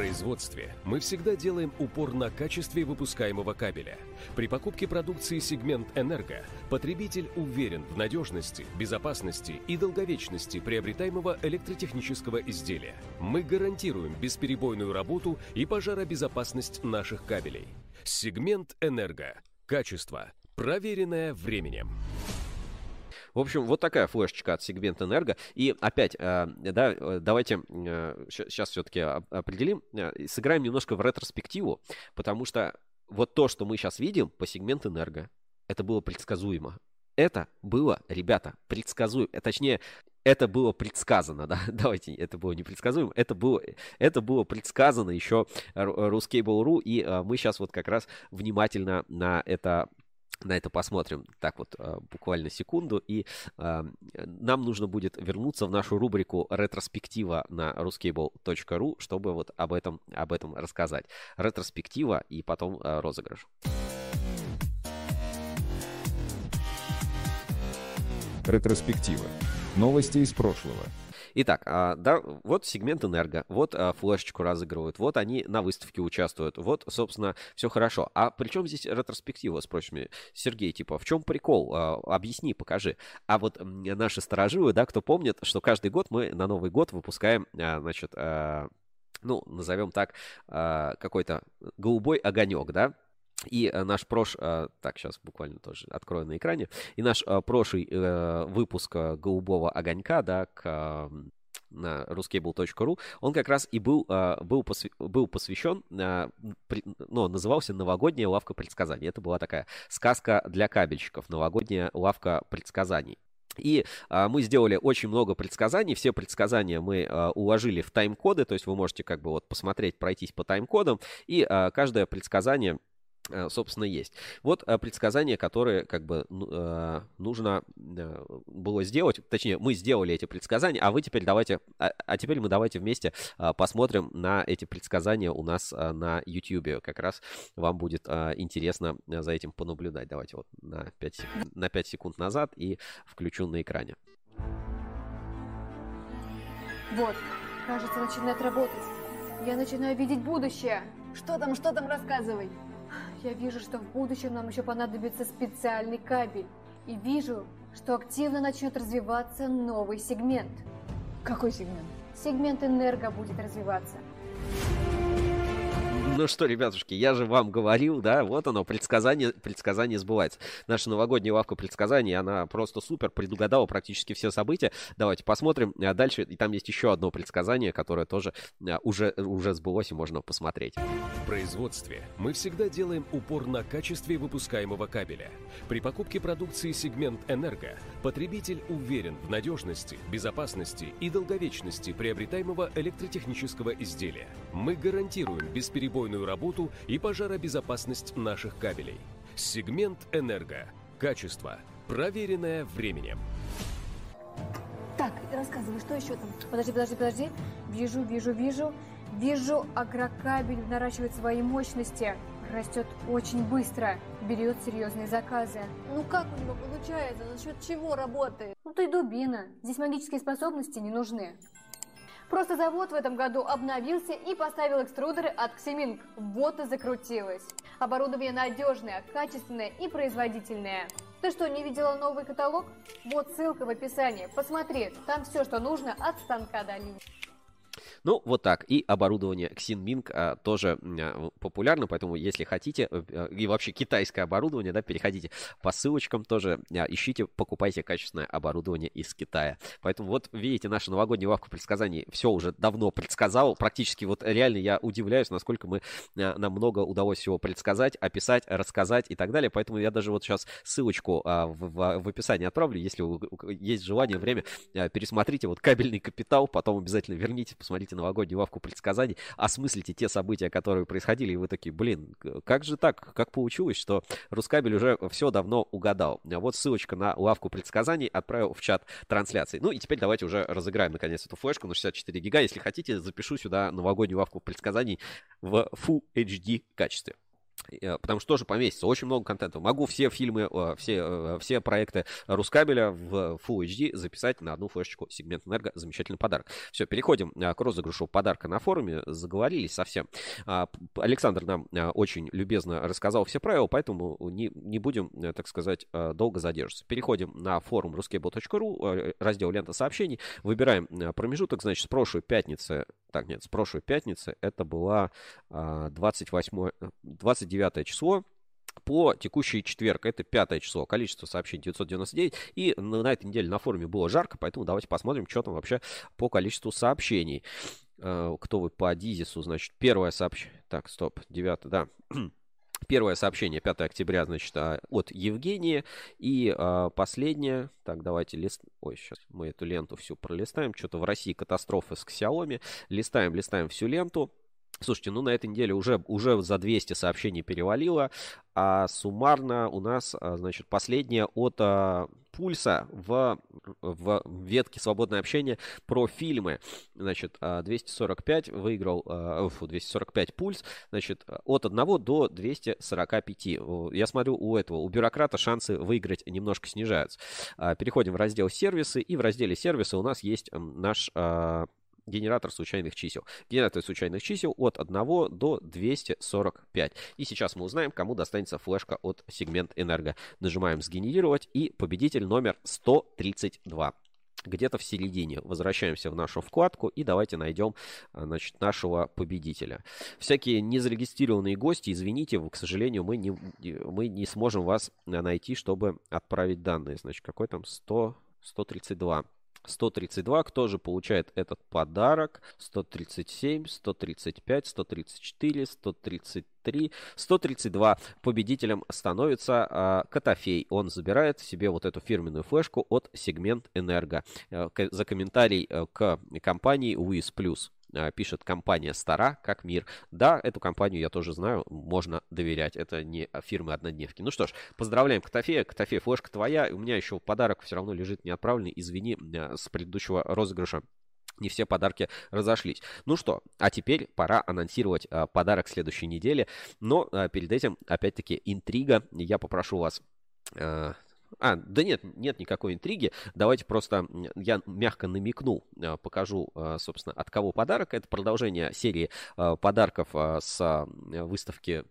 производстве мы всегда делаем упор на качестве выпускаемого кабеля. При покупке продукции сегмент «Энерго» потребитель уверен в надежности, безопасности и долговечности приобретаемого электротехнического изделия. Мы гарантируем бесперебойную работу и пожаробезопасность наших кабелей. Сегмент «Энерго». Качество, проверенное временем. В общем, вот такая флешечка от сегмента Энерго. И опять, э, да, э, давайте сейчас э, все-таки определим, сыграем немножко в ретроспективу, потому что вот то, что мы сейчас видим по сегменту Энерго, это было предсказуемо. Это было, ребята, предсказуемо. Точнее, это было предсказано, [laughs] да, давайте, это было не предсказуемо, это было, это было предсказано еще Ruskable.ru, и мы сейчас вот как раз внимательно на это на это посмотрим так вот а, буквально секунду. И э, нам нужно будет вернуться в нашу рубрику ретроспектива на ruscable.ru, чтобы вот об этом, об этом рассказать. Ретроспектива и потом э, розыгрыш. Ретроспектива. Новости из прошлого. Итак, а, да, вот сегмент энерго, вот а, флешечку разыгрывают, вот они на выставке участвуют, вот, собственно, все хорошо. А при чем здесь ретроспектива, спросишь меня, Сергей, типа, в чем прикол? А, объясни, покажи. А вот наши сторожилы, да, кто помнит, что каждый год мы на Новый год выпускаем, значит, ну, назовем так, какой-то голубой огонек, да, и э, наш прош... Э, так, сейчас буквально тоже открою на экране. И наш э, прошлый выпуск «Голубого огонька», да, к на ruscable.ru, он как раз и был, был, посвя... был посвящен, ну, назывался «Новогодняя лавка предсказаний». Это была такая сказка для кабельщиков, новогодняя лавка предсказаний. И а, мы сделали очень много предсказаний. Все предсказания мы а, уложили в тайм-коды, то есть вы можете как бы вот посмотреть, пройтись по тайм-кодам, и а, каждое предсказание собственно, есть. Вот э, предсказания, которые как бы ну, э, нужно было сделать, точнее, мы сделали эти предсказания, а вы теперь давайте, а, а теперь мы давайте вместе посмотрим на эти предсказания у нас на YouTube. Как раз вам будет интересно за этим понаблюдать. Давайте вот на 5, секунд, на 5 секунд назад и включу на экране. Вот, кажется, начинает работать. Я начинаю видеть будущее. Что там, что там, рассказывай. Я вижу, что в будущем нам еще понадобится специальный кабель. И вижу, что активно начнет развиваться новый сегмент. Какой сегмент? Сегмент энерго будет развиваться. Ну что, ребятушки, я же вам говорил, да, вот оно, предсказание, предсказание сбывается. Наша новогодняя лавка предсказаний, она просто супер, предугадала практически все события. Давайте посмотрим а дальше. И там есть еще одно предсказание, которое тоже а, уже, уже сбылось и можно посмотреть. В производстве мы всегда делаем упор на качестве выпускаемого кабеля. При покупке продукции сегмент «Энерго» потребитель уверен в надежности, безопасности и долговечности приобретаемого электротехнического изделия. Мы гарантируем бесперебойную спокойную работу и пожаробезопасность наших кабелей. Сегмент «Энерго». Качество, проверенное временем. Так, рассказывай, что еще там? Подожди, подожди, подожди. Вижу, вижу, вижу. Вижу, агрокабель наращивает свои мощности. Растет очень быстро, берет серьезные заказы. Ну как у него получается? За счет чего работает? Ну ты дубина. Здесь магические способности не нужны. Просто завод в этом году обновился и поставил экструдеры от Ксиминг. Вот и закрутилось. Оборудование надежное, качественное и производительное. Ты что, не видела новый каталог? Вот ссылка в описании. Посмотри, там все, что нужно от станка до линии. Ну, вот так. И оборудование Xinming а, тоже а, популярно, поэтому если хотите, а, и вообще китайское оборудование, да, переходите по ссылочкам тоже, а, ищите, покупайте качественное оборудование из Китая. Поэтому вот видите, наша новогодняя лавка предсказаний все уже давно предсказал. Практически вот реально я удивляюсь, насколько мы, а, нам много удалось всего предсказать, описать, рассказать и так далее. Поэтому я даже вот сейчас ссылочку а, в, в, в описании отправлю, если у, есть желание, время, а, пересмотрите вот кабельный капитал, потом обязательно верните, посмотрите откройте новогоднюю лавку предсказаний, осмыслите те события, которые происходили, и вы такие, блин, как же так, как получилось, что Рускабель уже все давно угадал. Вот ссылочка на лавку предсказаний отправил в чат трансляции. Ну и теперь давайте уже разыграем наконец эту флешку на 64 гига. Если хотите, запишу сюда новогоднюю лавку предсказаний в Full HD качестве. Э, потому что тоже поместится очень много контента. Могу все фильмы, э, все, э, все проекты Рускабеля в Full HD записать на одну флешечку сегмент Энерго. Замечательный подарок. Все, переходим к розыгрышу подарка на форуме. Заговорились совсем. А, Александр нам очень любезно рассказал все правила, поэтому не, не будем, так сказать, долго задерживаться. Переходим на форум ruskable.ru, раздел лента сообщений. Выбираем промежуток, значит, с прошлой пятницы так, нет, с прошлой пятницы это была 28, 29 число по текущий четверг, это пятое число, количество сообщений 999, и на этой неделе на форуме было жарко, поэтому давайте посмотрим, что там вообще по количеству сообщений. А, кто вы по Дизису, значит, первое сообщение, так, стоп, девятое, да, [clears throat] Первое сообщение 5 октября, значит, а, от Евгении. И а, последнее, так, давайте лист... Ой, сейчас мы эту ленту всю пролистаем. Что-то в России катастрофы с Xiaomi. Листаем, листаем всю ленту. Слушайте, ну на этой неделе уже, уже за 200 сообщений перевалило, а суммарно у нас, а, значит, последнее от а, Пульса в, в ветке «Свободное общение» про фильмы. Значит, 245 а, выиграл, а, фу, 245 Пульс, значит, от 1 до 245. Я смотрю, у этого, у бюрократа шансы выиграть немножко снижаются. Переходим в раздел «Сервисы», и в разделе «Сервисы» у нас есть наш генератор случайных чисел. Генератор случайных чисел от 1 до 245. И сейчас мы узнаем, кому достанется флешка от сегмент энерго. Нажимаем «Сгенерировать» и победитель номер 132 где-то в середине. Возвращаемся в нашу вкладку и давайте найдем значит, нашего победителя. Всякие незарегистрированные гости, извините, к сожалению, мы не, мы не сможем вас найти, чтобы отправить данные. Значит, какой там 100, 132. 132, кто же получает этот подарок? 137, 135, 134, 133, 132. Победителем становится э, Котофей. Он забирает себе вот эту фирменную флешку от сегмент Энерго. Э, за комментарий э, к компании WIS+. э, пишет компания стара, как мир. Да, эту компанию я тоже знаю, можно доверять. Это не фирмы однодневки. Ну что ж, поздравляем Котофея. Котофея, флешка твоя. У меня еще подарок все равно лежит неотправленный. Извини, э, с предыдущего розыгрыша не все подарки разошлись. Ну что, а теперь пора анонсировать а, подарок следующей недели. Но а, перед этим, опять-таки, интрига. Я попрошу вас... А, а, да нет, нет никакой интриги. Давайте просто я мягко намекну, покажу, собственно, от кого подарок. Это продолжение серии подарков с выставки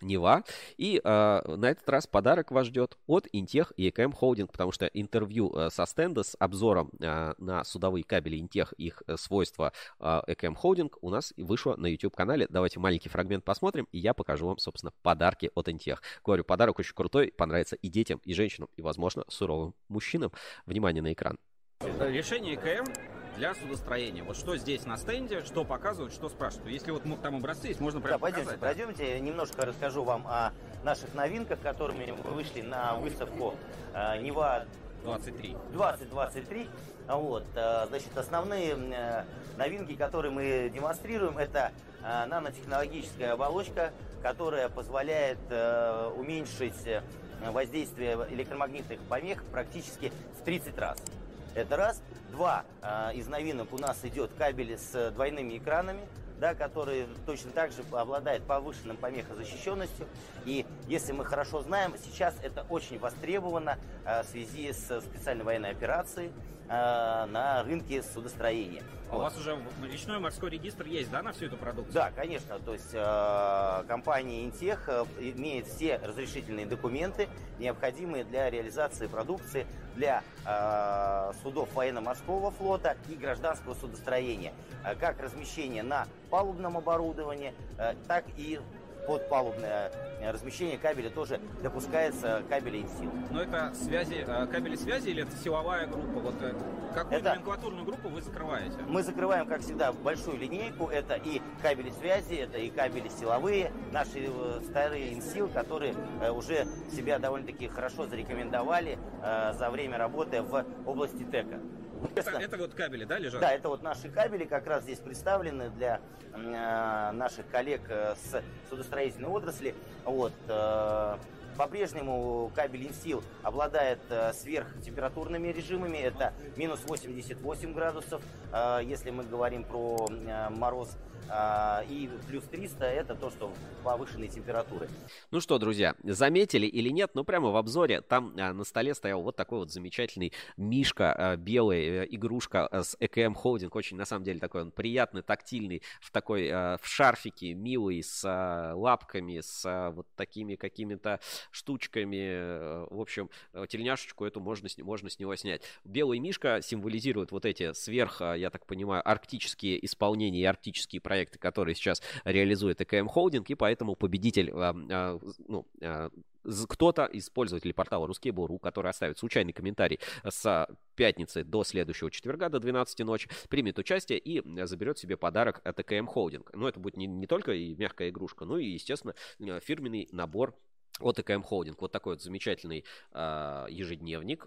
Нева. И э, на этот раз подарок вас ждет от Интех и EKM Holding, потому что интервью э, со стенда с обзором э, на судовые кабели Интех, их э, свойства э, EKM Holding у нас вышло на YouTube-канале. Давайте маленький фрагмент посмотрим, и я покажу вам, собственно, подарки от Интех. Говорю, подарок очень крутой, понравится и детям, и женщинам, и, возможно, суровым мужчинам. Внимание на экран. Решение ЭКМ для судостроения. Вот что здесь на стенде, что показывают, что спрашивают. Если вот там образцы есть, можно прямо да, пойдемте, показать. Пройдемте, немножко расскажу вам о наших новинках, которыми мы вышли на выставку э, Нева 23. 2023. Вот, э, значит, основные э, новинки, которые мы демонстрируем, это нанотехнологическая оболочка, которая позволяет уменьшить воздействие электромагнитных помех практически в 30 раз. Это раз. Два. А, из новинок у нас идет кабель с двойными экранами, да, который точно так же обладает повышенным помехозащищенностью. И если мы хорошо знаем, сейчас это очень востребовано а, в связи с специальной военной операцией на рынке судостроения. А вот. у вас уже речной морской регистр есть, да, на всю эту продукцию? Да, конечно. То есть э, компания Интех э, имеет все разрешительные документы, необходимые для реализации продукции для э, судов военно-морского флота и гражданского судостроения, э, как размещение на палубном оборудовании, э, так и подпалубное э, размещение кабеля тоже допускается кабели инсил. Но это связи, э, кабели связи или это силовая группа? Вот э, какую это... номенклатурную группу вы закрываете? Мы закрываем, как всегда, большую линейку. Это и кабели связи, это и кабели силовые, наши старые инсил, которые уже себя довольно-таки хорошо зарекомендовали за время работы в области ТЭКа. Это, это вот кабели, да, лежат? Да, это вот наши кабели как раз здесь представлены для э, наших коллег э, с судостроительной отрасли. Вот, э, по-прежнему кабель Инсил обладает э, сверхтемпературными режимами. Это минус 88 градусов, э, если мы говорим про э, мороз и плюс 300 это то, что повышенные температуры. Ну что, друзья, заметили или нет, ну прямо в обзоре там на столе стоял вот такой вот замечательный мишка белый, игрушка с EKM Holding, очень на самом деле такой он приятный, тактильный, в такой, в шарфике, милый, с лапками, с вот такими какими-то штучками, э, в общем, э, тельняшечку эту можно, можно с него снять. Белый мишка символизирует вот эти сверх, я так понимаю, арктические исполнения и арктические проекты которые сейчас реализует ЭКМ Холдинг, и поэтому победитель, ну, кто-то из пользователей портала Ruskable.ru, который оставит случайный комментарий с пятницы до следующего четверга до 12 ночи, примет участие и заберет себе подарок от ЭКМ Холдинг. Но это будет не, не только и мягкая игрушка, но и, естественно, фирменный набор от ЭКМ Холдинг. Вот такой вот замечательный э, ежедневник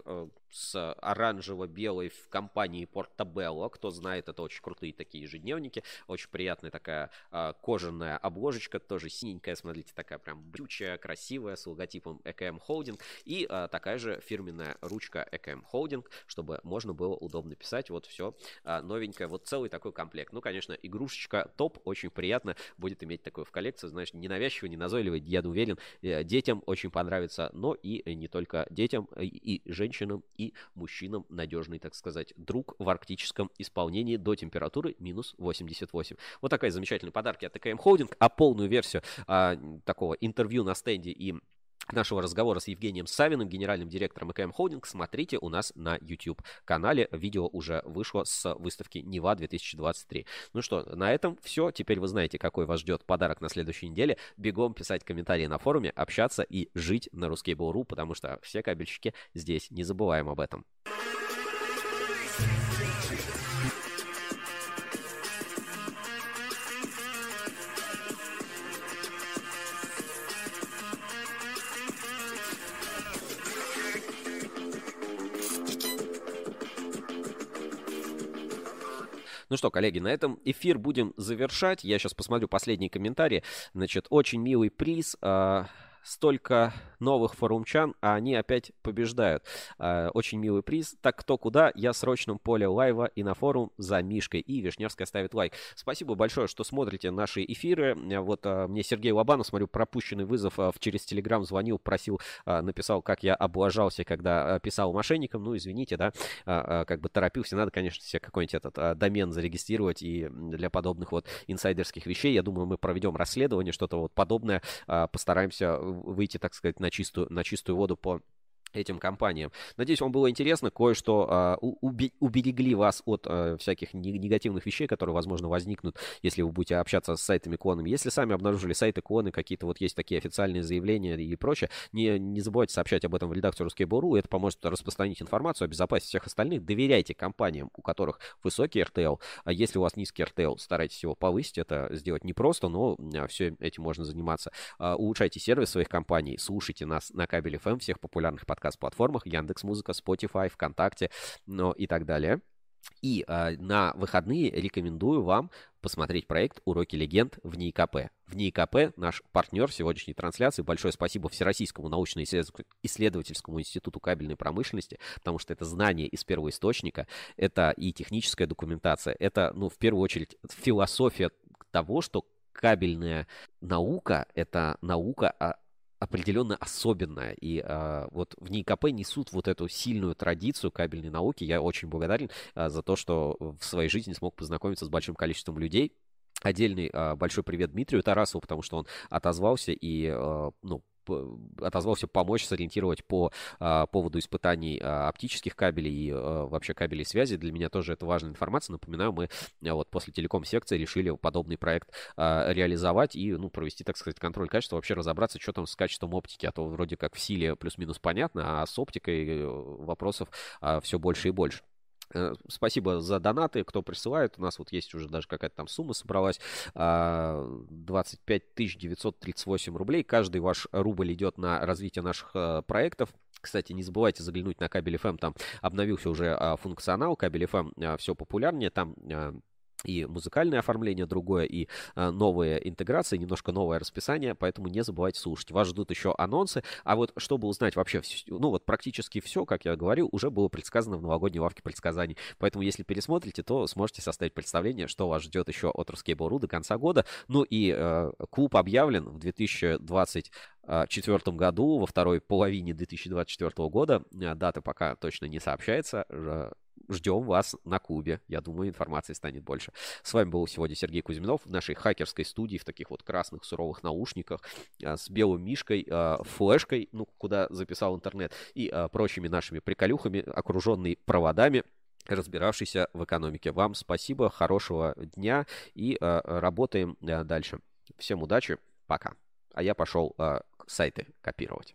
с оранжево-белой в компании Portabello. Кто знает, это очень крутые такие ежедневники. Очень приятная такая э, кожаная обложечка, тоже синенькая, смотрите, такая прям брючая, красивая, с логотипом ЭКМ Холдинг. И э, такая же фирменная ручка ЭКМ Холдинг, чтобы можно было удобно писать. Вот все э, новенькое. Вот целый такой комплект. Ну, конечно, игрушечка топ. Очень приятно будет иметь такое в коллекции. Знаешь, ненавязчивый, неназойливый, я уверен, детям очень понравится, но и не только детям, и женщинам, и мужчинам надежный, так сказать, друг в арктическом исполнении до температуры минус 88. Вот такая замечательная подарки от ТКМ Холдинг, а полную версию а, такого интервью на стенде и нашего разговора с Евгением Савиным, генеральным директором ЭКМ Холдинг, смотрите у нас на YouTube-канале. Видео уже вышло с выставки Нева 2023. Ну что, на этом все. Теперь вы знаете, какой вас ждет подарок на следующей неделе. Бегом писать комментарии на форуме, общаться и жить на Ruskable.ru, потому что все кабельщики здесь. Не забываем об этом. Ну что, коллеги, на этом эфир будем завершать. Я сейчас посмотрю последние комментарии. Значит, очень милый приз. А, столько новых форумчан, а они опять побеждают. Э, очень милый приз. Так кто куда, я срочном поле лайва и на форум за Мишкой. И Вишневская ставит лайк. Спасибо большое, что смотрите наши эфиры. Вот э, мне Сергей Лобанов, смотрю, пропущенный вызов через Телеграм звонил, просил, написал, как я облажался, когда писал мошенникам. Ну, извините, да, как бы торопился. Надо, конечно, себе какой-нибудь этот домен зарегистрировать и для подобных вот инсайдерских вещей. Я думаю, мы проведем расследование, что-то вот подобное. Постараемся выйти, так сказать, на чистую, на чистую воду по этим компаниям. Надеюсь, вам было интересно, кое-что а, уберегли вас от а, всяких негативных вещей, которые, возможно, возникнут, если вы будете общаться с сайтами клонами. Если сами обнаружили сайты клоны, какие-то вот есть такие официальные заявления и прочее, не, не забывайте сообщать об этом в редакцию Ruskable.ru, это поможет распространить информацию, обезопасить всех остальных. Доверяйте компаниям, у которых высокий RTL, а если у вас низкий RTL, старайтесь его повысить, это сделать непросто, но а, все этим можно заниматься. Улучшайте сервис своих компаний, слушайте нас на кабеле FM, всех популярных подкастов подкаст-платформах, Яндекс Музыка, Spotify, ВКонтакте, ну и так далее. И э, на выходные рекомендую вам посмотреть проект «Уроки легенд» в НИИКП. В НИИКП наш партнер сегодняшней трансляции. Большое спасибо Всероссийскому научно-исследовательскому институту кабельной промышленности, потому что это знание из первого источника, это и техническая документация, это, ну, в первую очередь, философия того, что кабельная наука — это наука о определенно особенная. И э, вот в НИКП несут вот эту сильную традицию кабельной науки. Я очень благодарен э, за то, что в своей жизни смог познакомиться с большим количеством людей. Отдельный э, большой привет Дмитрию Тарасову, потому что он отозвался и э, ну, отозвался помочь сориентировать по а, поводу испытаний а, оптических кабелей и а, вообще кабелей связи. Для меня тоже это важная информация. Напоминаю, мы вот после телеком-секции решили подобный проект реализовать и ну, провести, так сказать, контроль качества, вообще разобраться, что там с качеством оптики. А то вроде как в силе плюс-минус понятно, а с оптикой э, вопросов все больше и больше. Э, спасибо за донаты, кто присылает. У нас вот есть уже даже какая-то там сумма собралась. 25 а, 938 рублей. Каждый ваш рубль идет на развитие наших э, проектов. Кстати, не забывайте заглянуть на кабель FM, там обновился уже а, функционал, кабель FM а, все популярнее, там и музыкальное оформление другое, и э, новые интеграции, немножко новое расписание, поэтому не забывайте слушать. Вас ждут еще анонсы, а вот чтобы узнать вообще, ну вот практически все, как я говорил, уже было предсказано в новогодней лавке предсказаний, поэтому если пересмотрите, то сможете составить представление, что вас ждет еще от Ruskable.ru до конца года. Ну и э, клуб объявлен в 2020 2024 году, во второй половине 2024 года. Э, дата пока точно не сообщается. Ждем вас на Кубе. Я думаю, информации станет больше. С вами был сегодня Сергей Кузьминов в нашей хакерской студии в таких вот красных суровых наушниках э, с белым мишкой, э, флешкой, ну, куда записал интернет, и прочими нашими приколюхами, окруженный проводами разбиравшийся в экономике. Вам спасибо, хорошего дня и работаем дальше. Всем удачи, пока. А я пошел сайты копировать.